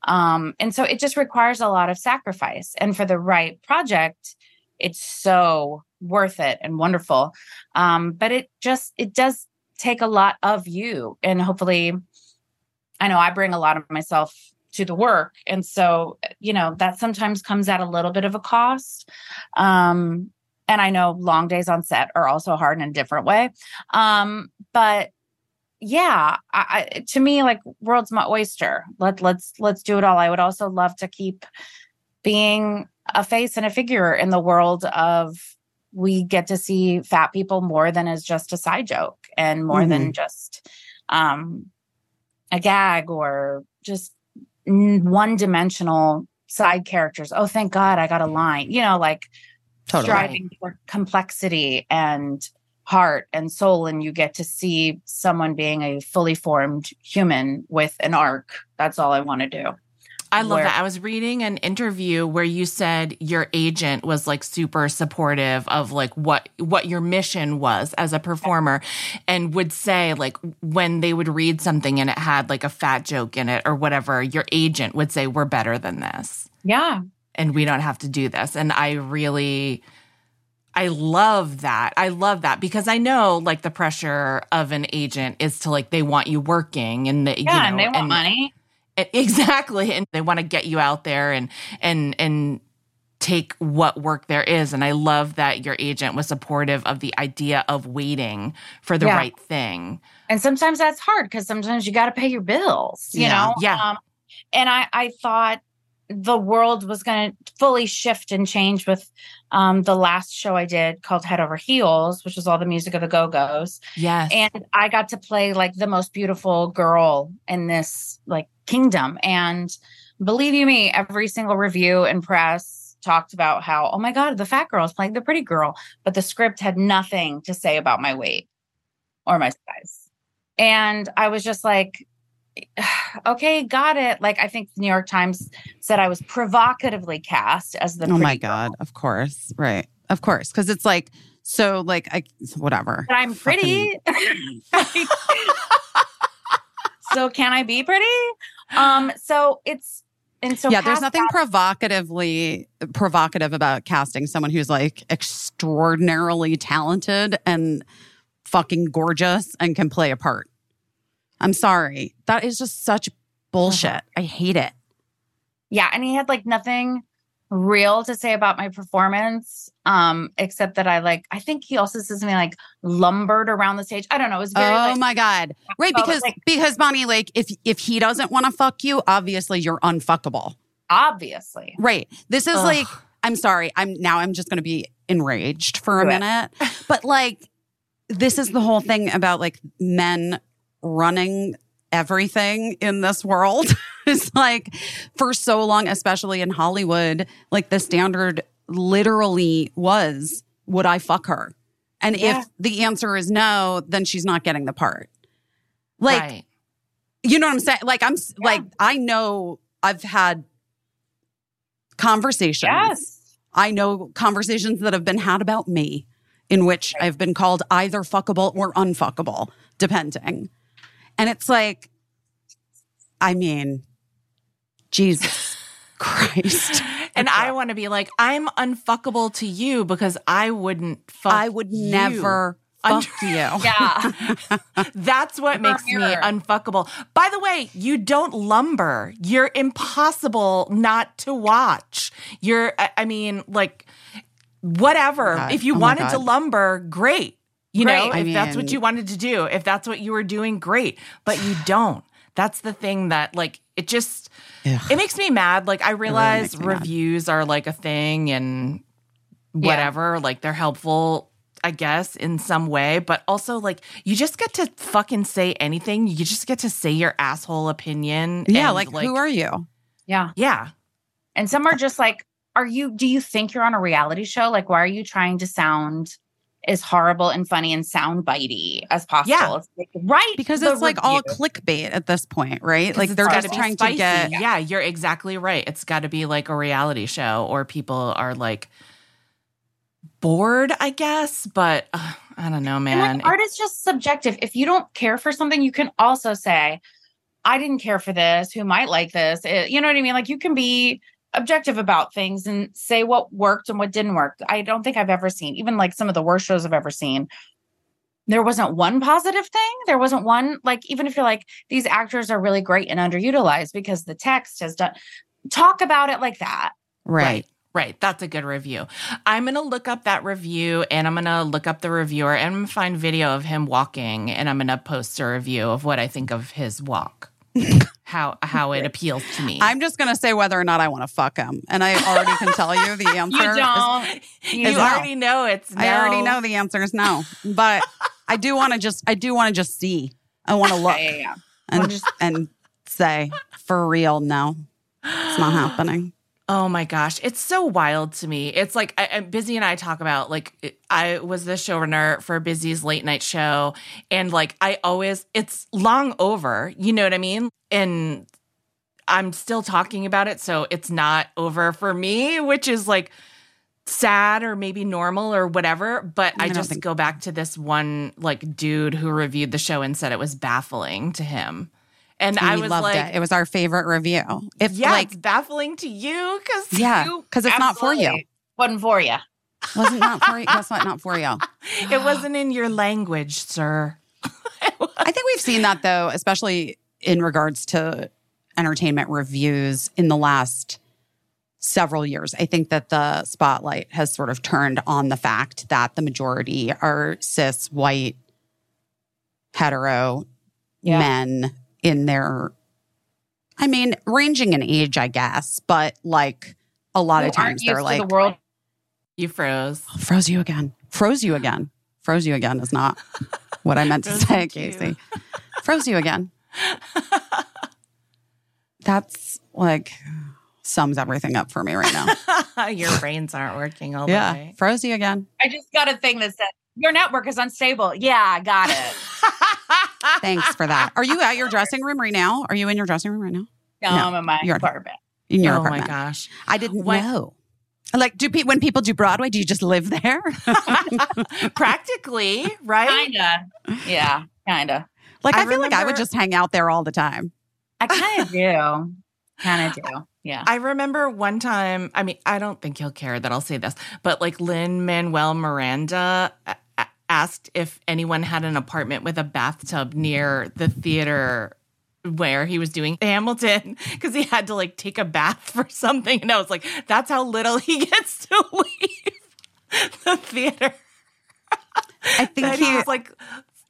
Um, and so it just requires a lot of sacrifice. And for the right project, it's so worth it and wonderful. Um, but it just, it does take a lot of you. And hopefully, I know I bring a lot of myself to the work. And so, you know, that sometimes comes at a little bit of a cost. Um, and I know long days on set are also hard in a different way. Um, but yeah, I, I, to me, like world's my oyster. Let let's let's do it all. I would also love to keep being a face and a figure in the world of we get to see fat people more than as just a side joke and more than just um, a gag or just one dimensional side characters. Oh, thank God I got a line. You know, like Totally. striving for complexity and heart and soul and you get to see someone being a fully formed human with an arc. That's all i want to do. I love Where- that. I was reading an interview where you said your agent was like super supportive of like what what your mission was as a performer and would say like when they would read something and it had like a fat joke in it or whatever your agent would say we're better than this. Yeah and we don't have to do this. And I really, I love that. I love that because I know like the pressure of an agent is to like, they want you working and the, yeah you know, and they want money and- exactly. And they want to get you out there and, and, and, take what work there is and i love that your agent was supportive of the idea of waiting for the Yeah. right thing and sometimes that's hard because sometimes you got to pay your bills you Yeah. know Yeah. um, and i i thought the world was going to fully shift and change with um, the last show i did called head over heels which was all the music of the go-go's yes and I got to play like the most beautiful girl in this like kingdom. And believe you me, every single review and press talked about how, oh my God, the fat girl is playing the pretty girl. But the script had nothing to say about my weight or my size. And I was just like, okay, got it. Like I think the New York Times said I was provocatively cast as the Oh my pretty girl. God. Of course. Right. Of course. Cause it's like, so like, I, whatever. But I'm pretty. so can I be pretty? Um, so it's and so yeah, there's nothing provocatively provocative about casting someone who's like extraordinarily talented and fucking gorgeous and can play a part. I'm sorry. That is just such bullshit. I hate it. yeah and he had like nothing real to say about my performance um except that i like i think he also says something like lumbered around the stage i don't know it was very oh like my god. Right because like- because Bonnie like if if he doesn't want to fuck you, obviously you're unfuckable. obviously Right. This is Ugh. like I'm sorry. I'm now I'm just going to be enraged for a Do minute. But like this is the whole thing about like men running everything in this world. it's like for so long especially in Hollywood, like the standard literally was would I fuck her? And Yeah. if the answer is no, then she's not getting the part. Like right. you know what I'm saying? Like I'm Yeah. like I know I've had conversations. yes I know conversations that have been had about me in which I've been called either fuckable or unfuckable, depending. And it's like, I mean, Jesus Christ. And I want to be like, I'm unfuckable to you because I wouldn't fuck. I would you. never fuck you. yeah That's what makes me unfuckable. By the way, you don't lumber. You're impossible not to watch. You're, I mean, like, whatever. Oh God. If you Oh wanted to lumber, great. You know, Great. if I that's what you wanted to do, if that's what you were doing, great. But you don't. That's the thing that, like, it just, Ugh. it makes me mad. Like, I realize makes me mad. reviews are like a thing and Yeah. whatever. Like, they're helpful, I guess, in some way. But also, like, you just get to fucking say anything. You just get to say your asshole opinion. Yeah, and, like, who are you? yeah Yeah. and some are just like are you do you think you're on a reality show like why are you trying to sound as horrible and funny and sound bitey as possible Yeah. Like, right Because the it's like all clickbait at this point, right? Like they're just trying spicy. to get Yeah, you're exactly right. It's got to be like a reality show, or people are like bored, I guess. But uh, I don't know, man. like art is just subjective. If you don't care for something, you can also say, I didn't care for this. Who might like this? It- you know what I mean? Like you can be objective about things and say what worked and what didn't work. I don't think I've ever seen, even like some of the worst shows I've ever seen. There wasn't one positive thing. There wasn't one, like, even if you're like, these actors are really great and underutilized because the text has done, talk about it like that. right. Right. That's a good review. I'm going to look up that review and I'm going to look up the reviewer and I'm going to find video of him walking and I'm going to post a review of what I think of his walk. How how it appeals to me. I'm just gonna say whether or not I want to fuck him, and I already can tell you the answer. You don't. you is no. already know it's no. I already know the answer is no, but I do want to just I do want to just see. I want to look Yeah, yeah, yeah. and just- and say for real, no, it's not happening. Oh my gosh, it's so wild to me. It's like I, I, Busy and I talk about like I was the showrunner for Busy's late night show, and like I always, it's long over. You know what I mean? And I'm still talking about it, so it's not over for me, which is like sad or maybe normal or whatever. But I I, just think- go back to this one like dude who reviewed the show and said it was baffling to him, and And I was loved like, it. It was our favorite review. If yeah, like it's baffling to you because yeah, because it's not for you. Wasn't for you. Wasn't not for you. Guess what? Not for you. It wasn't in your language, sir. I think we've seen that though, especially in regards to entertainment reviews in the last several years. I think that the spotlight has sort of turned on the fact that the majority are cis, white, hetero Yeah. men in their, I mean, ranging in age, I guess, but like a lot of times they're like, the world. You froze. froze you again. Froze you again. Froze you again is not what I meant to say. Caissie. Froze you again. That's like sums everything up for me right now. your brains aren't working all the yeah. way. Froze you again. I just got a thing that said your network is unstable. Yeah, I got it. Thanks for that. Are you at your dressing room right now? Are you in your dressing room right now? No, No, I'm in my you're- apartment. In your oh apartment. my gosh. I didn't When- know. Like, do pe- when people do Broadway, do you just live there? Practically, right? Kinda. Yeah, kinda. like, I, I feel like I would just hang out there all the time. I kind of do. Kind of do. Yeah. I remember one time, I mean, I don't think he'll care that I'll say this, but like Lin-Manuel Miranda a- a- asked if anyone had an apartment with a bathtub near the theater where he was doing Hamilton because he had to like take a bath for something. And I was like, that's how little he gets to leave the theater. I think That he, he was like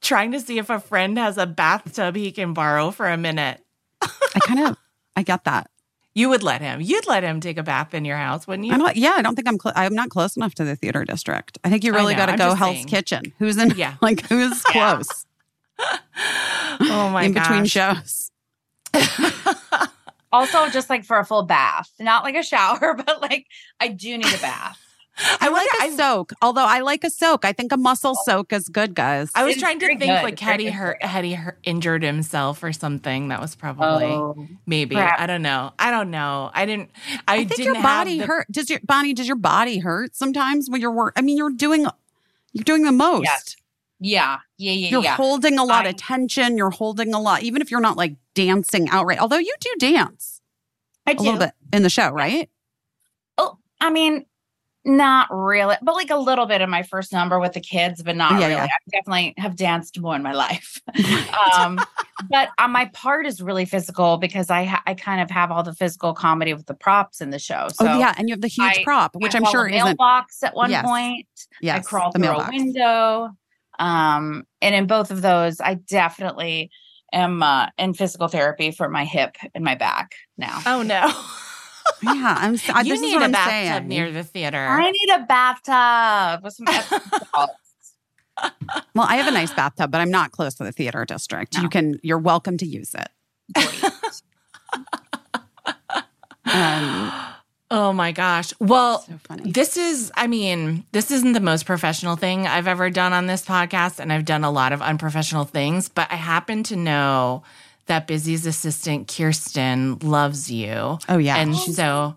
trying to see if a friend has a bathtub he can borrow for a minute. I kind of, I get that. You would let him. You'd let him take a bath in your house, wouldn't you? I'm not, yeah, I don't think I'm. Cl- I'm not close enough to the theater district. I think you really got to go Hell's saying. Kitchen. Who's in? Yeah. like who's Yeah. close oh my god. in between shows? also, just like for a full bath, not like a shower, but like I do need a bath. I, like wonder- a soak. Although I like a soak. I think a muscle oh. soak is good, guys. I was It's trying to think good. like had he hurt had he hurt, injured himself or something. That was probably Oh, maybe. perhaps. I don't know. I don't know. I didn't. I, I think didn't your body the, hurt. Does your Bonnie? Does your body hurt sometimes when you're work? I mean, you're doing, you're doing the most. Yes. yeah, yeah, yeah, You're yeah. holding a lot I- of tension. You're holding a lot, even if you're not like dancing outright. Although you do dance I a do. little bit in the show, right? Oh, I mean, not really, but like a little bit in my first number with the kids, but not Yeah, really. yeah. I definitely have danced more in my life. um, but uh, my part is really physical because I ha- I kind of have all the physical comedy with the props in the show. So oh yeah, and you have the huge I- prop, which I I'm haul sure a isn't. mailbox at one Yes. point. Yes, I crawl the through mailbox. a window. Um, and in both of those, I definitely am uh, in physical therapy for my hip and my back now. Oh no! Yeah, I'm. s- I- you this is need what a I'm bathtub saying. near the theater. I need a bathtub with some Well, I have a nice bathtub, but I'm not close to the theater district. No. You can. You're welcome to use it. Great. Um, oh my gosh! Well, so funny. This is, I mean, this isn't the most professional thing I've ever done on this podcast, and I've done a lot of unprofessional things, but I happen to know that Busy's assistant, Kirsten, loves you. Oh yeah, and so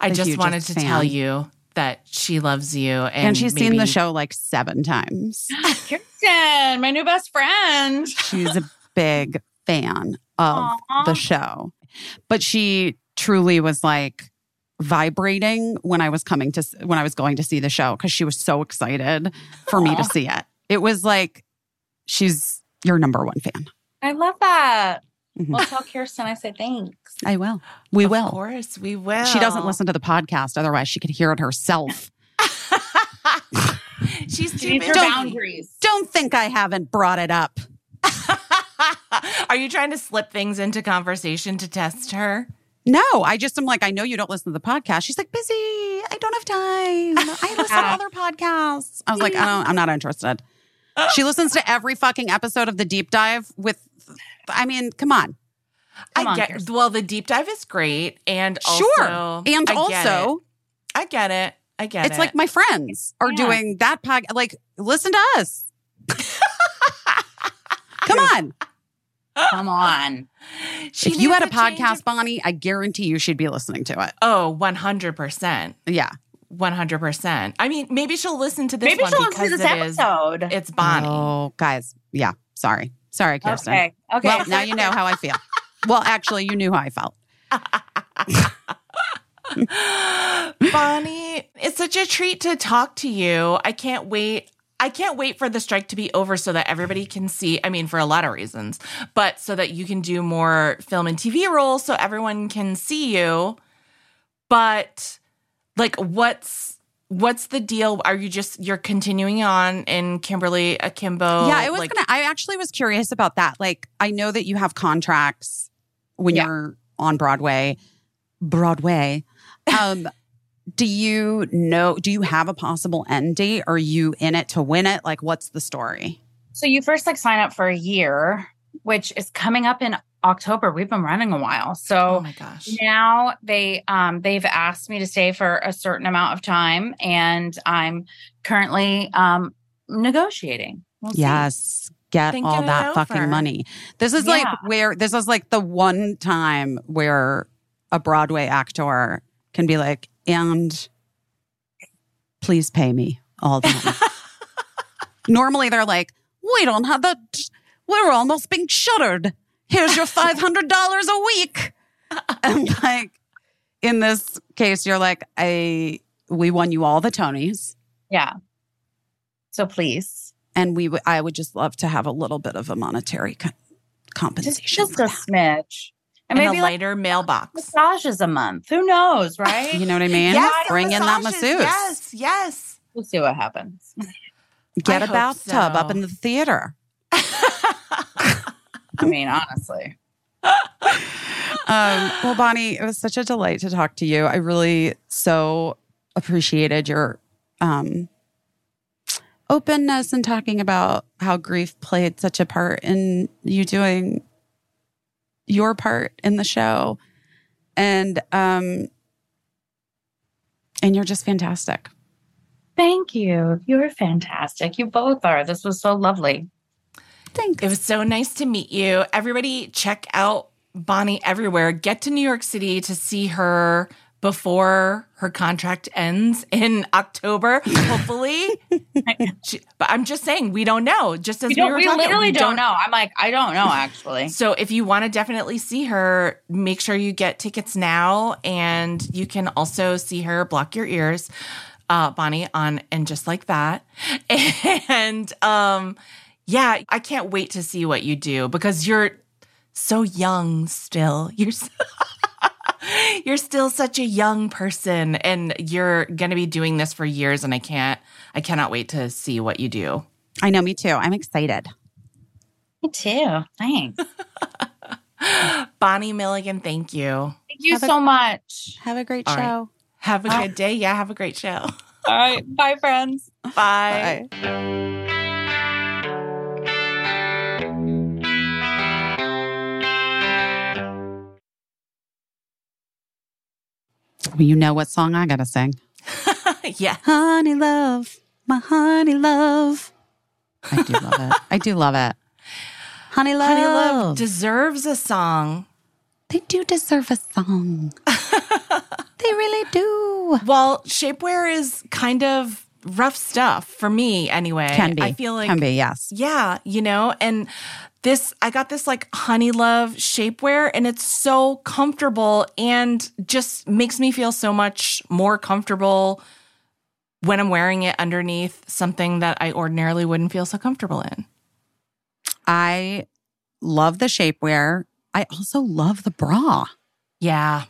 I just wanted to tell you that she loves you. And, and, she's seen the show like seven times. Kirsten, my new best friend. She's a big fan of Aw. the show, but she truly was like vibrating when I was coming to when I was going to see the show because she was so excited for me to see it. It was like she's your number one fan. I love that. Mhm. Well, tell Kirsten I said thanks. I will. We Of will. Of course, we will. She doesn't listen to the podcast, otherwise she could hear it herself. she's She too needs her busy. boundaries. Don't think I haven't brought it up. Are you trying to slip things into conversation to test her? No, I just am like, I know you don't listen to the podcast. She's like, busy. I don't have time. I listen to other podcasts. I was like, I don't, I'm not interested. She listens to every fucking episode of the deep dive with, I mean, come on. Come I on, get Kirsten. well. The deep dive is great, and also, sure. And also I get also, it. I get it. I get it's it. like my friends are Yeah. doing that podcast. Like, listen to us. come on. Come on. She if you had a podcast, of- Bonnie, I guarantee you she'd be listening to it. Oh, oh, one hundred percent, Yeah. one hundred percent. I mean, maybe she'll listen to this Maybe one she'll because listen to this it is. episode. It's Bonnie. Oh, guys. Yeah. Sorry. Sorry, Kirsten. Okay. Okay. Well, now you know how I feel. Well, actually, you knew how I felt. Bonnie, it's such a treat to talk to you. I can't wait. I can't wait for the strike to be over so that everybody can see. I mean, for a lot of reasons, but so that you can do more film and TV roles so everyone can see you. But like, what's what's the deal? Are you just you're continuing on in Kimberly Akimbo? yeah, I was like, gonna. I actually was curious about that. Like, I know that you have contracts when Yeah. you're on Broadway. Broadway. Um, do you know? Do you have a possible end date? Are you in it to win it? Like, what's the story? So you first like sign up for a year, which is coming up in October. We've been running a while. Oh So my gosh. now they um they've asked me to stay for a certain amount of time and I'm currently um negotiating. We'll see. Yes. Get Thinking all that fucking over. money. This is like where this is like the one time where a Broadway actor can be like, and please pay me all the money. Normally they're like, we don't have that. We're almost being shuttered. Here's your $500 a week. And like, in this case, you're like, I we won you all the Tonys, Yeah. So please, and we would I would just love to have a little bit of a monetary co- just, compensation. just for a that. smidge. And And maybe a like lighter mailbox. massages a month. Who knows, right? You know what I mean? Yes, Bring in that massages. masseuse. Yes, yes. we'll see what happens. Get I a bathtub so. up in the theater. I mean, honestly. Um, well, Bonnie, it was such a delight to talk to you. I really so appreciated your um, openness and talking about how grief played such a part in you doing your part in the show, and um, and you're just fantastic. Thank you. You're fantastic. You both are. This was so lovely. Thanks. It was so nice to meet you. Everybody, check out Bonnie everywhere. Get to New York City to see her before her contract ends in October, hopefully. She- but I'm just saying, we don't know. Just as We, we, don't, were we talking, literally don't know. I'm like, I don't know actually. So if you want to definitely see her, make sure you get tickets now, and you can also see her. Block your ears, uh, Bonnie, on and just like that. And um, yeah, I can't wait to see what you do because you're so young still. You're. So You're still such a young person and you're going to be doing this for years and I can't I cannot wait to see what you do. I know, me too. I'm excited. Me too. Thanks. Bonnie Milligan, thank you. Thank you Have a- so much. Have a great All right. show. Have a good day. Yeah, have a great show. All right. Bye, friends. Bye. Bye. Well, you know what song I gotta sing? yeah. Honey love, my honey love. I do love it. I do love it. Honey love. Honeylove deserves a song. they do deserve a song. they really do. Well, shapewear is kind of rough stuff for me anyway. Can be. I feel like Can be, yes. Yeah, you know, and this I got this like Honeylove shapewear and it's so comfortable and just makes me feel so much more comfortable when I'm wearing it underneath something that I ordinarily wouldn't feel so comfortable in. I love the shapewear. I also love the bra. Yeah.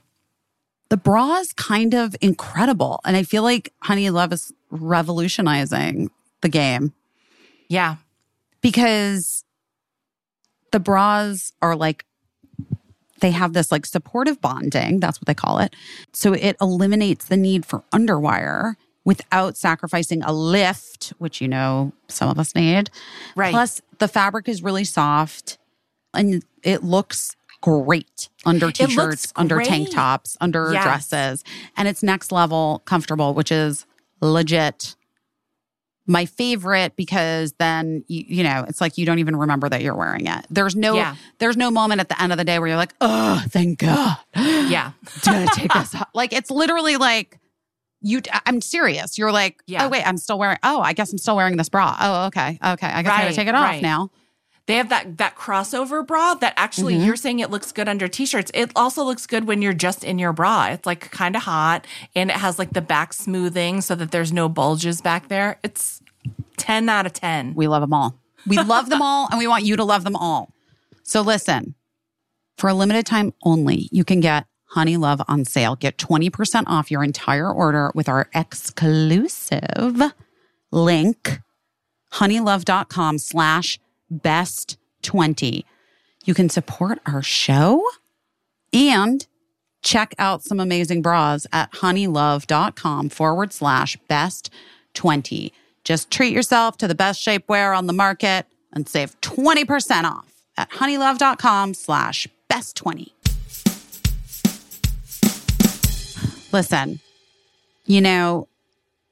The bra is kind of incredible. And I feel like Honeylove is revolutionizing the game Yeah. because the bras are like, they have this like supportive bonding. That's what they call it. So it eliminates the need for underwire without sacrificing a lift, which you know some of us need. Right. Plus, the fabric is really soft and it looks great under t-shirts, under tank tops, under Yes. dresses. And it's next level comfortable, which is legit my favorite because then you, you know, it's like you don't even remember that you're wearing it. There's no Yeah. there's no moment at the end of the day where you're like, "Oh, thank God." Yeah. Did I take this off? Like it's literally like you I'm serious. You're like, Yeah. "Oh, wait, I'm still wearing Oh, I guess I'm still wearing this bra. Oh, okay. Okay. I guess I got to take it off right. now." They have that that crossover bra that actually Mm-hmm. you're saying it looks good under t-shirts. It also looks good when you're just in your bra. It's like kind of hot and it has like the back smoothing so that there's no bulges back there. It's 10 out of 10. We love them all. We love them all and we want you to love them all. So listen, for a limited time only, you can get Honeylove on sale. Get 20% off your entire order with our exclusive link, honeylove.com slash best 20. You can support our show and check out some amazing bras at honeylove.com forward slash best 20. Just treat yourself to the best shapewear on the market and save 20% off at honeylove.com slash best 20. Listen, you know,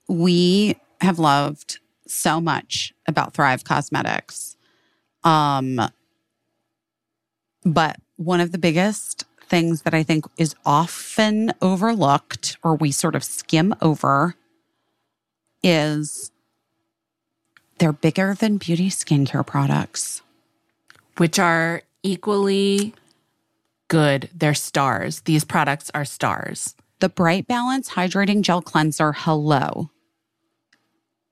we have loved so much about Thrive Causemetics. Um, but one of the biggest things that I think is often overlooked or we sort of skim over is they're bigger than beauty skincare products. which are equally good. They're stars. These products are stars. The Bright Balance Hydrating Gel Cleanser, hello.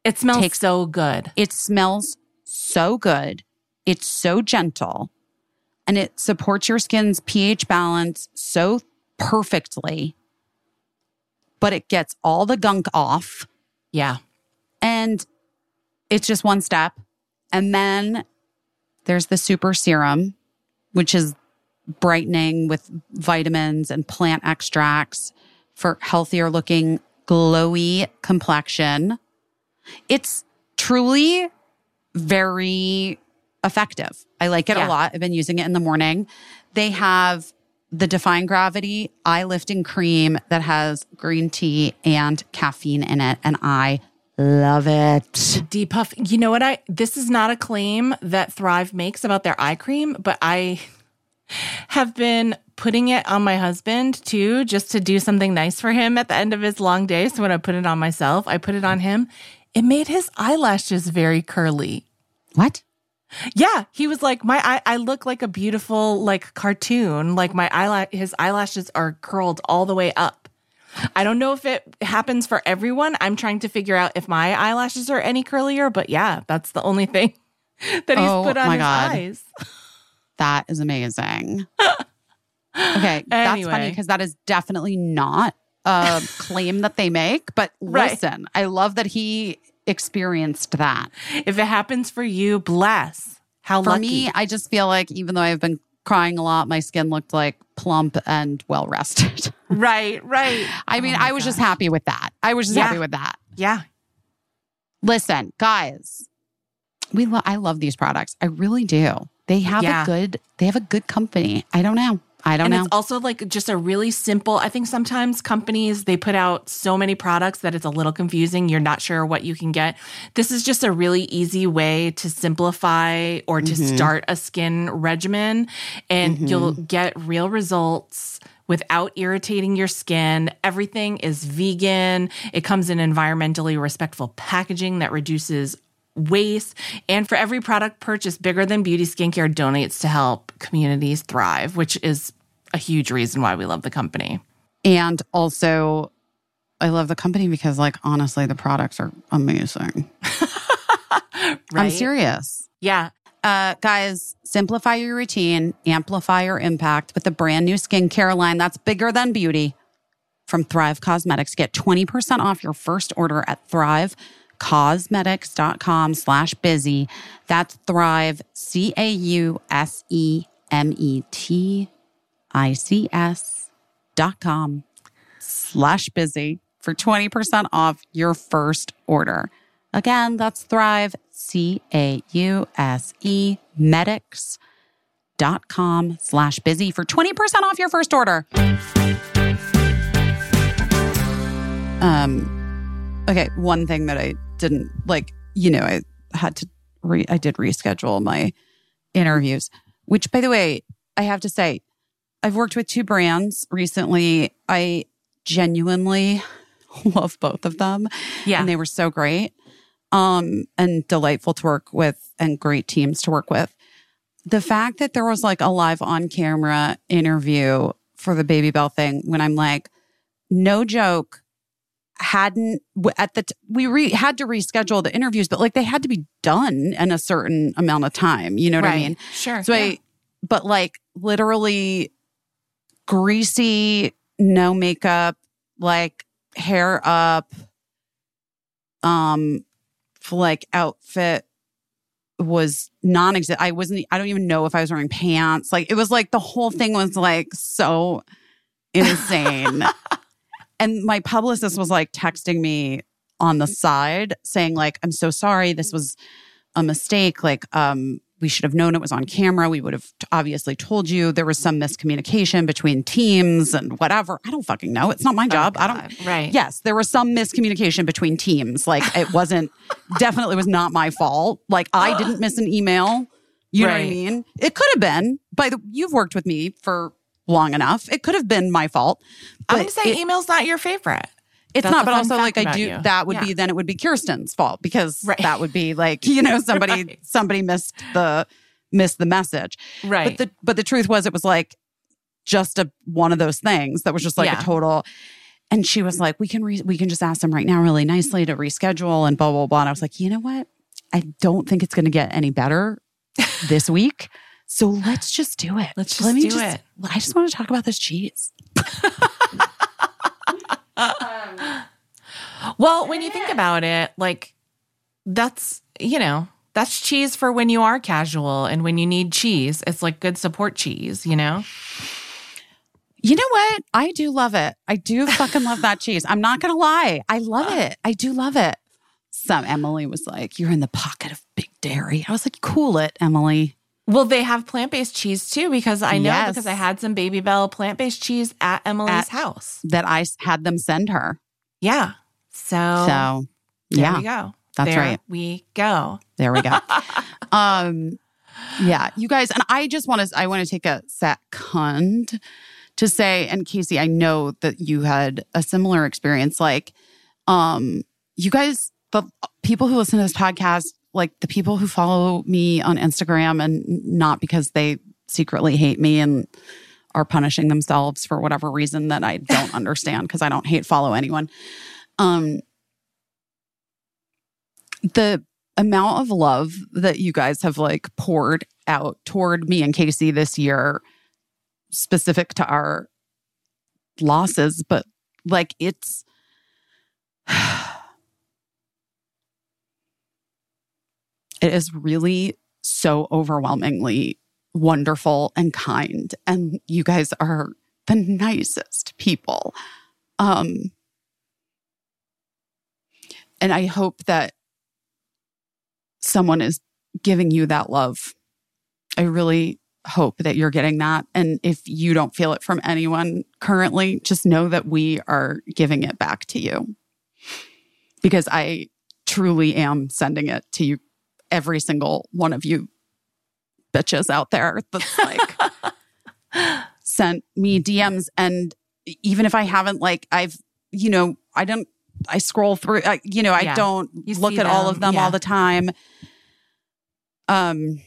It smells Takes- so good. It smells so good. It's so gentle and it supports your skin's pH balance so perfectly. But it gets all the gunk off Yeah. and it's just one step. And then there's the super serum, which is brightening with vitamins and plant extracts for healthier looking, glowy complexion. It's truly very effective. I like it Yeah. a lot. I've been using it in the morning. They have the Define Gravity eye lifting cream that has green tea and caffeine in it. And I love it. Depuff. You know what? I this is not a claim that Thrive makes about their eye cream, but I have been putting it on my husband too, just to do something nice for him at the end of his long day. So when I put it on myself, I put it on him. It made his eyelashes very curly. What? Yeah, he was like, my eye, I look like a beautiful like cartoon. Like my eyelash, his eyelashes are curled all the way up. I don't know if it happens for everyone. I'm trying to figure out if my eyelashes are any curlier, but yeah, that's the only thing that he's Oh, put on my his God. eyes. That is amazing. Okay. That's funny because that is definitely not a claim that they make. But Right. listen, I love that he experienced that. If it happens for you, bless. How For lucky. me, I just feel like even though I've been crying a lot, my skin looked like plump and well rested. right, right. I mean, Oh I was just happy with that. I was just Yeah. happy with that. Yeah. Listen, guys, we lo- I love these products. I really do. They have Yeah. a good they have a good company. I don't know. I don't and know. it's also like just a really simple i think sometimes companies they put out so many products that it's a little confusing you're not sure what you can get this is just a really easy way to simplify or to Mhm. start a skin regimen and Mhm. you'll get real results without irritating your skin everything is vegan it comes in environmentally respectful packaging that reduces waste. And for every product purchase, Bigger Than Beauty Skincare donates to help communities thrive, which is a huge reason why we love the company. And also, I love the company because, like, honestly, the products are amazing. I'm serious. Yeah. Uh, guys, simplify your routine, amplify your impact with the brand new skincare line that's bigger than beauty from Thrive Causemetics. Get 20% off your first order at thrivecausemetics.com slash busy. That's Thrive, C A U S E M E T I C S dot com slash busy for 20% off your first order. Again, that's Thrive, C A U S E medics dot com slash busy for 20% off your first order. Um, okay, one thing that I didn't like, you know, I had to re I did reschedule my interviews, which by the way, I have to say, I've worked with two brands recently. I genuinely love both of them. Yeah. And they were so great. Um, and delightful to work with and great teams to work with. The fact that there was like a live on camera interview for the Babybel thing when I'm like, no joke, hadn't at the t- we re, had to reschedule the interviews, but like they had to be done in a certain amount of time. You know what I mean? Sure. So yeah. I, but like literally greasy, no makeup, like hair up, um, like outfit was non-existent. I wasn't, I don't even know if I was wearing pants. Like it was like the whole thing was like so insane. And my publicist was like texting me on the side saying like, I'm so sorry. This was a mistake. Like, um, we should have known it was on camera. We would have t- obviously told you there was some miscommunication between teams and whatever. I don't fucking know. It's not my job. I don't. Oh, Right. Yes, there was some miscommunication between teams. Like it wasn't definitely was not my fault. Like I didn't miss an email. You know what I mean? It could have been. By the you've worked with me for long enough. It could have been my fault. Going to say it- email's not your favorite. it's That's not, but also like I do you. that would be then it would be Kirsten's fault because Right. that would be like, you know, somebody Right. somebody missed the missed the message. Right. But the but the truth was it was like just a one of those things that was just like Yeah. a total And she was like, we can, re- we can just ask them right now really nicely to reschedule and blah, blah, blah. And I was like, you know what? I don't think it's going to get any better this week. So let's just do it. Let's just do it. I just want to talk about this cheese. Well, when you think about it, like that's, you know, that's cheese for when you are casual and when you need cheese. It's like good support cheese, you know? You know what? I do love it. I do fucking love that cheese. I'm not going to lie. I love it. I do love it. Some Emily was like, You're in the pocket of big dairy. I was like, Cool it, Emily. Well, they have plant based cheese too because I know Yes. because I had some Babybel plant based cheese at Emily's At- house. I had them send her. Yeah. So, So, there yeah, we go. that's There right. We go. There we go. um, yeah, you guys, and I just want to, I want to take a second to say, and Caissie, I know that you had a similar experience. Like, um, you guys, the people who listen to this podcast, like the people who follow me on Instagram, and not because they secretly hate me and are punishing themselves for whatever reason that I don't understand because I don't hate follow anyone. Um, the amount of love that you guys have like poured out toward me and Caissie this year, specific to our losses, but like it's. It is really so overwhelmingly wonderful and kind. And you guys are the nicest people. Um, and I hope that someone is giving you that love. I really hope that you're getting that. And if you don't feel it from anyone currently, just know that we are giving it back to you because I truly am sending it to you, every single one of you bitches out there that's like sent me DMs. And even if I haven't, like, I've, you know, I don't, I scroll through, I, you know, I Yeah. don't You look at all of them yeah. all the time. Um,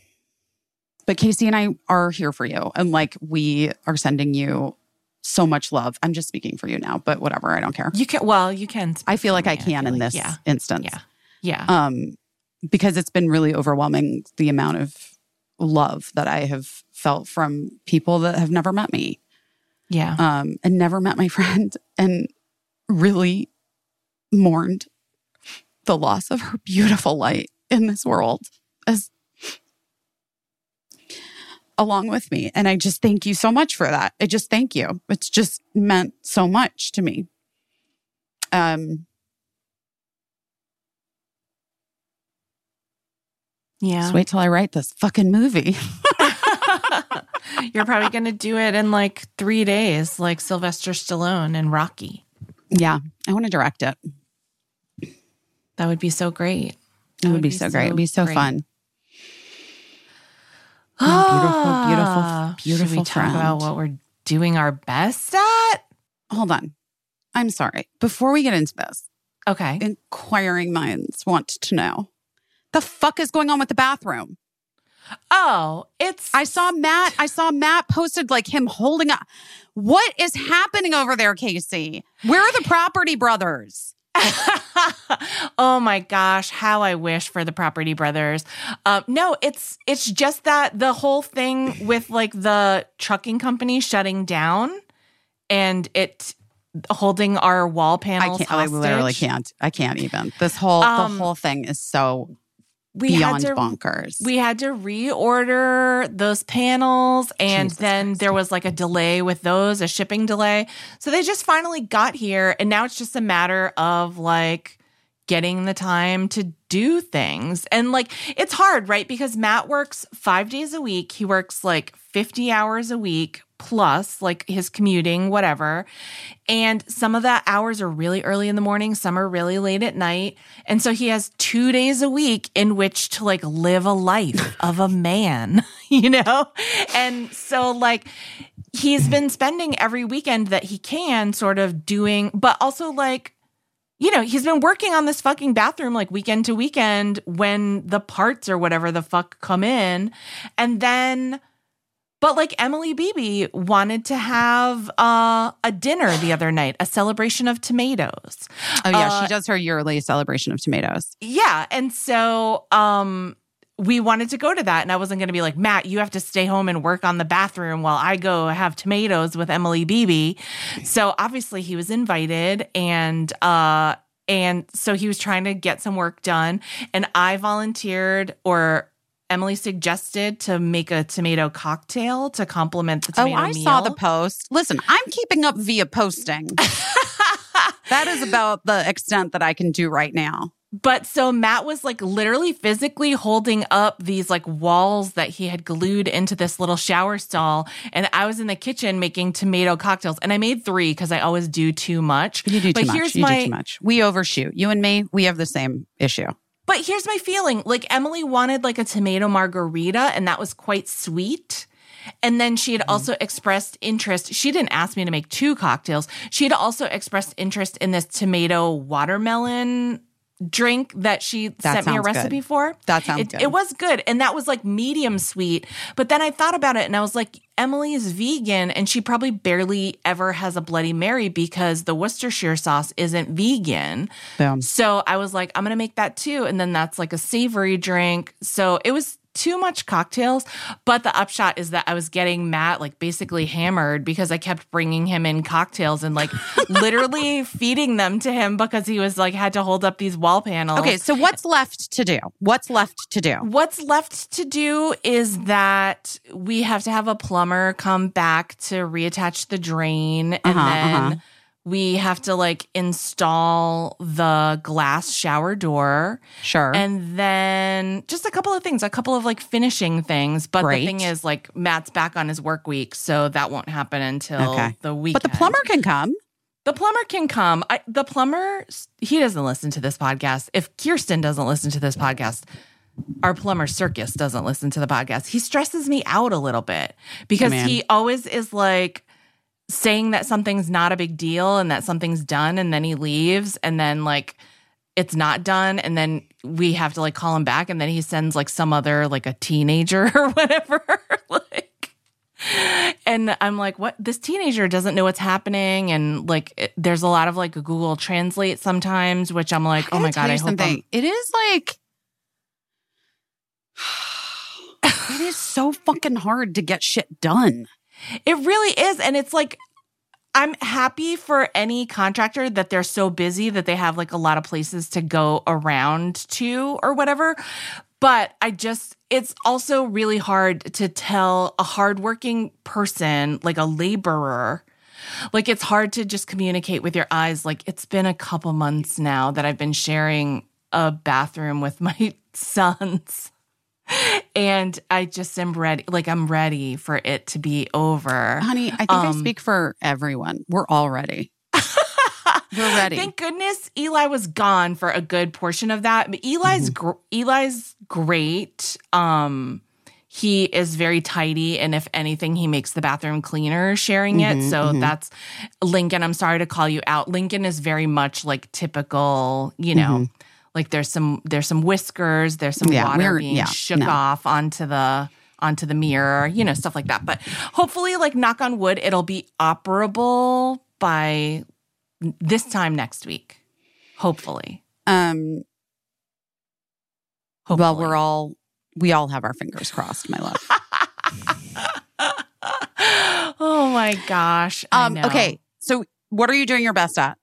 but Caissie and I are here for you. And like, we are sending you so much love. I'm just speaking for you now, but whatever. I don't care. You can, well, you can. I feel like I can in this yeah. instance. Yeah. Yeah. Um, because it's been really overwhelming the amount of love that I have felt from people that have never met me yeah. um, and never met my friend and really mourned the loss of her beautiful light in this world as along with me. And I just thank you so much for that. I just thank you. It's just meant so much to me. Um, yeah. just wait till I write this fucking movie. You're probably going to do it in like three days, like Sylvester Stallone and Rocky. yeah, I want to direct it. That would be so great. It That would would be be so great. It'd be so great. fun. Oh, beautiful, beautiful, Ah, beautiful Should we talk about what we're doing our best at? Hold on. I'm sorry. Before we get into this, Okay. inquiring minds want to know the fuck is going on with the bathroom. Oh, it's I saw Matt. I saw Matt posted like him holding up. What is happening over there, Caissie? Where are the property brothers? oh my gosh, how I wish for the Property Brothers. Um, no, it's it's just that the whole thing with like the trucking company shutting down and it holding our wall I panels. can't. I literally can't. I can't even. This whole Um, the whole thing is so We beyond had to bonkers. we had to reorder those panels and Jesus then Christ. there was like a delay with those a shipping delay so they just finally got here and now it's just a matter of like getting the time to do things and like it's hard right because matt works five days a week he works like 50 hours a week plus like his commuting whatever. And some of the hours are really early in the morning some are really late at night. And so he has two days a week in which to like live a life of a man you know? And so like he's been spending every weekend that he can sort of doing but also like you know, he's been working on this fucking bathroom like weekend to weekend when the parts or whatever the fuck come in. And then But like Emily Beebe wanted to have uh, a dinner the other night, a celebration of tomatoes. Oh yeah, Uh, she does her yearly celebration of tomatoes. Yeah. And so um we wanted to go to that. And I wasn't gonna be like, Matt, you have to stay home and work on the bathroom while I go have tomatoes with Emily Beebe. So obviously he was invited and uh and so he was trying to get some work done. And I volunteered or Emily suggested to make a tomato cocktail to complement the oh, tomato. Oh, I meal. saw the post. Listen, I'm keeping up via posting. that is about the extent that I can do right now. But so Matt was like literally physically holding up these like walls that he had glued into this little shower stall. And I was in the kitchen making tomato cocktails. And I made three because I always do too much. You do but too much. here's You my do too much. We overshoot. You and me, we have the same issue. But here's my feeling. Like Emily wanted like a tomato margarita, and that was quite sweet. And then she had Mm-hmm. also expressed interest. She didn't ask me to make two cocktails. She had also expressed interest in this tomato watermelon drink that she That sent me a sounds good. recipe for. That sounds it, good. It was good. And that was like medium sweet. But then I thought about it and I was like, Emily is vegan and she probably barely ever has a Bloody Mary because the Worcestershire sauce isn't vegan. Boom. So I was like, I'm going to make that too. And then that's like a savory drink. So it was too much cocktails. But the upshot is that I was getting Matt like basically hammered because I kept bringing him in cocktails and like literally feeding them to him because he was like had to hold up these wall panels. Okay, so what's left to do? What's left to do? What's left to do is that we have to have a plumber come back to reattach the drain and Uh-huh, then uh-huh. We have to like install the glass shower door Sure. and then just a couple of things, a couple of like finishing things. But Great. the thing is, like Matt's back on his work week, so that won't happen until Okay. the week. but the plumber can come. the plumber can come. I, the plumber, he doesn't listen to this podcast. If Kirsten doesn't listen to this podcast, our plumber Circus doesn't listen to the podcast. He stresses me out a little bit because Man. he always is like saying that something's not a big deal and that something's done, and then he leaves, and then like it's not done, and then we have to like call him back, and then he sends like some other like a teenager or whatever, like. And I'm like, what? This teenager doesn't know what's happening, and like, it, there's a lot of like Google Translate sometimes, which I'm like, oh my god, I hope I'm. It is like it is so fucking hard to get shit done. It really is. And it's like, I'm happy for any contractor that they're so busy that they have like a lot of places to go around to or whatever. But I just, it's also really hard to tell a hardworking person, like a laborer, like it's hard to just communicate with your eyes. Like it's been a couple months now that I've been sharing a bathroom with my sons. And I just am ready, like I'm ready for it to be over. Honey, I think I Um, speak for everyone. We're all ready. We're ready. Thank goodness Eli was gone for a good portion of that. But Eli's Mm-hmm. gr- Eli's great. Um, he is very tidy, and if anything, he makes the bathroom cleaner sharing it. Mhm, so mhm. that's Lincoln. I'm sorry to call you out. Lincoln is very much like typical. You know, like there's some there's some whiskers, there's some. Yeah, water being yeah, shook no. off onto the onto the mirror, you know, stuff like that. But hopefully, like knock on wood, it'll be operable by this time next week. Hopefully. um Hopefully. well, we're all we all have our fingers crossed, my love. oh my gosh. Um okay. So what are you doing your best at?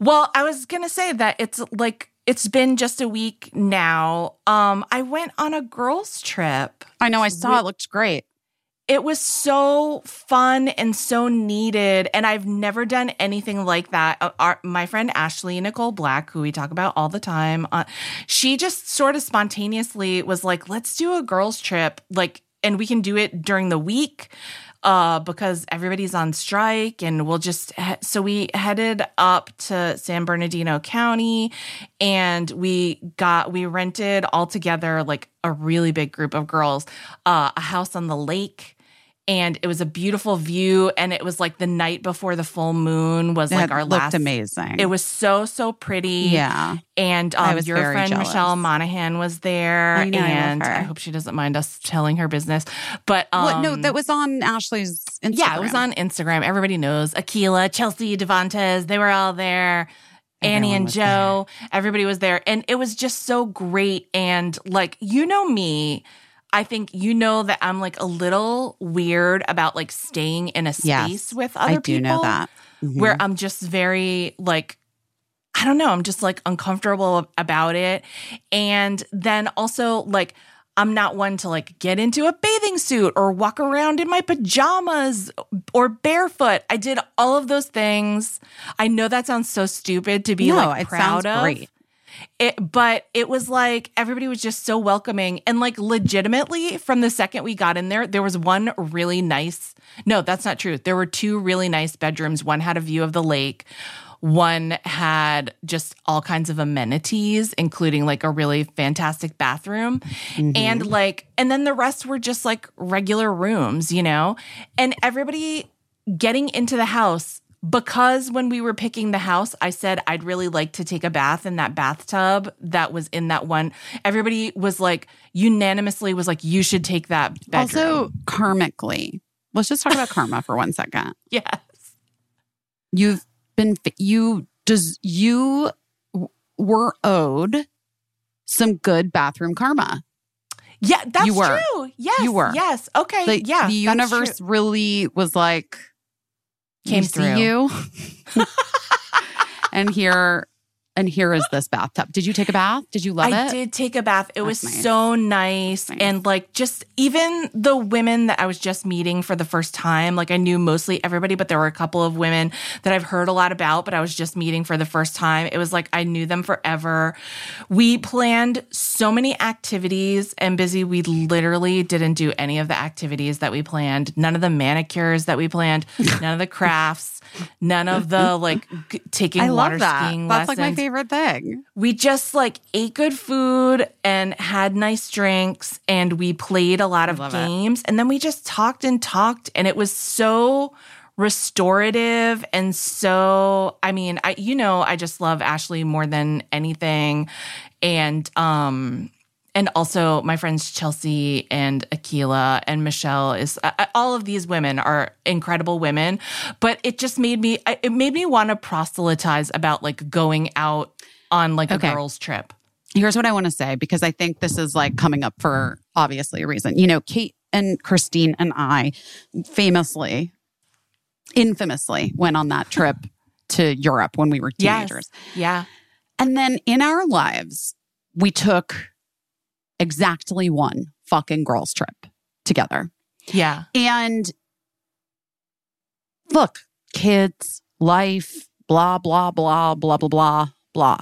Well, I was gonna say that it's like it's been just a week now. Um, I went on a girls' trip. I know I saw it looked great. It was so fun and so needed, and I've never done anything like that. Uh, Our, my friend Ashley Nicole Black, who we talk about all the time, uh, she just sort of spontaneously was like, "Let's do a girls' trip, like, and we can do it during the week." Uh, because everybody's on strike and we'll just, he- so we headed up to San Bernardino County and we got, we rented all together like a really big group of girls, uh, a house on the lake. And it was a beautiful view and it was like the night before the full moon was like It our looked last amazing. it was so so pretty yeah. and I um, your friend jealous. michelle monaghan was there I know, and her. I hope she doesn't mind us telling her business but um, what? No, that was on Ashley's Instagram. yeah, it was on Instagram. Everybody knows Akila, Chelsea, Devontes. They were all there. Annie and Joe, everybody was there. And it was just so great. And like, you know me, I think you know that I'm like a little weird about like staying in a space Yes, with other people. I do people know that. Mhm. where I'm just very like I don't know, I'm just like uncomfortable about it. And then also like I'm not one to like get into a bathing suit or walk around in my pajamas or barefoot. I did all of those things. I know that sounds so stupid to be no, like it proud sounds of. great. It, but it was like everybody was just so welcoming and like legitimately from the second we got in there, there was one really nice. No, that's not true. There were two really nice bedrooms. One had a view of the lake. One had just all kinds of amenities, including like a really fantastic bathroom. Mm-hmm. And like, and then the rest were just like regular rooms, you know? And everybody getting into the house because when we were picking the house, I said I'd really like to take a bath in that bathtub that was in that one. Everybody was like unanimously was like, you should take that bedroom. Also, karmically, let's just talk about karma for one second. yes. You've been you does you were owed some good bathroom karma. Yeah, that's You were. true. Yes. You were. Yes. Okay. Like yeah. the universe really was like Came through. see you. and here and here is this bathtub. Did you take a bath? Did you love I it? I did take a bath. It was nice. so nice. Nice. And like just even the women that I was just meeting for the first time, like I knew mostly everybody, but there were a couple of women that I've heard a lot about, but I was just meeting for the first time. It was like I knew them forever. We planned so many activities and busy. We literally didn't do any of the activities that we planned. None of the manicures that we planned, none of the crafts, none of the like g- taking I water love that. skiing That's lessons like my favorite thing. we just like ate good food and had nice drinks and we played a lot of love it. games and then we just talked and talked and it was so restorative and so I mean I you know I just love Ashley more than anything and um and also my friends Chelsea and Akila and Michelle is uh, uh, all of these women are incredible women but it just made me it made me want to proselytize about like going out on like a girls trip. Here's what I want to say because I think this is like coming up for obviously a reason. You know, Kate and Christine and I famously, infamously went on that trip to Europe when we were Yes. teenagers. Yeah. And then in our lives, we took exactly one fucking girls trip together. Yeah. And look, kids, life, blah, blah, blah, blah, blah, blah, blah.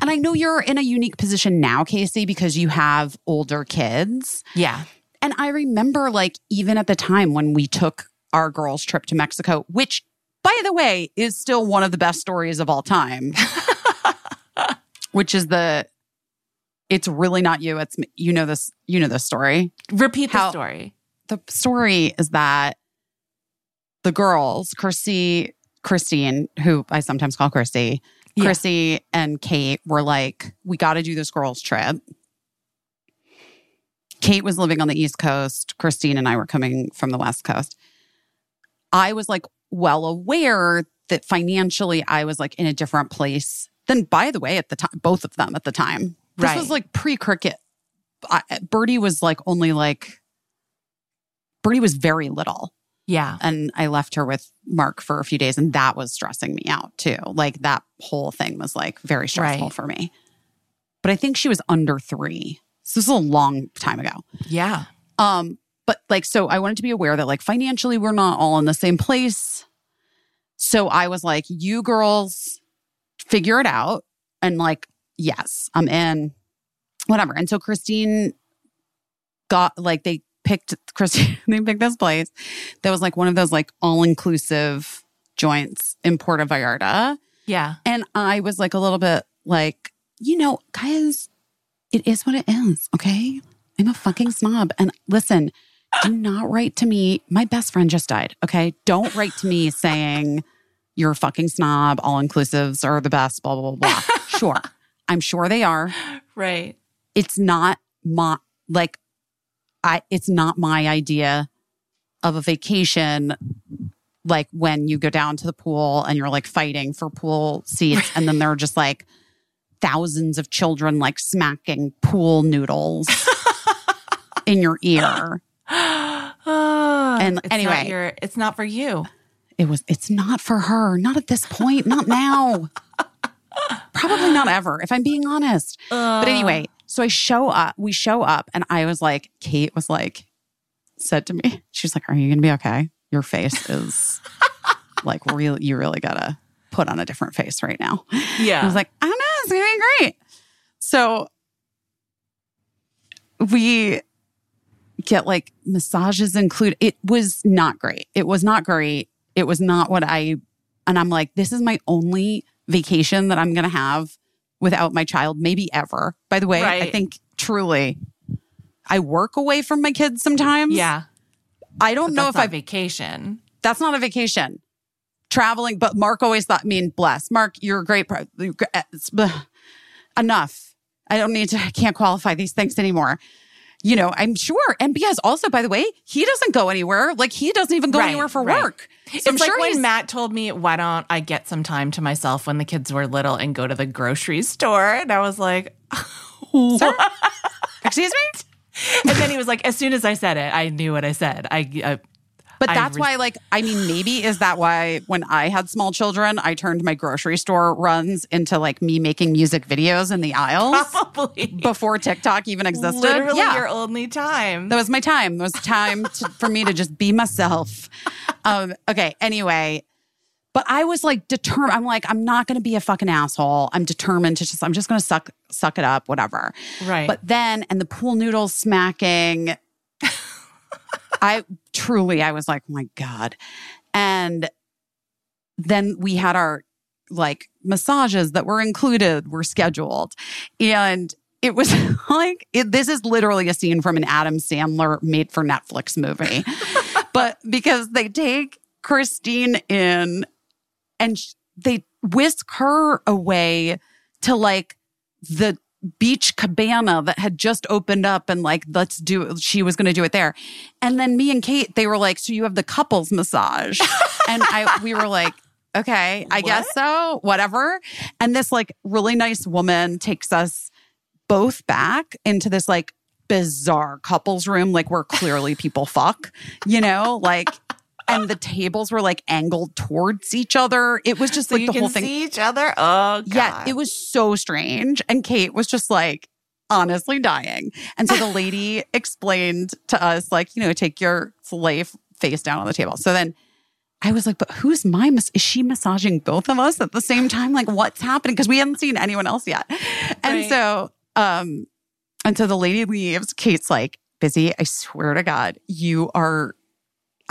And I know you're in a unique position now, Caissie, because you have older kids. Yeah. And I remember, like, even at the time when we took our girls' trip to Mexico, which, by the way, is still one of the best stories of all time, which is the, it's really not you. It's, you know, this, you know, this story Repeat the How- story. the story is that the girls, Chrissy, Christine, who I sometimes call Chrissy, Yeah. Chrissy and Kate were like, we got to do this girls' trip. Kate was living on the East Coast. Christine and I were coming from the West Coast. I was like well aware that financially I was like in a different place than, by the way, at the time, both of them at the time. This Right. was like pre cricket. Birdie was like only like, Birdie was very little Yeah. and I left her with Mark for a few days, and that was stressing me out too. Like that whole thing was like very stressful Right. for me. But I think she was under three. So this is a long time ago. Yeah. Um, but like, so I wanted to be aware that like financially we're not all in the same place. So I was like, you girls figure it out. And like, yes, um, I'm in, whatever. And so Christine got like, they picked Christine, they picked this place that was like one of those like all inclusive joints in Puerto Vallarta. Yeah. And I was like a little bit like, you know, guys, it is what it is. Okay. I'm a fucking snob. And listen, do not write to me. My best friend just died. Okay. Don't write to me saying you're a fucking snob, all inclusives are the best, blah, blah, blah, blah. sure. I'm sure they are. Right. It's not my, like, I, it's not my idea of a vacation. Like when you go down to the pool and you're like fighting for pool seats, and then there are just like thousands of children like smacking pool noodles in your ear. Ah, and And anyway. not your, it's not for you. it was it's not for her not at this point not now probably not ever if i'm being honest but anyway so i show up we show up and i was like kate was like said to me she's like are you gonna be okay your face is like real you really gotta put on a different face right now Yeah. I was like, I don't know, it's gonna be great. So we get like massages included. It was not great. It was not great. It was not what I and I'm like, this is my only vacation that I'm gonna have without my child, maybe ever. By the way, I think truly I work away from my kids sometimes. yeah. I don't But know if I vacation. that's not a vacation. Traveling, but Mark always thought, I mean, bless. Mark, you're a great, pro- you're gr- eh, it's- enough. I don't need to, I can't qualify these things anymore. You know, I'm sure. And because also, by the way, he doesn't go anywhere. Like he doesn't even go Right, anywhere for right. work. So it's I'm like sure when he's, Matt told me, "Why don't I get some time to myself when the kids were little and go to the grocery store?" And I was like, excuse me? and then he was like, as soon as I said it, I knew what I said. I, uh, But that's res- why, like, I mean, maybe is that why when I had small children, I turned my grocery store runs into like me making music videos in the aisles probably before TikTok even existed. literally yeah. your only time. That was my time. That was time to, for me to just be myself. Um, okay. Anyway, but I was like determined. I'm like, I'm not going to be a fucking asshole. I'm determined to just. I'm just going to suck suck it up. Whatever. right. But then, and the pool noodles smacking. I truly, I was like, oh my god. And then we had our like massages that were included were scheduled, and it was like it, this is literally a scene from an Adam Sandler made for Netflix movie. but because they take Christine in and sh- they whisk her away to like the beach cabana that had just opened up and like let's do she was going to do it there. And then me and kate they were like so you have the couples massage. And i we were like okay i guess so whatever. And this like really nice woman takes us both back into this like bizarre couples room like where clearly people fuck you know like and the tables were like angled towards each other it was just so like the whole thing see each other. Oh, God. yeah, it was so strange. And Kate was just like, honestly dying. And so the lady explained to us, like, you know, take your slave face down on the table. So then I was like, but who's my, mas- is she massaging both of us at the same time? Like, what's happening? Because we hadn't seen anyone else yet. And Right. so, um, and so the lady leaves. Kate's like, busy. I swear to God, you are,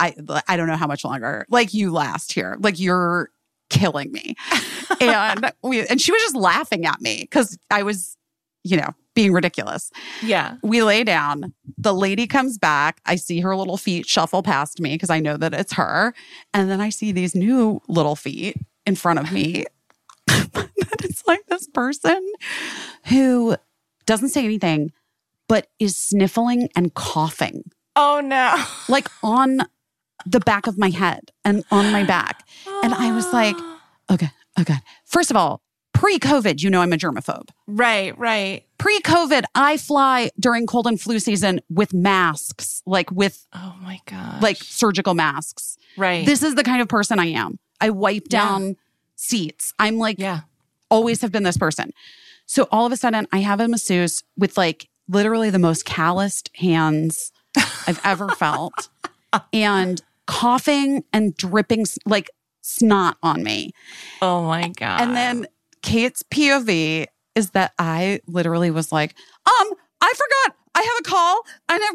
I, I don't know how much longer, like, you last here. Like, you're killing me. and we, and she was just laughing at me because I was, you know, being ridiculous. yeah. We lay down. The lady comes back. I see her little feet shuffle past me because I know that it's her. And then I see these new little feet in front of me. it's like this person who doesn't say anything, but is sniffling and coughing Oh no. like on the back of my head and on my back. And I was like, okay, oh okay. First of all, pre COVID, you know I'm a germaphobe. right, right. Pre COVID, I fly during cold and flu season with masks, like with Oh my god. like surgical masks. right. This is the kind of person I am. I wipe Yeah. down seats. I'm like, yeah. always have been this person. So all of a sudden, I have a masseuse with like literally the most calloused hands I've ever felt and coughing and dripping like snot on me. Oh my god. And then Kate's POV is that I literally was like, um, I forgot I have a call and I'm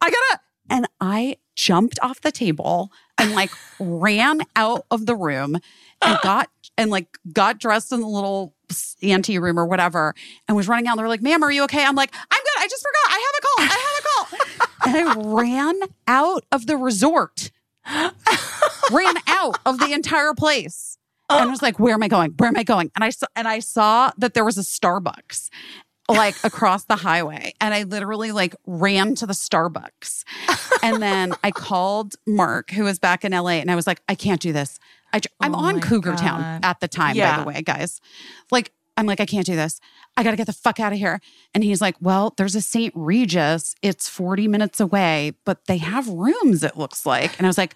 I gotta, and I jumped off the table and like ran out of the room and got, and like got dressed in the little ante room or whatever and was running out. They're like, ma'am, are you okay? I'm like, I'm good. I just forgot. I have a call. I have a call. and I ran out of the resort. ran out of the entire place. And was like, where am I going? Where am I going? And I saw and I saw that there was a Starbucks like across the highway. And I literally like ran to the Starbucks. And then I called Mark, who was back in LA, and I was like, I can't do this. I, am Oh on Cougar God. Town at the time, by the way, guys. Like, I'm like, I can't do this. I got to get the fuck out of here. And he's like, Well, there's a St. Regis. It's 40 minutes away, but they have rooms, it looks like. And I was like,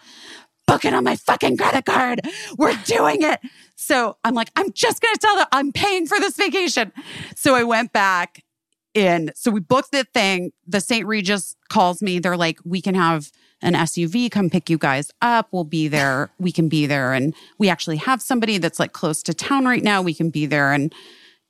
Book it on my fucking credit card. We're doing it. So I'm like, I'm just going to tell them I'm paying for this vacation. So I went back in. So we booked the thing. The St. Regis calls me. They're like, we can have an SUV come pick you guys up. We'll be there. We can be there. And we actually have somebody that's like close to town right now. We can be there in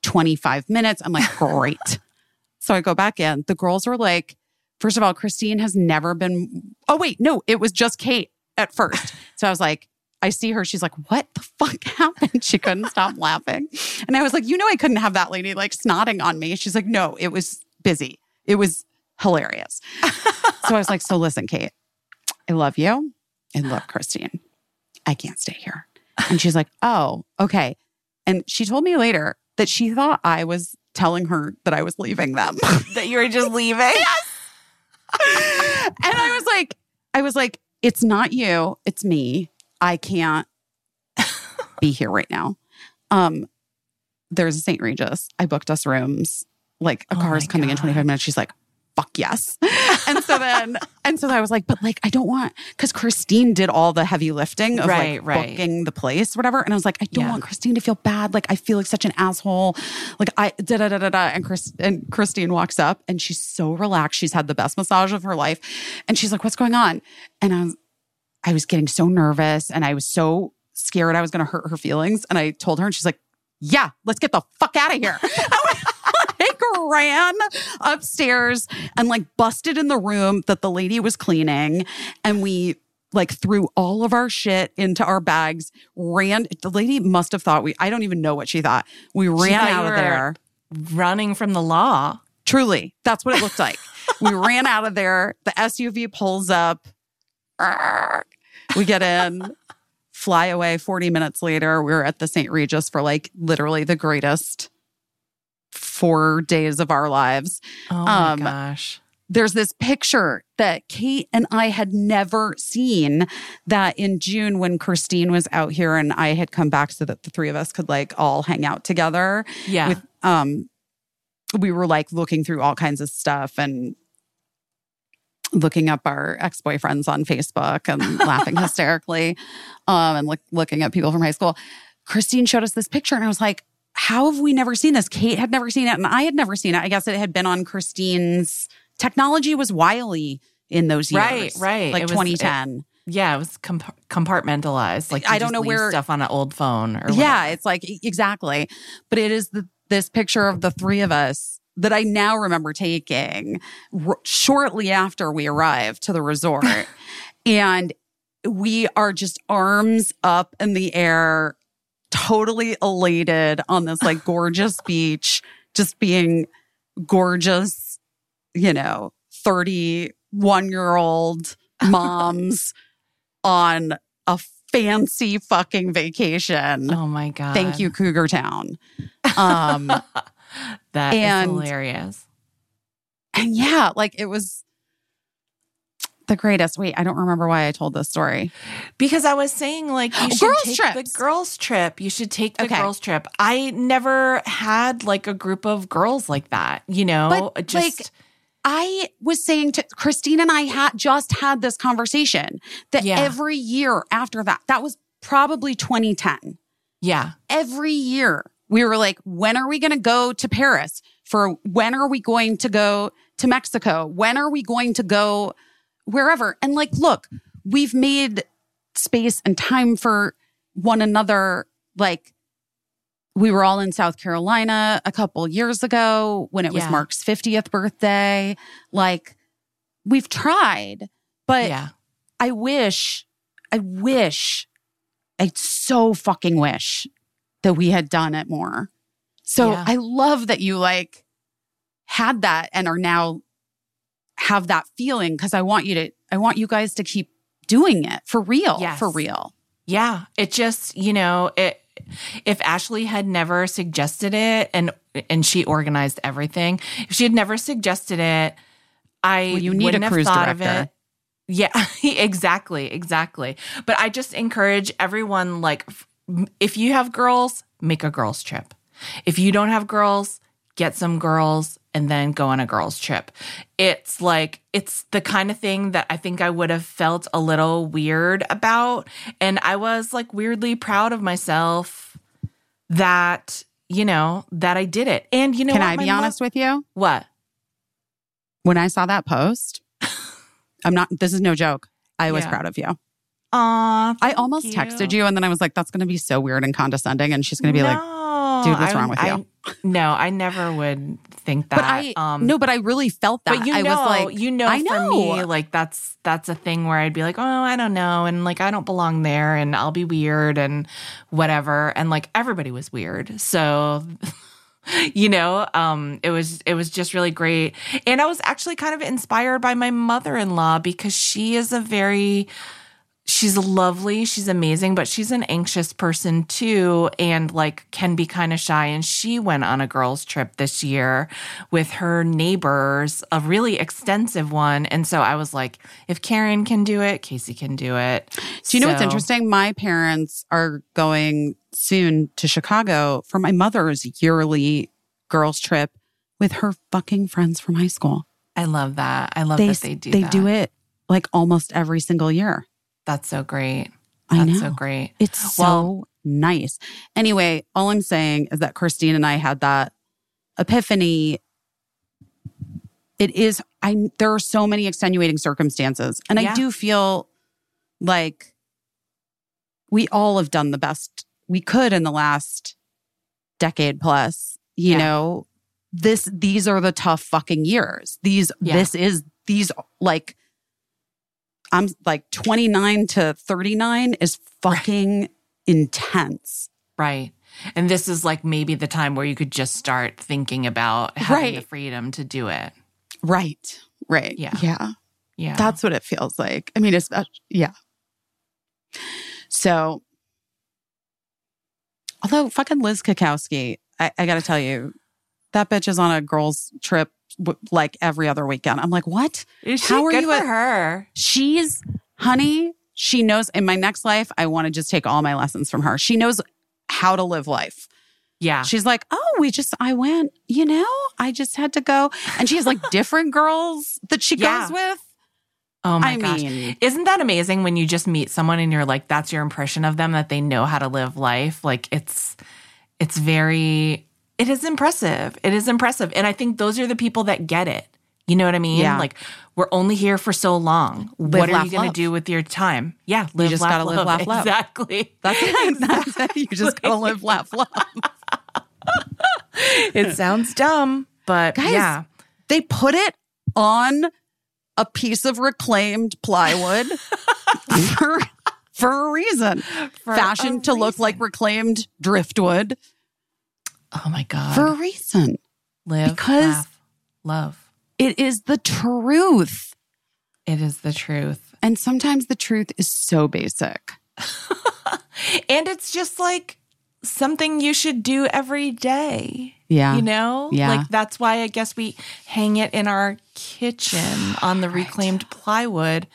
25 minutes. I'm like, great. so I go back in. The girls were like, first of all, Christine has never been, oh, wait, no, it was just Kate at first. So I was like, I see her. She's like, what the fuck happened? She couldn't stop laughing. And I was like, you know, I couldn't have that lady like snotting on me. She's like, no, it was busy. It was hilarious. so I was like, so listen, Kate, I love you. I love Christine. I can't stay here. And she's like, oh, okay. And she told me later that she thought I was telling her that I was leaving them. that you were just leaving. and I was like, I was like, it's not you, it's me. I can't be here right now. Um, there's a St. Regis. I booked us rooms. Like a Oh car is coming in 25 minutes. She's like, fuck yes. and so then, and so I was like, but like, I don't want, because Christine did all the heavy lifting of Right, like right. booking the place, whatever. And I was like, I don't Yeah. want Christine to feel bad. Like, I feel like such an asshole. Like, I da da da da da. And Chris and Christine walks up and she's so relaxed. She's had the best massage of her life. And she's like, what's going on? And I was, I was getting so nervous and I was so scared I was going to hurt her feelings. And I told her, and she's like, yeah, let's get the fuck out of here. Like ran upstairs and like busted in the room that the lady was cleaning. And we like threw all of our shit into our bags, ran. The lady must have thought we, I don't even know what she thought. We ran thought out of there. Running from the law. Truly, that's what it looked like. we ran out of there. The SUV pulls up. We get in, fly away. 40 minutes later, we're at the St. Regis for like literally the greatest four days of our lives. Oh my Um, gosh. There's this picture that Kate and I had never seen that in June when Christine was out here and I had come back so that the three of us could like all hang out together Yeah. with um we were like looking through all kinds of stuff and looking up our ex-boyfriends on Facebook and laughing hysterically um and look, looking at people from high school. Christine showed us this picture and I was like, how have we never seen this? Kate had never seen it and I had never seen it. I guess it had been on Christine's technology was wily in those years. Right, right. Like It was- 2010. yeah, it was comp- compartmentalized. Like I don't just know where- stuff on an old phone or Yeah, it's like exactly. But it is the, this picture of the three of us that I now remember taking r- shortly after we arrived to the resort. and we are just arms up in the air, totally elated on this like gorgeous beach, just being gorgeous, you know, 31 year old moms on a fancy fucking vacation. Oh my god. Thank you, Cougar Town. Um, That is And- hilarious. and yeah, like it was the greatest. Wait, I don't remember why I told this story. Because I was saying, like, you should girls' take trips. the girls' trip. You should take the Okay. girls' trip. I never had like a group of girls like that, you know? But, just like, I was saying to Christine and I had just had this conversation that Yeah. every year after that, that was probably 2010. yeah. every year we were like, when are we going to go to Paris? For when are we going to go to Mexico? When are we going to go wherever? And like, look, we've made space and time for one another. Like, we were all in South Carolina a couple years ago when it was Mark's 50th birthday. Like, we've tried, but yeah. I wish, I wish, I so fucking wish that we had done it more. So Yeah. I love that you like had that and are now have that feeling because I want you to, I want you guys to keep doing it for real, Yes. for real. Yeah, it just, you know, it if Ashley had never suggested it and and she organized everything, if she had never suggested it, I Well, you need a cruise director. it. Yeah, exactly, exactly. But I just encourage everyone like if you have girls, make a girls trip. If you don't have girls, get some girls and then go on a girls trip. It's like it's the kind of thing that I think I would have felt a little weird about and I was like weirdly proud of myself that you know that I did it. And you know Can what? I be mo- honest with you? What? When I saw that post, I'm not, this is no joke. I was Yeah. proud of you. Aw, I almost texted you and then I was like, that's going to be so weird and condescending. And she's going to be like, No, "Dude, what's I- wrong with you?" No, I never would think that. but I, no, but I really felt that. um, But you I know, was like, you know, I for know. me, like that's that's a thing where I'd be like, oh, I don't know, and like I don't belong there, and I'll be weird and whatever, and like everybody was weird, so. you know um it was it was just really great and i was actually kind of inspired by my mother-in-law because she is a very she's lovely she's amazing but she's an anxious person too and like can be kind of shy and she went on a girls trip this year with her neighbors a really extensive one and so i was like if karen can do it Caissie can do it Do you know what's interesting? My parents are going soon to Chicago for my mother's yearly girls trip with her fucking friends from high school. i love that i love they that they do they that. do it like almost every single year. That's so great I that's know. so great It's so nice. Anyway, all I'm saying is that Christine and I had that epiphany. It is I there are so many extenuating circumstances and I do feel like we all have done the best we could in the last decade plus. You Yeah. know, this these are the tough fucking years. These Yeah. this is these like I'm like 29 to 39 is fucking intense. Right. And this is like maybe the time where you could just start thinking about having the freedom to do it. Right. Right. Yeah. Yeah. Yeah. That's what it feels like. I mean, it's, uh, yeah. So, although fucking Liz Kakowski, I, I got to tell you, that bitch is on a girls' trip w- like every other weekend. I'm like, what? Is How are you for at- her? She's, honey, she knows in my next life, I want to just take all my lessons from her. She knows how to live life. Yeah. She's like, oh, we just, I went, you know, I just had to go. And she has like different girls that she Yeah. goes with. Oh my I gosh. mean, Isn't that amazing when you just meet someone and you're like, that's your impression of them, that they know how to live life? Like it's, it's very, it is impressive. It is impressive. And I think those are the people that get it. You know what I mean? Yeah. Like we're only here for so long. what are laugh, you going to do with your time? Yeah. Live, just laugh, gotta live, laugh, love. Exactly. that's it. That's it. You just gotta live, laugh, love. it sounds dumb, but Guys, yeah. They put it on a piece of reclaimed plywood for, for a reason. For Fashion a to look like reclaimed driftwood Oh my God. for a reason. Live, because- laugh, love. It is the truth. It is the truth. And sometimes the truth is so basic. And it's just like something you should do every day. Yeah. You know? Yeah. Like that's why I guess we hang it in our kitchen on the reclaimed plywood.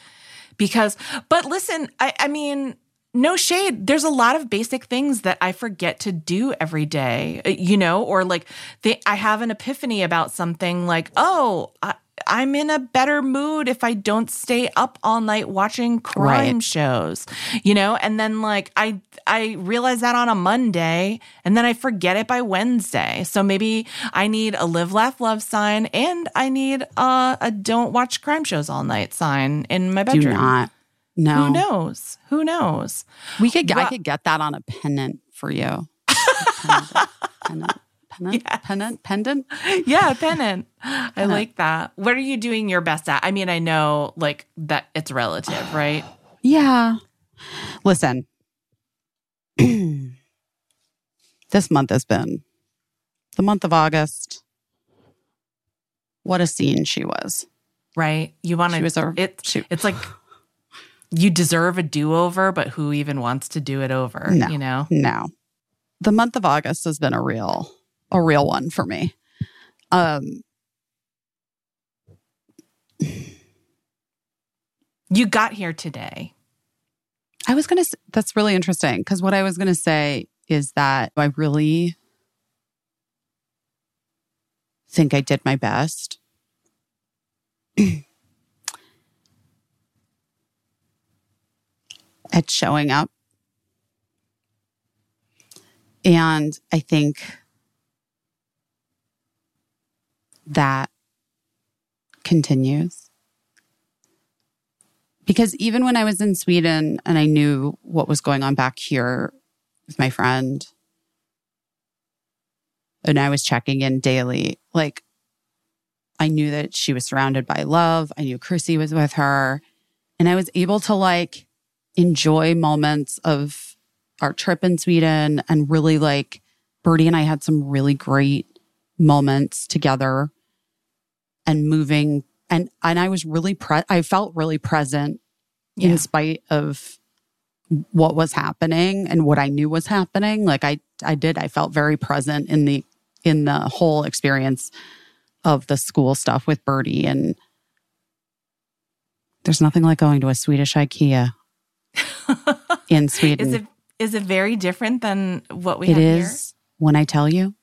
Because, but listen, I, I mean, no shade. There's a lot of basic things that I forget to do every day, uh, you know, or like they, I have an epiphany about something like, oh, I, I'm in a better mood if I don't stay up all night watching crime Right. shows, you know, and then like I I realize that on a Monday and then I forget it by Wednesday. So maybe I need a live laugh love sign and I need a, a don't watch crime shows all night sign in my Do bedroom. not. No. Who knows? Who knows? We could I Well- could get that on a pennant for you. pennant, pennant, pennant, Yes. pennant, pendant. Yeah, pennant. I like that. What are you doing your best at? I mean, I know like that it's relative, right? Yeah. Listen. this month has been the month of August. What a scene she was. right? You want to. It's she- it's like you deserve a do over, but who even wants to do it over? No. You know. No. The month of August has been a real a real one for me. Um You got here today. I was going to that's really interesting because what I was going to say is that I really think I did my best. at showing up. And I think that continues. Because even when I was in Sweden and I knew what was going on back here with my friend, and I was checking in daily, like I knew that she was surrounded by love. I knew Chrissy was with her. And I was able to like enjoy moments of our trip in Sweden and really like Birdie and I had some really great moments together and moving and and I was really pre- I felt really present Yeah. in spite of what was happening and what I knew was happening like I I did I felt very present in the in the whole experience of the school stuff with Birdie and there's nothing like going to a Swedish IKEA in Sweden. Is it is it very different than what we It have is when I tell you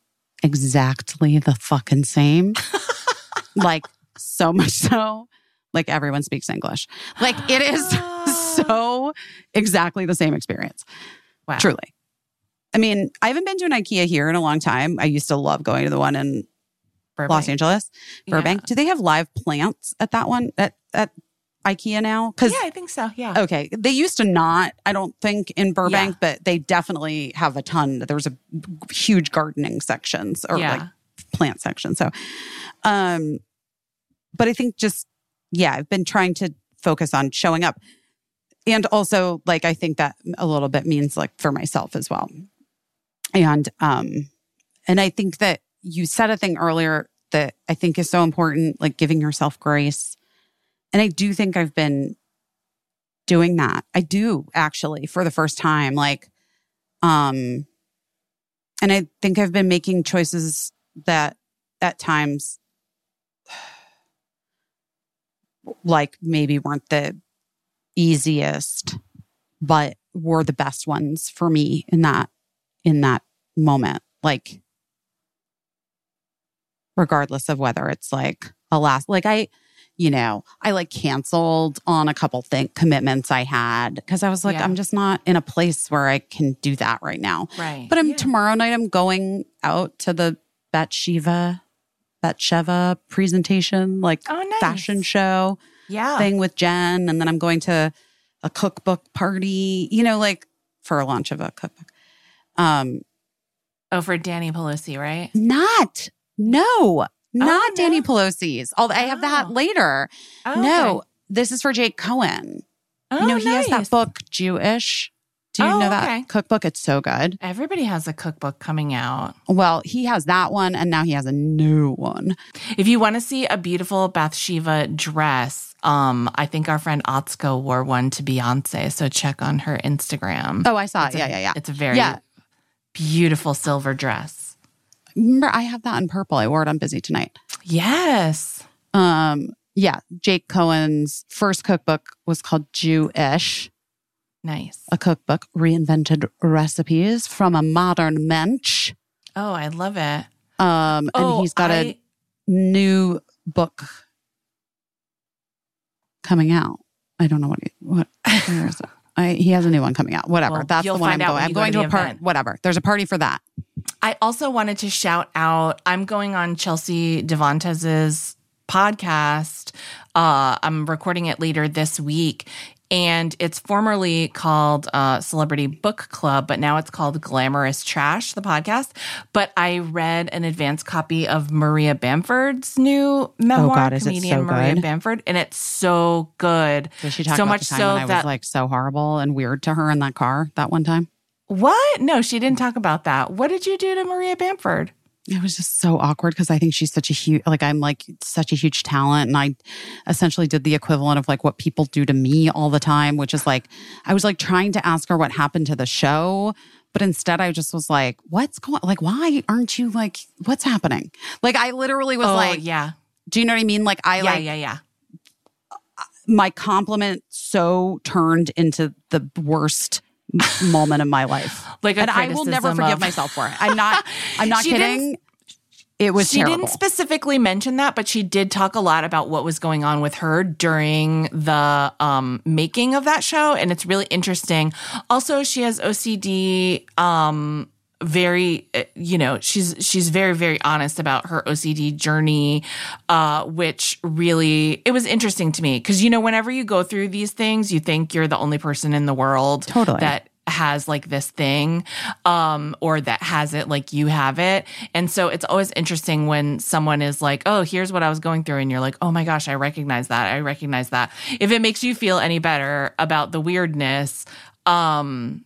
exactly the fucking same. like so much so, like everyone speaks English. Like it is so exactly the same experience. Wow. Truly. I mean, I haven't been to an IKEA here in a long time. I used to love going to the one in Burbank. Los Angeles, Yeah. Burbank. Do they have live plants at that one at at IKEA now? Because Yeah, I think so. Yeah. Okay. They used to not, I don't think, in Burbank, but they definitely have a ton. There's a huge gardening sections or Yeah. like plant section. So, um, but I think just, yeah, I've been trying to focus on showing up. And also, like, I think that a little bit means like for myself as well. And, um, and I think that you said a thing earlier that I think is so important, like giving yourself grace. And I do think I've been doing that. I do actually for the first time. Like, um, and I think I've been making choices that at times, like maybe weren't the easiest, but were the best ones for me in that, in that moment. Like, regardless of whether it's like a last, like I, you know, I like canceled on a couple thing commitments I had because I was like, Yeah. I'm just not in a place where I can do that right now. Right. But I'm Yeah. tomorrow night. I'm going out to the Batsheva, Batsheva presentation, like Oh, nice. fashion show yeah. thing with Jen, and then I'm going to a cookbook party. You know, like for a launch of a cookbook. Um, Oh, for Danny Pelosi, right? not no, not no? Danny Pelosi's. Although I have that Oh. later. Oh, No, okay. this is for Jake Cohen. Oh, you know, he has that book, Jewish. Do you Oh, know that okay. cookbook? It's so good. Everybody has a cookbook coming out. Well, he has that one, and now he has a new one. If you want to see a beautiful Batsheva dress, um, I think our friend Otsko wore one to Beyonce. So check on her Instagram. Oh, I saw It's it. a- Yeah, yeah, yeah. It's a very Yeah. beautiful silver dress. Remember, I have that in purple. I wore it on Busy tonight. Yes. Um, yeah, Jake Cohen's first cookbook was called Jewish, Nice. a cookbook reinvented recipes from a modern mensch. Oh, I love it. Um, and oh, he's got a I- new book coming out. I don't know what he, what where is it? I, he has a new one coming out. Whatever. Well, That's the one I'm going. I'm going to to, a party. Whatever. There's a party for that. I also wanted to shout out. I'm going on Chelsea Devantez's podcast. Uh, I'm recording it later this week, and it's formerly called uh, Celebrity Book Club, but now it's called Glamorous Trash, the podcast. But I read an advance copy of Maria Bamford's new memoir, Oh, God, is it comedian so Maria good? Bamford, and it's so good. Did she talk so about much so when I that was like so horrible and weird to her in that car that one time? What? No, she didn't talk about that. What did you do to Maria Bamford? it was just so awkward because I think she's such a huge, like, I'm like such a huge talent. And I essentially did the equivalent of like what people do to me all the time, which is like, I was like trying to ask her what happened to the show. But instead, I just was like, what's going Like, why aren't you like, what's happening? Like, I literally was oh, like, yeah. do you know what I mean? Like, I yeah, like yeah, yeah. Yeah my compliment so turned into the worst moment of my life. Like and I will never forgive of- myself for it. I'm not, I'm not kidding. It was she terrible. didn't specifically mention that, but she did talk a lot about what was going on with her during the um, making of that show, and it's really interesting. Also, she has OCD. Um, very, uh, you know, she's she's very very honest about her OCD journey, uh, which really it was interesting to me. Because you know whenever you go through these things, you think you're the only person in the world Totally. that has like this thing um or that has it like you have it. And so it's always interesting when someone is like oh here's what i was going through and you're like oh my gosh i recognize that i recognize that. If it makes you feel any better about the weirdness um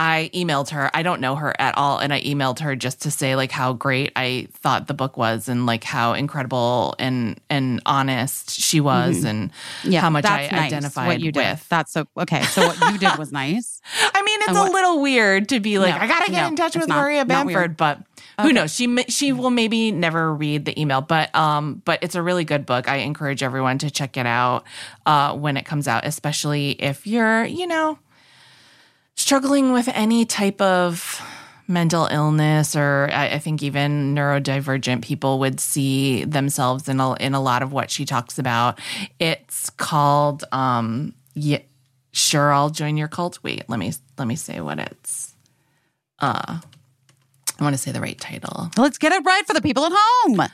I emailed her. I don't know her at all. And I emailed her just to say like how great I thought the book was and like how incredible and and honest she was and how much I nice, identified what you did. with. That's so okay. So what you did was nice. I mean, it's And a little weird to be like, No, I gotta get no, in touch with not- Maria Bamford, but who knows? She she will maybe never read the email, but um, but it's a really good book. I encourage everyone to check it out uh, when it comes out, especially if you're you know struggling with any type of mental illness or I, I think even neurodivergent people would see themselves in a, in a lot of what she talks about. It's called um yeah, sure I'll join your cult. Wait, let me let me say what it's uh I want to say the right title. Let's get it right for the people at home.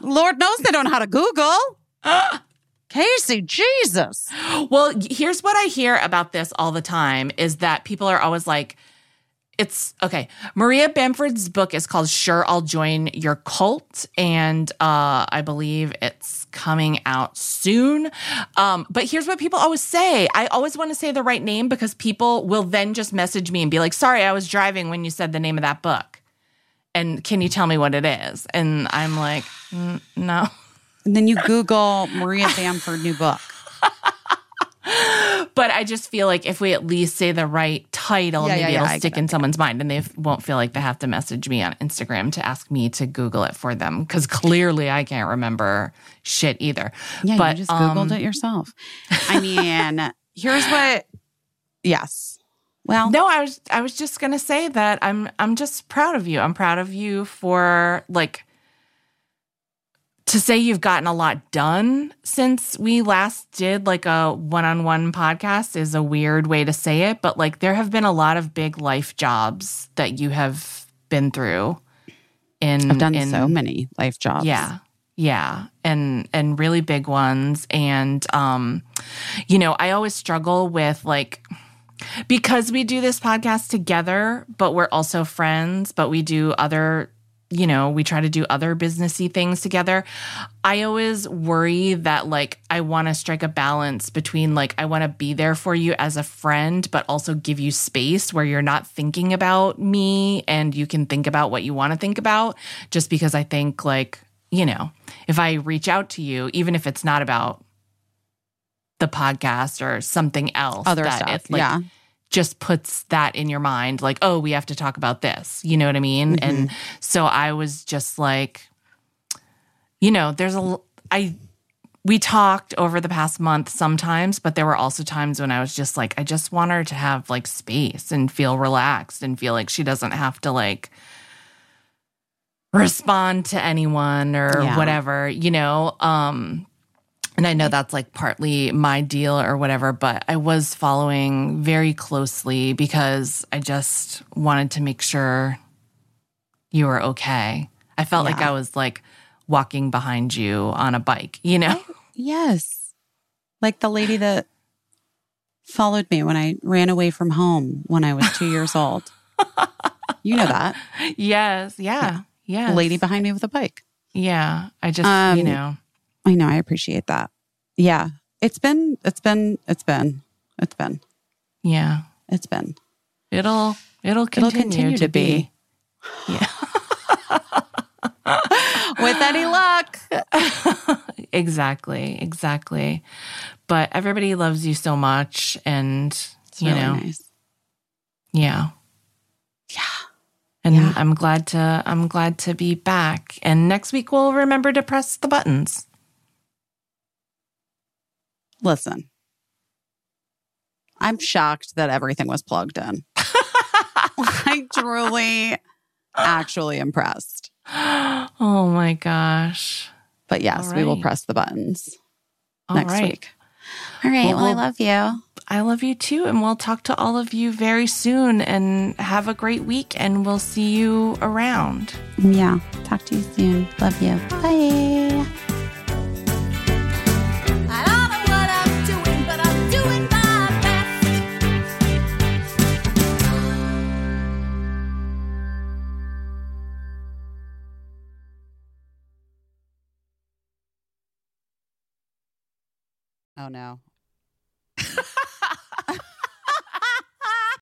Lord knows they don't know how to Google. Caissie, Jesus. Well, here's what I hear about this all the time is that people are always like, it's okay. Maria Bamford's book is called Sure I'll Join Your Cult. And uh, I believe it's coming out soon. Um, but here's what people always say I always want to say the right name because people will then just message me and be like, sorry, I was driving when you said the name of that book. And can you tell me what it is? And I'm like, "Mm, no. And then you Google Maria Bamford new book. But I just feel like if we at least say the right title, Yeah, maybe yeah, yeah, it'll I stick in someone's mind and they f- won't feel like they have to message me on Instagram to ask me to Google it for them because clearly I can't remember shit either. Yeah, but you just um, Googled it yourself. I mean, here's what, yes. Well, No, I was I was just gonna say that I'm I'm just proud of you. I'm proud of you for like to say you've gotten a lot done since we last did like a one-on-one podcast is a weird way to say it, but like there have been a lot of big life jobs that you have been through. In I've done in, so many life jobs. yeah. Yeah. And and really big ones. And um, you know, I always struggle with like because we do this podcast together, but we're also friends, but we do other you know, we try to do other businessy things together. I always worry that like I want to strike a balance between like I want to be there for you as a friend, but also give you space where you're not thinking about me and you can think about what you want to think about. Just because I think like you know, if I reach out to you, even if it's not about the podcast or something else, Other that stuff. like, yeah. Just puts that in your mind like oh we have to talk about this. You know what i mean? And so i was just like you know there's a i we talked over the past month sometimes but there were also times when i was just like i just want her to have like space and feel relaxed and feel like she doesn't have to like respond to anyone or Yeah. whatever you know? Um and I know that's like partly my deal or whatever, but I was following very closely because I just wanted to make sure you were okay. I felt like I was like walking behind you on a bike, you know? Yes. Like the lady that followed me when I ran away from home when I was two years old. You know that. yes. Yeah. Yeah. The lady behind me with a bike. Yeah. I just, Um, you know, I know. I appreciate that. Yeah. It's been, it's been, it's been, it's been, yeah. it's been. It'll, it'll continue, continue to to be. be. Yeah. With any luck. exactly, exactly. But everybody loves you so much and It's you really know, nice. yeah. Yeah. And Yeah. I'm glad to I'm glad to be back. And next week we'll remember to press the buttons. Listen, I'm shocked that everything was plugged in. I truly, actually impressed. oh my gosh. But yes, All we will press the buttons All next right. week. All right. Well, Well, I love you. I love you too. And we'll talk to all of you very soon and have a great week. And we'll see you around. Yeah. Talk to you soon. Love you. Bye. Oh no.